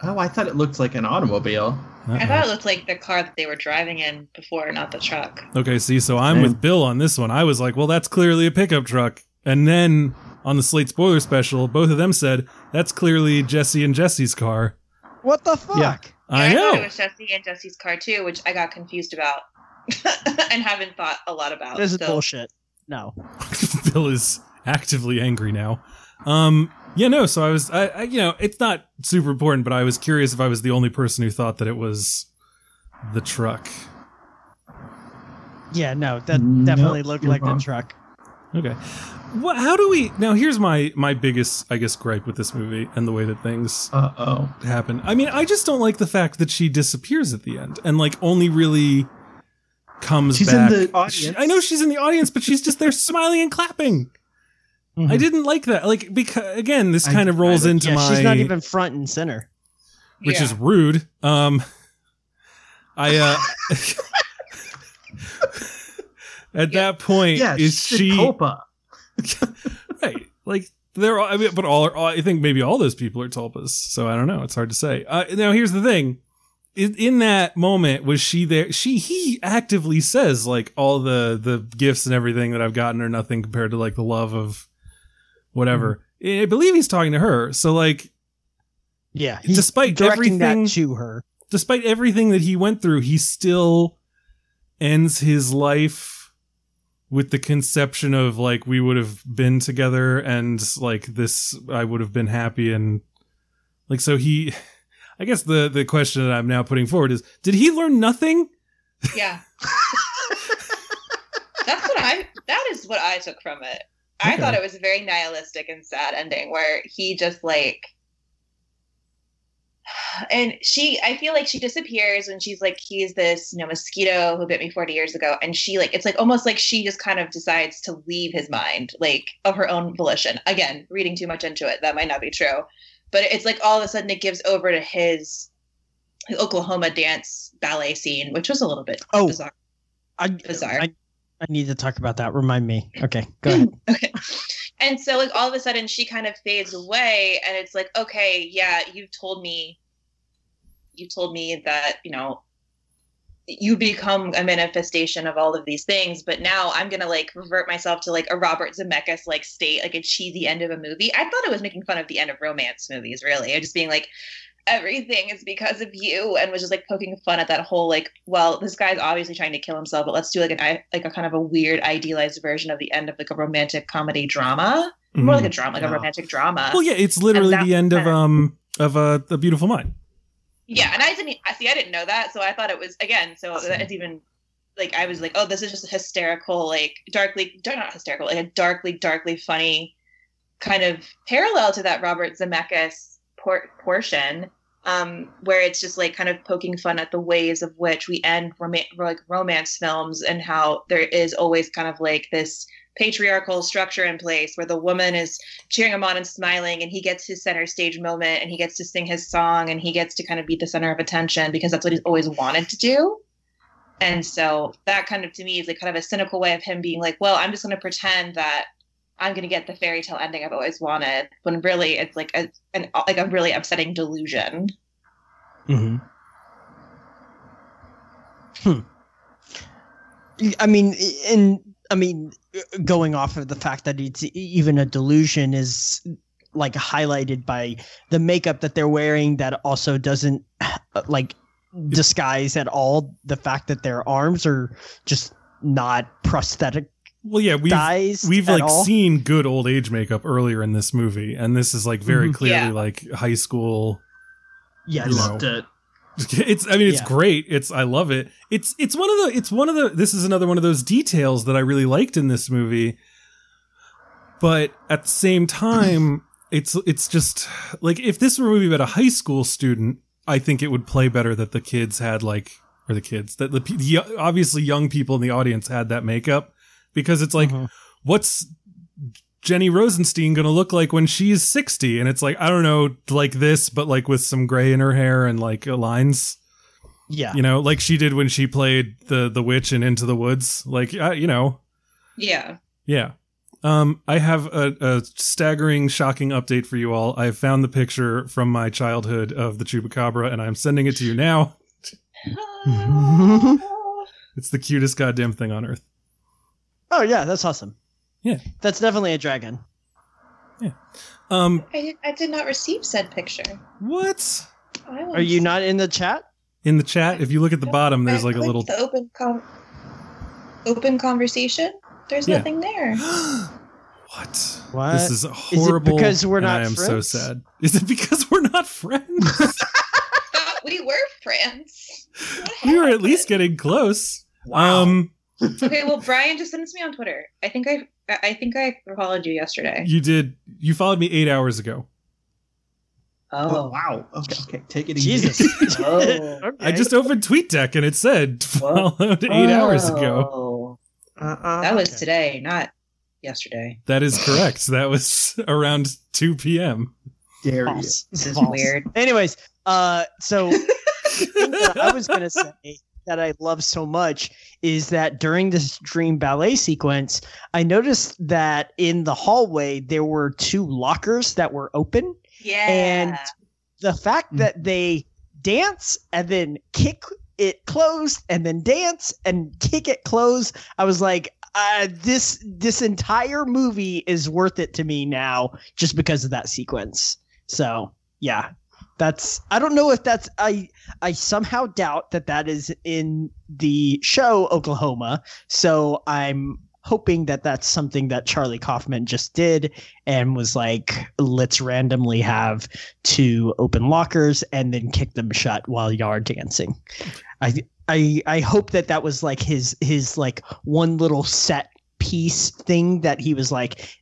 Oh, I thought it looked like an automobile. I Uh-oh. thought it looked like the car that they were driving in before, not the truck. Okay, see, so I'm Same. with Bill on this one. I was like, well, that's clearly a pickup truck. And then on the Slate spoiler special, both of them said that's clearly Jesse and Jesse's car. What the fuck? Yeah. I Yeah, know. thought it was Jesse and Jesse's car too, which I got confused about and haven't thought a lot about. This is so- bullshit. No. Bill is actively angry now. Um, yeah, no. So I was, I, I, you know, it's not super important, but I was curious if I was the only person who thought that it was the truck. Yeah, no, that Nope, definitely looked like wrong. the truck. Okay. What? How do we? Now, here's my my biggest, I guess, gripe with this movie and the way that things Uh oh. happen. I mean, I just don't like the fact that she disappears at the end and like only really comes She's back. in the She- I know she's in the audience, but she's just there smiling and clapping. Mhm. I didn't like that. Like because again, this I- kind of rolls I- into yeah, my she's not even front and center. which Yeah. is rude. Um, I uh, at that point Yeah, is she Tulpa. right? Like they're all, I mean, but all, all I think maybe all those people are tulpas. So I don't know. It's hard to say. Uh, now here's the thing. In, in that moment, was she there? She he actively says like all the the gifts and everything that I've gotten are nothing compared to like the love of whatever. Mm-hmm. I believe he's talking to her. So like Yeah, he's Despite directing everything- that to her. despite everything that he went through, he still ends his life with the conception of like we would have been together and like this I would have been happy and like so he I guess the the question that I'm now putting forward is did he learn nothing? Yeah. That's what I that is what I took from it. I thought it was a very nihilistic and sad ending where he just like and she I feel like she disappears when she's like he's this, you know, mosquito who bit me 40 years ago and she like it's like almost like she just kind of decides to leave his mind like of her own volition. Again, reading too much into it, that might not be true. But it's like all of a sudden it gives over to his his Oklahoma dance ballet scene, which was a little bit Oh. bizarre. I, Bizarre. I, I need to talk about that. Remind me. Okay, go ahead. okay. And so like all of a sudden she kind of fades away and it's like, okay, yeah, you've told me you told me that, you know, you become a manifestation of all of these things, but now I'm gonna like revert myself to like a Robert Zemeckis like state, like a cheesy end of a movie. I thought it was making fun of the end of romance movies, really. I just being like, everything is because of you and was just like poking fun at that whole like well this guy's obviously trying to kill himself but let's do like an like a kind of a weird idealized version of the end of like a romantic comedy drama more like a drama like a romantic drama Mm-hmm. Well, yeah, it's literally the end of kinda- um of uh, a beautiful mind. yeah and i didn't i see i didn't know that so i thought it was again so Same. it's even like i was like oh this is just a hysterical like darkly not hysterical like a darkly darkly funny kind of parallel to that robert zemeckis por- portion um where it's just like kind of poking fun at the ways of which we end rom- like romance films and how there is always kind of like this patriarchal structure in place where the woman is cheering him on and smiling and he gets his center stage moment and he gets to sing his song and he gets to kind of be the center of attention because that's what he's always wanted to do. And so that kind of to me is like kind of a cynical way of him being like well i'm just going to pretend that i'm going to get the fairy tale ending i've always wanted when really it's like a an, like a really upsetting delusion Mm-hmm. Hmm. I mean, and I mean, going off of the fact that it's even a delusion is like highlighted by the makeup that they're wearing that also doesn't like disguise at all the fact that their arms are just not prosthetic Well, yeah, we've we've like all. seen good old age makeup earlier in this movie, and this is like very Mhm. clearly Yeah. like high school. yeah I You loved know. it. It's I mean it's Yeah. great. It's I love it. It's it's one of the it's one of the this is another one of those details that I really liked in this movie. But at the same time, it's it's just like if this were a movie about a high school student, I think it would play better that the kids had like or the kids that the, the obviously young people in the audience had that makeup because it's like Mhm. what's Jenny Rosenstein going to look like when she's 60 and it's like I don't know like this but like with some gray in her hair and like lines. Yeah. you know like she did when she played the the witch in Into the Woods. Like uh, you know. Yeah. Yeah. Um I have a, a staggering shocking update for you all. I've found the picture from my childhood of the chupacabra and I'm sending it to you now. It's the cutest goddamn thing on earth Oh yeah, that's awesome. Yeah. That's definitely a dragon. um I did, I did not receive said picture what Are you not in the chat? in the chat if you look at the bottom there's like a little the open com- open conversation there's Yeah. nothing there what? What? This is it horrible. because we're and not I am so sad. Is it because we're not friends? we were friends we were at least getting close. Wow. Um, okay well brian just sends me on twitter i think i i think i followed you yesterday you did. You followed me eight hours ago. Oh, wow. Okay, okay. Take it easy. Jesus. Oh. I just opened TweetDeck and it said followed eight hours ago. Uh-uh. that was Okay. today not yesterday That is correct. That was around two p.m. Dare you. This is False. weird Anyways, uh, so the thing that I was gonna say that I love so much is that during this dream ballet sequence, I noticed that in the hallway there were two lockers that were open. yeah And the fact that they dance and then kick it closed and then dance and kick it closed, I was like, uh, this this entire movie is worth it to me now just because of that sequence. So yeah, that's I don't know if that's I I somehow doubt that that is in the show Oklahoma. So I'm hoping that that's something that Charlie Kaufman just did and was like, let's randomly have two open lockers and then kick them shut while y'all are dancing. I I I hope that that was like his his like one little set piece thing that he was like,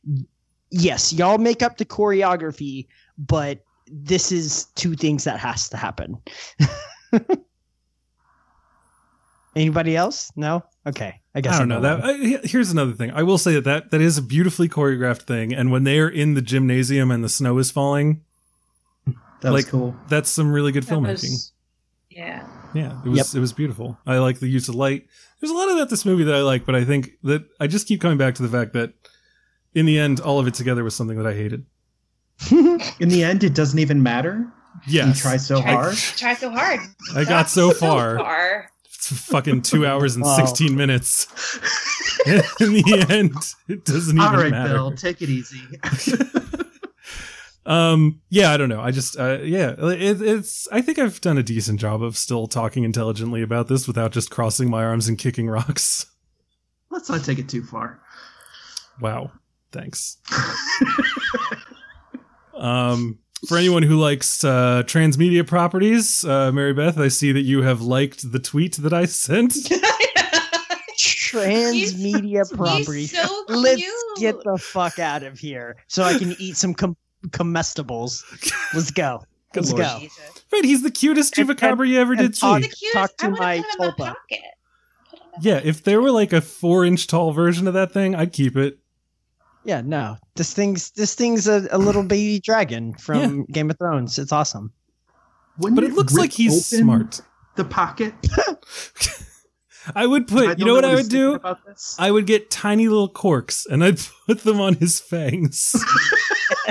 yes, y'all make up the choreography, but this is two things that has to happen. Anybody else? No. Okay. I guess I don't I'm know that. I, here's another thing. I will say that, that that is a beautifully choreographed thing, and when they are in the gymnasium and the snow is falling, That was Like- cool. that's some really good That filmmaking. was- yeah Yeah, it was it was beautiful. I like the use of light. There's a lot of that this movie that I like, but I think that I just keep coming back to the fact that in the end, all of it together was something that I hated. In the end, it doesn't even matter. Yes, You try so Try- hard. try so hard I got so far. far. It's fucking two hours and Wow. sixteen minutes. in the end, it doesn't even matter. All right, matter. Bill, take it easy. Um, yeah, I don't know. I just, uh, yeah, it, it's. I think I've done a decent job of still talking intelligently about this without just crossing my arms and kicking rocks. Let's not take it too far. Wow, thanks. Um, for anyone who likes uh, transmedia properties, uh, Mary Beth, I see that you have liked the tweet that I sent. Transmedia properties. He's so cute. Let's get the fuck out of here so I can eat some com- comestibles. Let's go. Let's lord. go. Jesus. Right, he's the cutest And- chupacabra you ever and did talk- see. Talk to I my put him in my tulpa. pocket. Put him in my Yeah, if there were like a four inch tall version of that thing, I'd keep it. Yeah, no. This thing's this thing's a, a little baby dragon from Game of Thrones. It's awesome. Wouldn't But it looks like he's smart. The pocket. I would put, I you don't know what I would do? About this. I would get tiny little corks and I'd put them on his fangs.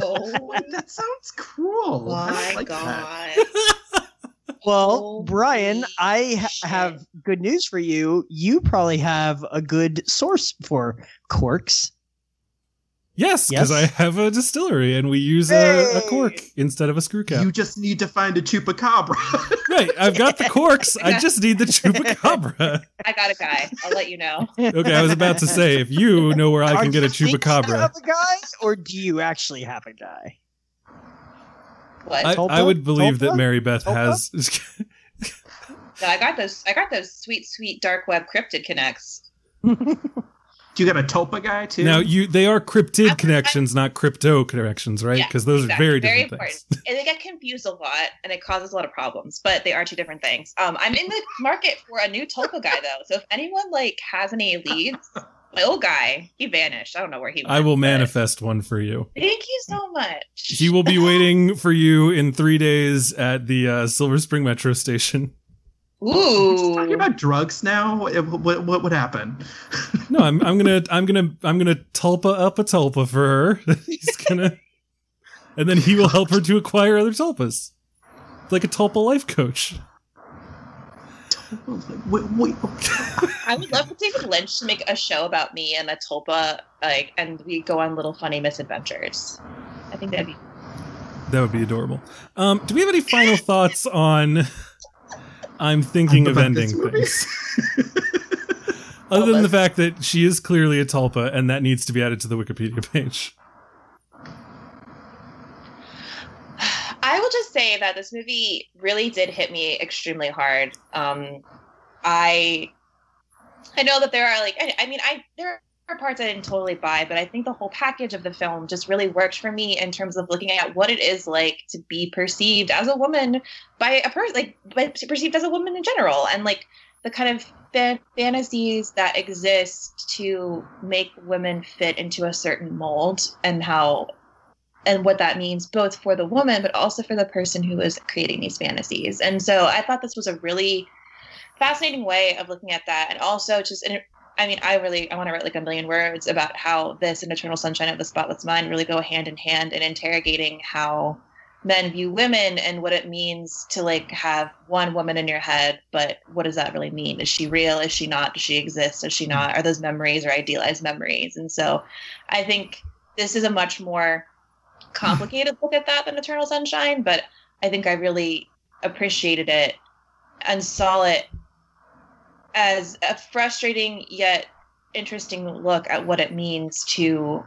Oh that sounds cruel. My like god. Well, Brian, I ha- have good news for you. You probably have a good source for corks. Yes, because Yes. I have a distillery and we use a, a cork instead of a screw cap. You just need to find a chupacabra. right, I've got the corks. I just need the chupacabra. I got a guy. I'll let you know. Okay, I was about to say, if you know where I Are can get a chupacabra. Do you thinking chupacabra, of a guy, or do you actually have a guy? What? I, Tulpa? I would believe that Mary Beth Tulpa? has. No, I got those. I got those sweet, sweet dark web cryptid connects. Do you got a Tulpa guy too? now you they are cryptid I'm- connections, not crypto connections, right? Yeah, Because those exactly. are very Very different things. and they get confused a lot, and it causes a lot of problems. But they are two different things. Um, I'm in the market for a new Tulpa guy though. So if anyone like has any leads, my old guy, he vanished. I don't know where he went. I will but- manifest one for you. Thank you so much. He will be waiting for you in three days at the uh, Silver Spring Metro Station. Ooh. talking about drugs now. What what, what would happen? No, I'm, I'm gonna I'm gonna I'm gonna tulpa up a tulpa for her. He's gonna, and then he will help her to acquire other tulpas, like a tulpa life coach. Wait, wait, I would love for David Lynch to make a show about me and a tulpa, like, and we go on little funny misadventures. I think that'd be. That would be adorable. Um, do we have any final thoughts on? I'm thinking of ending things. Other than the fact that she is clearly a tulpa, and that needs to be added to the Wikipedia page. I will just say that this movie really did hit me extremely hard. Um, I, I know that there are like, I, I mean, I there are parts I didn't totally buy, but I think the whole package of the film just really worked for me in terms of looking at what it is like to be perceived as a woman by a person, like by, perceived as a woman in general, and like the kind of fan- fantasies that exist to make women fit into a certain mold, and how and what that means both for the woman but also for the person who is creating these fantasies. And so i thought this was a really fascinating way of looking at that and also just i mean i really i want to write like a million words about how this and eternal sunshine of the spotless mind really go hand in hand in interrogating how men view women and what it means to like have one woman in your head but what does that really mean? Is she real? Is she not? Does she exist? Does she not? Are those memories or idealized memories? And so i think this is a much more complicated look at that than Eternal Sunshine, but I think I really appreciated it and saw it as a frustrating yet interesting look at what it means to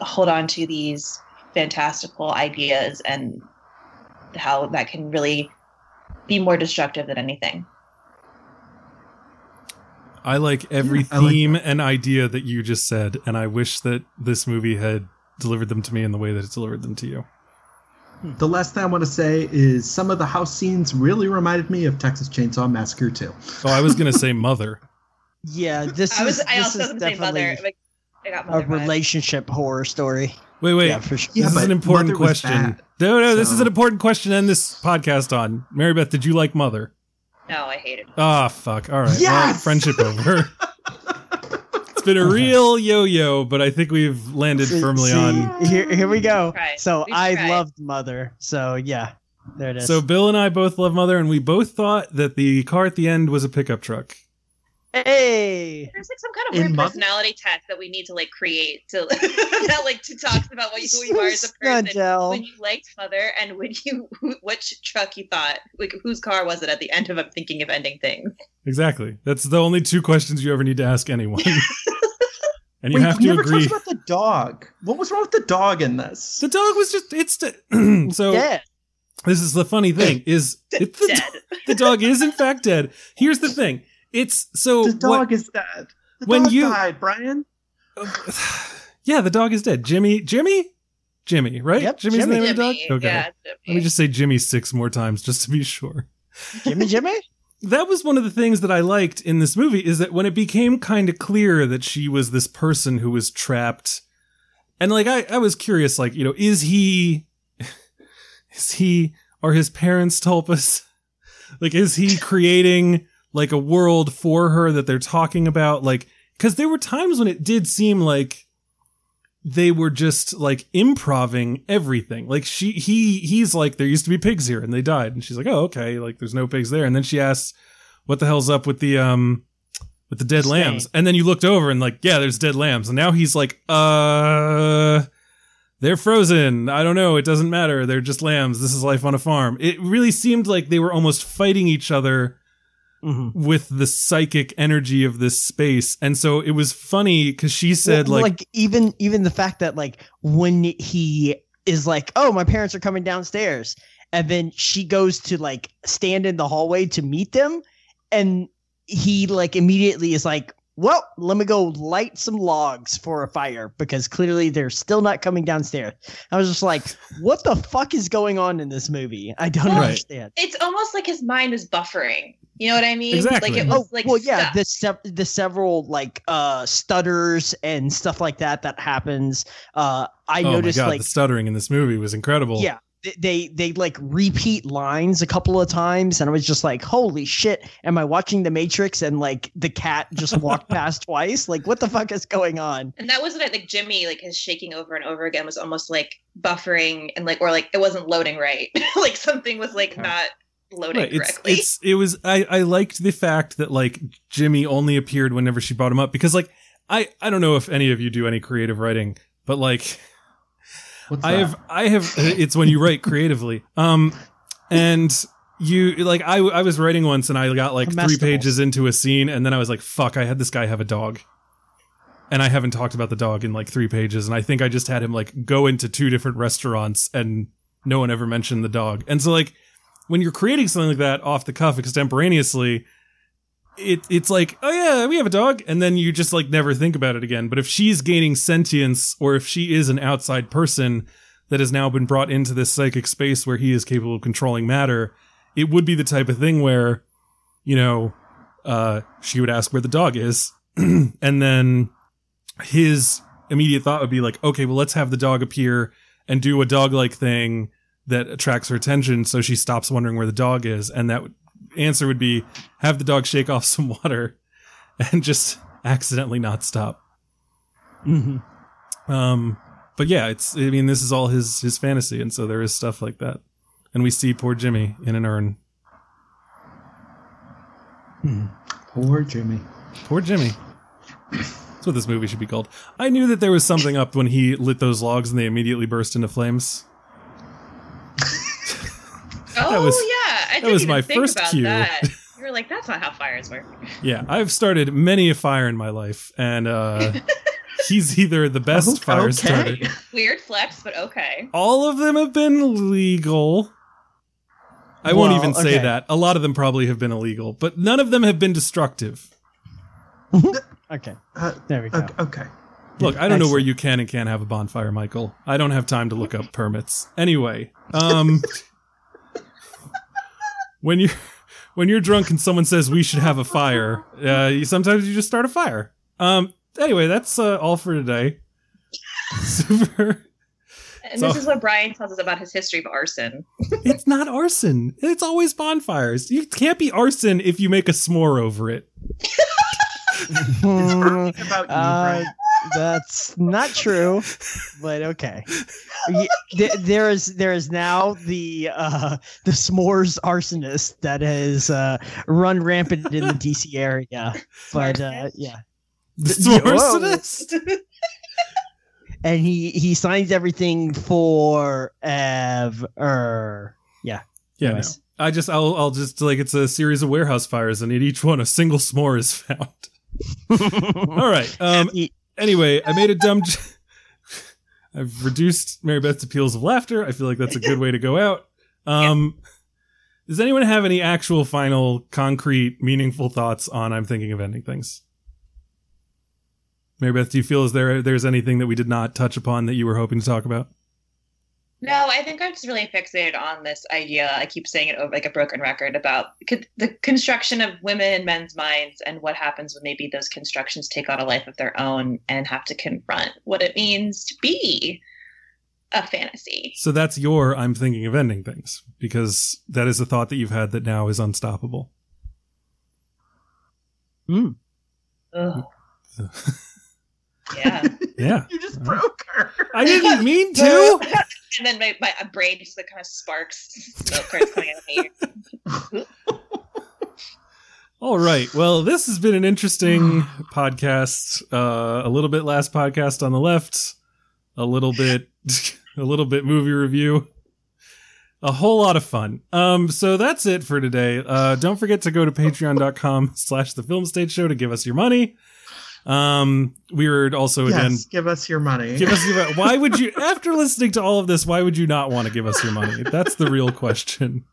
hold on to these fantastical ideas and how that can really be more destructive than anything. I like every Yeah, I like theme and idea that you just said, and I wish that this movie had delivered them to me in the way that it delivered them to you. The last thing I want to say is some of the house scenes really reminded me of Texas Chainsaw Massacre too. Oh, I was gonna say mother. Yeah, this I was is I this also is was gonna say mother. Like, I got a mother vibes. relationship horror story. Wait, wait. Yeah, for sure. Yeah, this is an important question. bad, no, no, this is an important question to end this podcast on. Mary Beth, did you like Mother? No, I hated it. Ah, fuck. All right. Well, friendship over. it's been a real yo-yo, but I think we've landed firmly see, on. Here, here we go. Right. So We I tried. loved Mother. So yeah, there it is. So Bill and I both love Mother, and we both thought that the car at the end was a pickup truck. Hey. There's like some kind of weird Mother? personality test that we need to like create to that like to talk about what you, who you are as a person Snydel. when you liked Mother and when you who, which truck you thought like whose car was it at the end of I'm thinking of ending things. Exactly. That's the only two questions you ever need to ask anyone. and you Wait, have we to never agree. talked about the dog. What was wrong with the dog in this? The dog was just it's de- so Dead. this is the funny thing is it, the, Dead. the dog is in fact dead. Here's the thing. It's so the dog what- is dead. The when dog you- died, Brian. Yeah, the dog is dead. Jimmy Jimmy Jimmy, right? Yep, Jimmy's Jimmy. the name of the dog? Okay. yeah, Let me just say Jimmy six more times just to be sure. Jimmy Jimmy? that was one of the things that I liked in this movie is that when it became kind of clear that she was this person who was trapped, and like I, I was curious, like you know, is he, is he, are his parents Tulpas? Like, is he creating like a world for her that they're talking about? Like, because there were times when it did seem like they were just like improving everything. Like she, he, he's like, there used to be pigs here and they died. And she's like, oh, okay. Like there's no pigs there. And then she asks, what the hell's up with the, um, with the dead Stain. lambs? And then you looked over and like, yeah, there's dead lambs. And now he's like, uh, they're frozen. I don't know. It doesn't matter. They're just lambs. This is life on a farm. It really seemed like they were almost fighting each other Mhm. with the psychic energy of this space. And so it was funny because she said Well, like, even even the fact that like when he is like, "Oh, my parents are coming downstairs," and then she goes to like stand in the hallway to meet them, and he like immediately is like, "Well, let me go light some logs for a fire because clearly they're still not coming downstairs." I was just like, "What the fuck is going on in this movie I don't Right. understand." It's almost like his mind is buffering. You know what I mean? Exactly. Like it Oh was like well, yeah. stuck. The sev- the several like uh stutters and stuff like that that happens. Uh, I oh noticed my god, like the stuttering in this movie was incredible. yeah, they they like repeat lines a couple of times, and I was just like, "Holy shit!" Am I watching The Matrix? And like the cat just walked past twice. Like, what the fuck is going on? And that wasn't it. Like Jimmy, like his shaking over and over again was almost like buffering and like, or like it wasn't loading right. like something was like Okay. not loading Right, it's correctly. it's it was I I liked the fact that like Jimmy only appeared whenever she brought him up because like I I don't know if any of you do any creative writing but like What's I that? have I have it's when you write creatively um and you like I I was writing once and I got like three pages into a scene and then I was like fuck I had this guy have a dog and I haven't talked about the dog in like three pages and I think I just had him like go into two different restaurants and no one ever mentioned the dog and so like when you're creating something like that off the cuff extemporaneously it it's like oh yeah we have a dog and then you just like never think about it again. But if she's gaining sentience or if she is an outside person that has now been brought into this psychic space where he is capable of controlling matter it would be the type of thing where you know uh she would ask where the dog is and then his immediate thought would be like okay well let's have the dog appear and do a dog like thing that attracts her attention so she stops wondering where the dog is and that answer would be have the dog shake off some water and just accidentally not stop. Mm-hmm. um but yeah it's i mean this is all his his fantasy and so there is stuff like that. And we see poor jimmy in an urn. Poor Jimmy. poor jimmy. That's what this movie should be called. I knew that there was something up when he lit those logs and they immediately burst into flames oh was- yeah, I didn't was even my think first about cue. that. You were like, that's not how fires work. yeah i've started many a fire in my life and uh he's either the best Okay. fire starter Weird flex, but okay. all of them have been legal. I won't even say okay. that. A lot of them probably have been illegal, but none of them have been destructive. Okay, Uh, there we go. okay, okay. Look, I don't know where you can and can't have a bonfire, Michael. I don't have time to look up permits. Anyway, um when you when you're drunk and someone says we should have a fire, uh, you, sometimes you just start a fire. Um anyway, that's uh, all for today. Super. And So- this is what Brian tells us about his history of arson. It's not arson. It's always bonfires. You can't be arson if you make a s'more over it. It's about you, Uh, Brian. That's not true, but okay. There is there is now the uh, the s'mores arsonist that has uh, run rampant in the DC area. But uh, yeah, The Whoa. arsonist? and he he signs everything for ever. Yeah. Yeah, no. I just I'll I'll just like it's a series of warehouse fires, and in each one a single s'more is found. All right. Um. Anyway, I made a dumb. I've reduced Mary Beth to peals of laughter. I feel like that's a good way to go out. Um. Does anyone have any actual final, concrete, meaningful thoughts on I'm thinking of ending things? Mary Beth, do you feel as there there's anything that we did not touch upon that you were hoping to talk about? No, I think I'm just really fixated on this idea. I keep saying it over like a broken record about co- the construction of women and men's minds and what happens when maybe those constructions take on a life of their own and have to confront what it means to be a fantasy. So that's your I'm thinking of ending things because that is a thought that you've had that now is unstoppable. Mm. Ugh. yeah. Yeah. You just broke her. I didn't mean to. and then my, my brain just like kind of sparks, smoke starts coming out of my ears. All right. Well, this has been an interesting podcast. Uh, a little bit last podcast on the left, a little bit, a little bit movie review, a whole lot of fun. Um, so that's it for today. Uh, don't forget to go to patreon.com slash the film stage show to give us your money. Um, we are also again give us your money. give us your why would you after listening to all of this why would you not want to give us your money? That's the real question.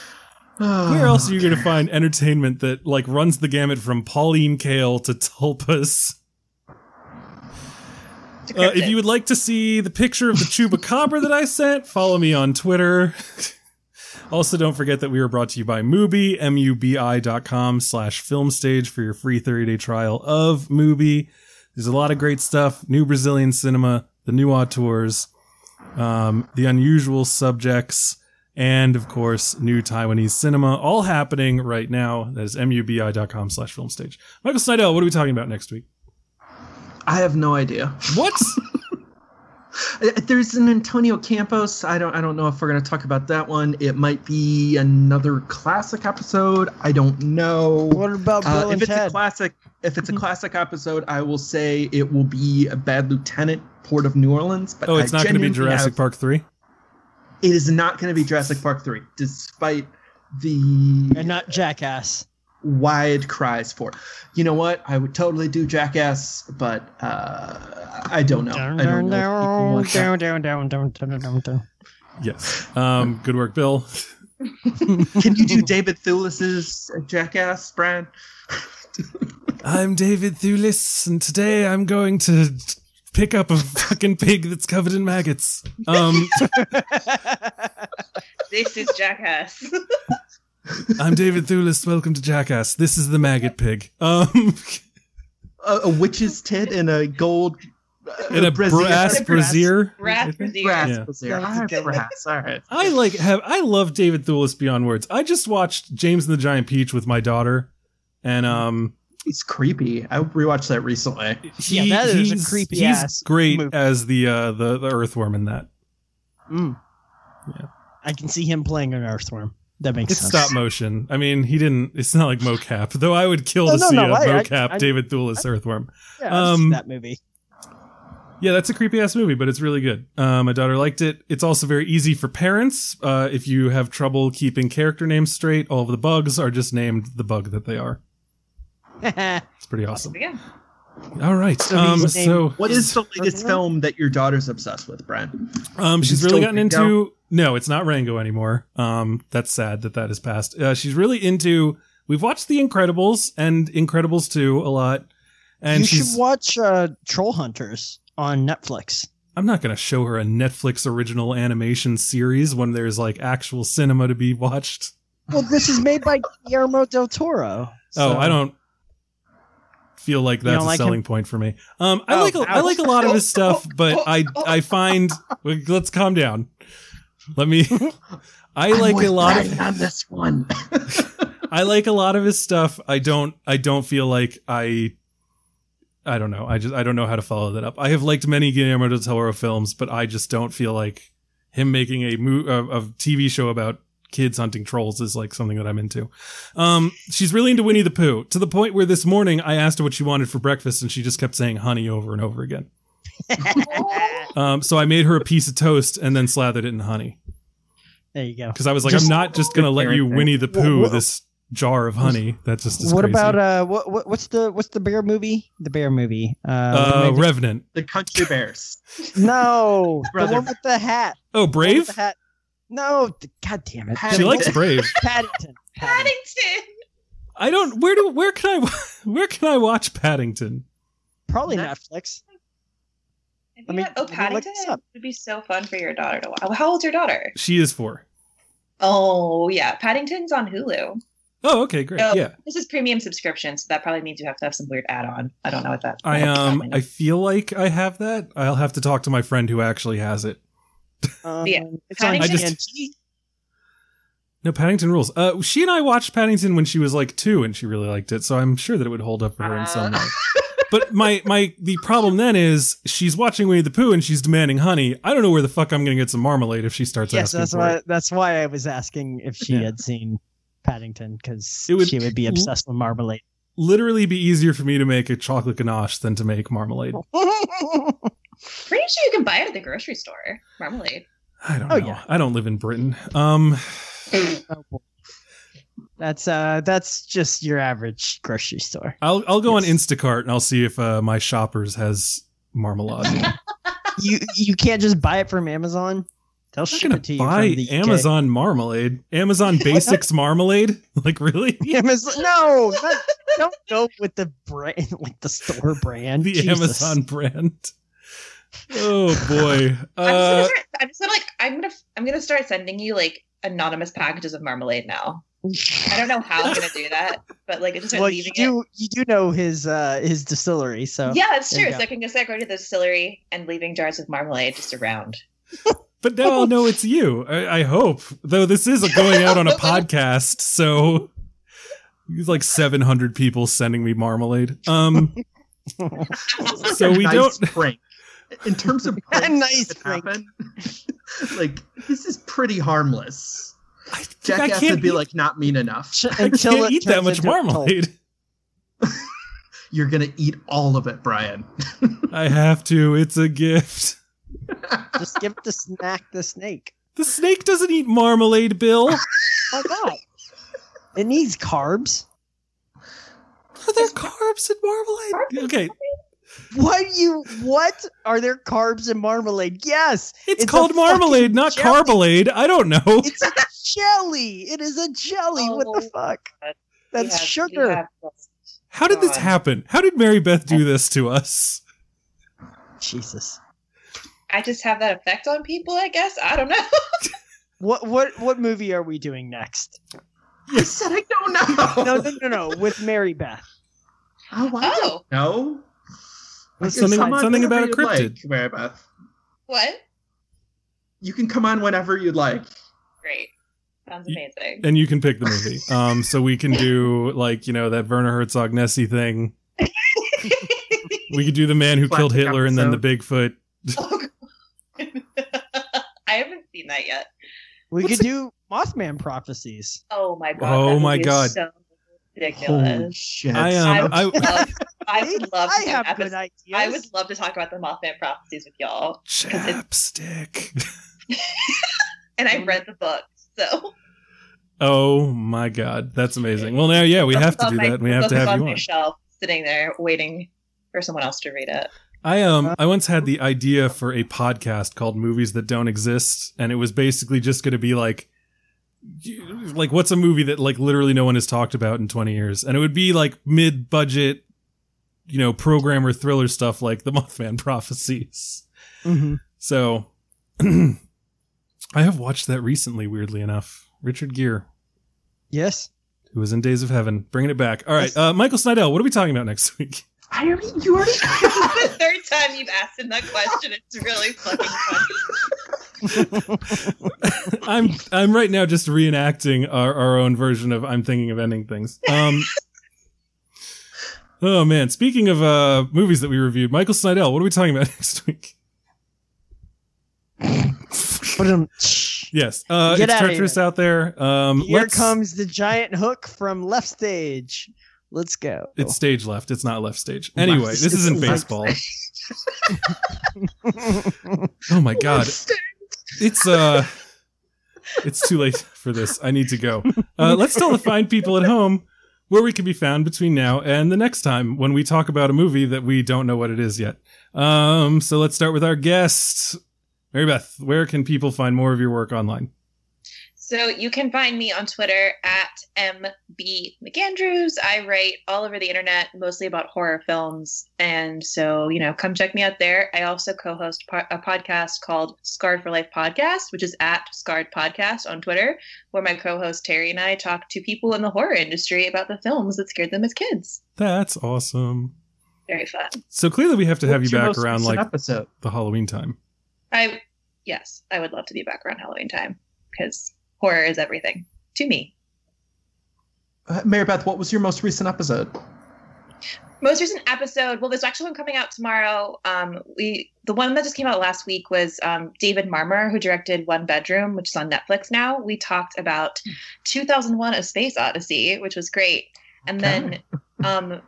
Where else are you going to find entertainment that like runs the gamut from pauline kael to tulpas? Uh, if you would like to see the picture of the chupacabra that i sent follow me on twitter also don't forget that we are brought to you by mubi m-u-b-i.com slash film stage for your free 30-day trial of mubi there's a lot of great stuff. New Brazilian cinema, the new auteurs, um, the unusual subjects, and of course, new Taiwanese cinema, all happening right now. That is mubi.com slash film stage. Michael Snydel, what are we talking about next week? I have no idea. What? Uh, There's an Antonio Campos. I don't. I don't know if we're going to talk about that one. It might be another classic episode. I don't know. What about Uh, if and it's a classic, if it's a classic episode, I will say it will be a Bad Lieutenant, Port of New Orleans. But Oh, it's I not going to be Jurassic have- Park 3? It is not going to be Jurassic Park three, despite the and not Jackass. Wide cries for. You know what? I would totally do Jackass, but uh, I don't know. I don't know. if people want that. down, down, down, down, down, down. Yes. Um, good work, Bill. Can you do David Thewlis's Jackass, Brad? I'm David Thewlis, and today I'm going to pick up a fucking pig that's covered in maggots. Um, This is Jackass. I'm David Thewlis. Welcome to Jackass. This is the maggot pig. Um, A, a witch's tit in a gold. uh, in a brassiere. brass brazier. Brass brazier. Brass Yeah. brazier. That's good. brass. All right. I like have I love David Thewlis beyond words. I just watched James and the Giant Peach with my daughter, and um, He's creepy. I rewatched that recently. he, Yeah, that is a creepy He's ass great movie. as the uh the the earthworm in that. Mm. Yeah. I can see him playing an earthworm. That makes It's sense. stop motion. I mean, he didn't. It's not like mocap, though. I would kill Oh, to no, see no, a I- I- mocap I- David Thewlis earthworm. Yeah, Um, that movie. Yeah, that's a creepy ass movie, but it's really good. Uh, my daughter liked it. It's also very easy for parents. Uh, if you have trouble keeping character names straight, all of the bugs are just named the bug that they are. It's pretty awesome. Yeah. All right. So um, so What is the latest film that your daughter's obsessed with, Brad? um, she's really gotten Rango? into. No, it's not Rango anymore. Um, that's sad that that has passed. Uh, she's really into. We've watched The Incredibles and Incredibles 2 a lot. And you should watch uh, Troll Hunters on Netflix. I'm not going to show her a Netflix original animation series when there's like actual cinema to be watched. Well, this is made by Guillermo del Toro. Oh, I don't feel like that's a like selling him? point for me. Um, I Oh, like a, I like a lot of his stuff, but I I find let's calm down. Let me. I like a lot of on this one. I like a lot of his stuff. I don't I don't feel like I I don't know. I just I don't know how to follow that up. I have liked many Guillermo del Toro films, but I just don't feel like him making a mo- a, a TV show about kids hunting trolls is like something that I'm into. Um, she's really into Winnie the Pooh to the point where this morning I asked her what she wanted for breakfast, and she just kept saying honey over and over again. Um, so I made her a piece of toast and then slathered it in honey There you go. because I was like, Just- I'm not just gonna let you Character. Winnie the Wha- Pooh wha- this jar of honey. That just is What crazy. about uh what, what what's the what's the bear movie? The bear movie. Uh, uh, Revenant? The Country Bears. no, the Brother. one with the hat. Oh, The one with Brave. the hat. No, th- god damn it. She likes Brave. Paddington. Paddington. Paddington. I don't. Where do? Where can I? Where can I watch Paddington? Probably Netflix. Have Let you me- not- oh, let me look Paddington this up. would be so fun for your daughter to watch. How old's your daughter? She is four. Oh yeah, Paddington's on Hulu. Oh, okay, great. No, Yeah, This is premium subscription, so that probably means you have to have some weird add-on. I don't know what that. I what um. I feel like I have that. I'll have to talk to my friend who actually has it. Um, Yeah. It's on I just- No, Paddington rules. Uh, she and I watched Paddington when she was like two, and she really liked it. So I'm sure that it would hold up for her in some Uh. way. But my my the problem then is she's watching Winnie the Pooh and she's demanding honey. I don't know where the fuck I'm gonna get some marmalade if she starts Yes, asking that's for why. it. That's why I was asking if she Yeah. had seen Paddington because would- she would be obsessed with marmalade. Literally, be easier for me to make a chocolate ganache than to make marmalade. Pretty sure you can buy it at the grocery store. Marmalade. I don't Oh, know. yeah. I don't live in Britain. Um, Oh, boy. That's uh, that's just your average grocery store. I'll I'll go Yes. on Instacart and I'll see if uh, my shoppers has marmalade. You you can't just buy it from Amazon. They'll ship gonna it to you buy from the UK. Amazon marmalade. Amazon Basics marmalade. Like really? Amazon. No, not, don't go with the brand, like the store brand. the Jesus. Amazon brand. Oh boy. I'm, just gonna Uh, start, I'm just gonna like I'm gonna I'm gonna start sending you like anonymous packages of marmalade now. I don't know how I'm gonna do that, but like I just start Well, you leaving it. do you do know his uh his distillery, so Yeah, that's There you true. go. So I can just like go to the distillery and leaving jars of marmalade just around. but now I'll know it's you. I, I hope. Though this is going out on a podcast, so there's like 700 people sending me marmalade. Um, so we nice don't. prank. In terms of A pranks nice that happen, like this is pretty harmless. I, I Jackass can't would be eat- like not mean enough. Ch- I until can't eat that much into a cult. marmalade. You're gonna eat all of it, Brian. I have to. It's a gift. Just give it to snack the snake. The snake doesn't eat marmalade, Bill. Why not? It needs carbs. Are there carbs in marmalade? Okay, What you what are there carbs in marmalade? Yes, it's, It's called marmalade, not jelly. carbolade. I don't know. it's a jelly. It is a jelly. what the Oh, fuck? God. That's We sugar. have this- How did this happen? How did Mary Beth do this to us? Jesus. I just have that effect on people, I guess. I don't know. What what what movie are we doing next? I said I don't know. No, no, no, no. With Mary Beth. Oh, wow. Oh. don't know. What's You can something- on something about a you'd cryptid. Like, Mary Beth. what? You can come on whenever you'd like. Great. Sounds amazing. And you can pick the movie. Um, so we can do like you know that Werner Herzog Nessie thing. We could do the man who killed Classic Hitler and then the episode. Bigfoot. I haven't seen that yet. We What's could do Mothman prophecies. Oh my god. Oh my God. So Holy ridiculous. shit. I I um would, I, love, I would love to I have episodes- good ideas. I would love to talk about the Mothman prophecies with y'all. chapstick. And I read the book, so Oh my god, that's amazing. Well, now yeah, we have to do my- that. We have to have on you my on. shelf, sitting there waiting for someone else to read it. I um I once had the idea for a podcast called Movies That Don't Exist, and it was basically just going to be like like what's a movie that like literally no one has talked about in 20 years and it would be like mid-budget you know programmer thriller stuff like the mothman prophecies Mhm. so i have watched that recently weirdly enough richard gere Yes. who was in days of heaven bringing it back all right uh michael snydel what are we talking about next week I already, you already. the third time you've asked him that question, it's really fucking funny. I'm I'm right now just reenacting our, our own version of I'm thinking of ending things. Um, Oh man, speaking of uh movies that we reviewed, Michael Snydel, what are we talking about next week? Yes, uh, Get it's treacherous out there. Um, here comes the giant hook from left stage. Let's go. It's stage left. It's not left stage. Anyway, Left- this isn't baseball. Oh my god, it's uh, it's too late for this. I need to go. Uh, let's tell the fine people at home where we can be found between now and the next time when we talk about a movie that we don't know what it is yet. Um, so let's start with our guest, Mary Beth. Where can people find more of your work online? So you can find me on Twitter at MB McAndrews. I write all over the internet, mostly about horror films. And so, you know, come check me out there. I also co host a podcast called Scarred for Life Podcast, which is at Scarred Podcast on Twitter, where my co host Terry and I talk to people in the horror industry about the films that scared them as kids. That's awesome. Very fun. So clearly, we have to have What's you back around like episode. the Halloween time. I, yes, I would love to be back around Halloween time because horror is everything. To me. Uh, Mary Beth, what was your most recent episode? most recent episode well there's actually one coming out tomorrow. Um we the one that just came out last week was um david marmor who directed one bedroom which is on netflix now. We talked about 2001 a space odyssey which was great. And then um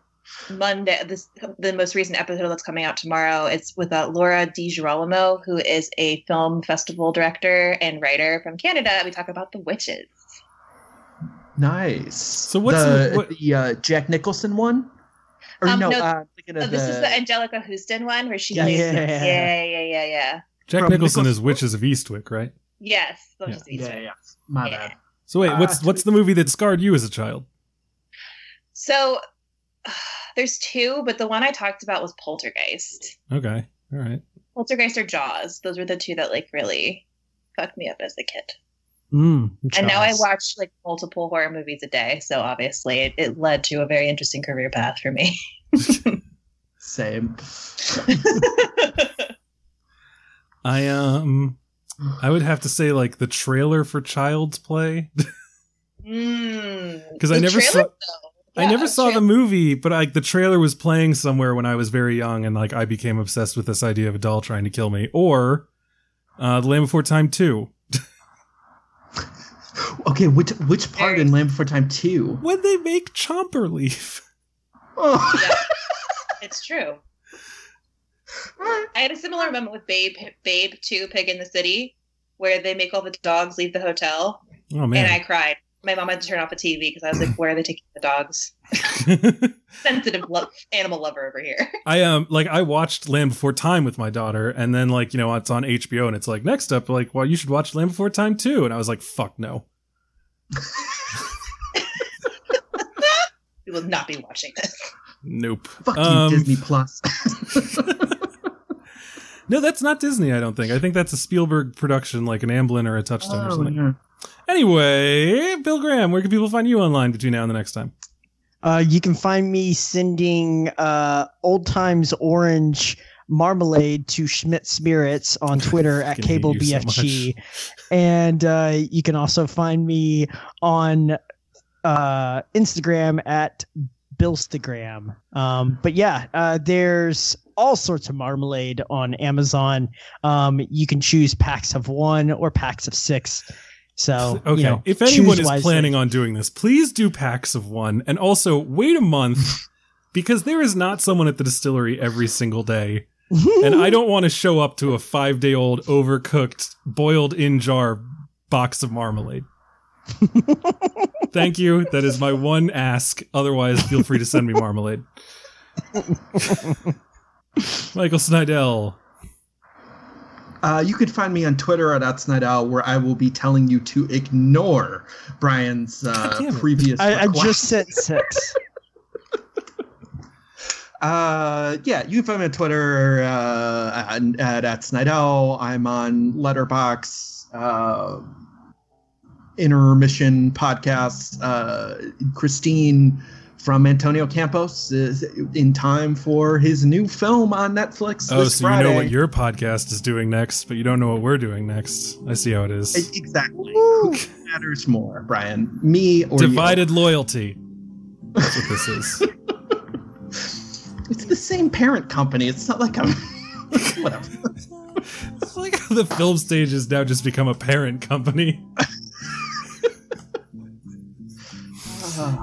monday this the most recent episode that's coming out tomorrow it's with uh, laura di girolamo who is a film festival director and writer from canada we talk about the witches Nice. So what's the, the- what- the uh, Jack Nicholson one? Or Um, no, no, uh, I'm thinking oh, of this is the anjelica huston one where she Yes, plays yes. yeah yeah yeah yeah Jack From Nicholson is Witches of Eastwick, right? yes those Yeah. are the yeah, yeah. My Yeah. bad. So wait, Uh, what's what's the movie that scarred you as a child? So there's two, but the one I talked about was Poltergeist. Okay, all right. Poltergeist or Jaws. Those were the two that like really fucked me up as a kid. Mm, And now I watch like multiple horror movies a day, so obviously it, it led to a very interesting career path for me. Same. I um, I would have to say like the trailer for Child's Play mm. 'Cause I never trailer, saw- though. I never saw trail- the movie, but like the trailer was playing somewhere when I was very young, and like I became obsessed with this idea of a doll trying to kill me. Or uh, The Land Before Time Two, Okay, which which part in Land Before Time 2? when they make Chomper leave. Oh. Yeah, it's true. I had a similar moment with Babe, Babe Two, Pig in the City, where they make all the dogs leave the hotel, Oh and I cried. My mom had to turn off the TV because I was like, "Where are they taking the dogs?" Sensitive lo- animal lover over here. I um like I watched Land Before Time with my daughter, and then like you know it's on HBO, and it's like next up like well you should watch Land Before Time too, and I was like fuck no. We will not be watching this. Nope. Fuck Um, you, Disney Plus. No, that's not Disney. I don't think. I think that's a Spielberg production, like an Amblin or a Touchstone or Oh, something. yeah. Anyway, Bill Graham, where can people find you online between now and the next time? Uh, you can find me sending uh, old times orange marmalade to Schmidt Spirits on Twitter at Fucking Cable hate so and uh, you can also find me on uh, Instagram at Billstagram. Um, but yeah, uh, there's all sorts of marmalade on Amazon. Um, you can choose packs of one or packs of six. So Okay, you know, if anyone is wisely. planning on doing this, please do packs of one, and also wait a month because there is not someone at the distillery every single day, and I don't want to show up to a five day old overcooked boiled in jar box of marmalade. Thank you. That is my one ask. Otherwise, feel free to send me marmalade. Michael Snydel. Uh, you can find me on Twitter at @snydel, where I will be telling you to ignore Brian's uh, God damn it. previous. I, I just sent six. Uh, yeah, you can find me on Twitter uh, at, at. I'm on Letterboxd, uh, Intermission Podcast. Uh, Christine from Antonio Campos uh, in time for his new film on Netflix. Oh, this so Friday. you know what your podcast is doing next, but you don't know what we're doing next. I see how it is. Exactly. Who matters more, Brian? Me or you? Divided loyalty. That's what this is. It's the same parent company. It's not like I'm. Whatever. It's like the film stage has now just become a parent company.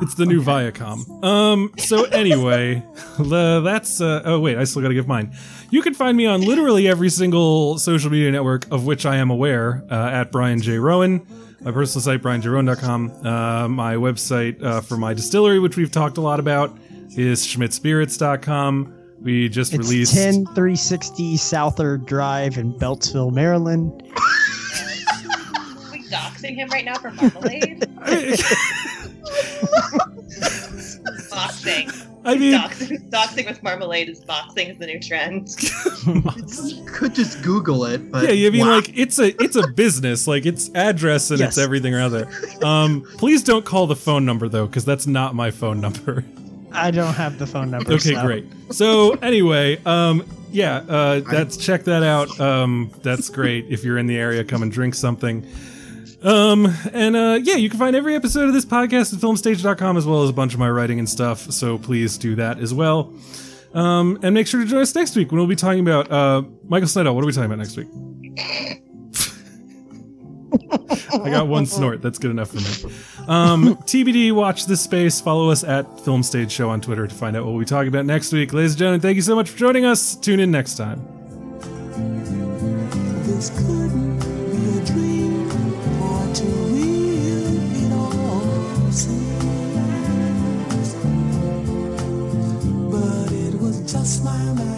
It's the new Viacom. Um. So anyway, le- that's. Uh, oh wait, I still gotta give mine. You can find me on literally every single social media network of which I am aware uh, at Brian J Roan. My personal site, brianjroan.com. Uh, my website uh, for my distillery, which we've talked a lot about, is schmidtspirits.com. We just It's released. 10360 Southard Drive in Beltsville, Maryland. Are we doxing him right now for marmalade? boxing. I mean, Doxing, doxing with marmalade is boxing is the new trend. You could just Google it, but yeah, I mean, wow. like it's a it's a business, like it's address and it's everything around there. Um, please don't call the phone number though, because that's not my phone number. I don't have the phone number. okay, so- great. So anyway, um, yeah, uh, that's check that out. Um, that's great. If you're in the area, come and drink something. Um, and uh, yeah, you can find every episode of this podcast at filmstage.com as well as a bunch of my writing and stuff. So please do that as well. Um, and make sure to join us next week when we'll be talking about uh, Michael Snydel. What are we talking about next week? I got one snort. That's good enough for me. Um, TBD, watch this space. Follow us at Film Stage Show on Twitter to find out what we'll be talking about next week. Ladies and gentlemen, thank you so much for joining us. Tune in next time. Just my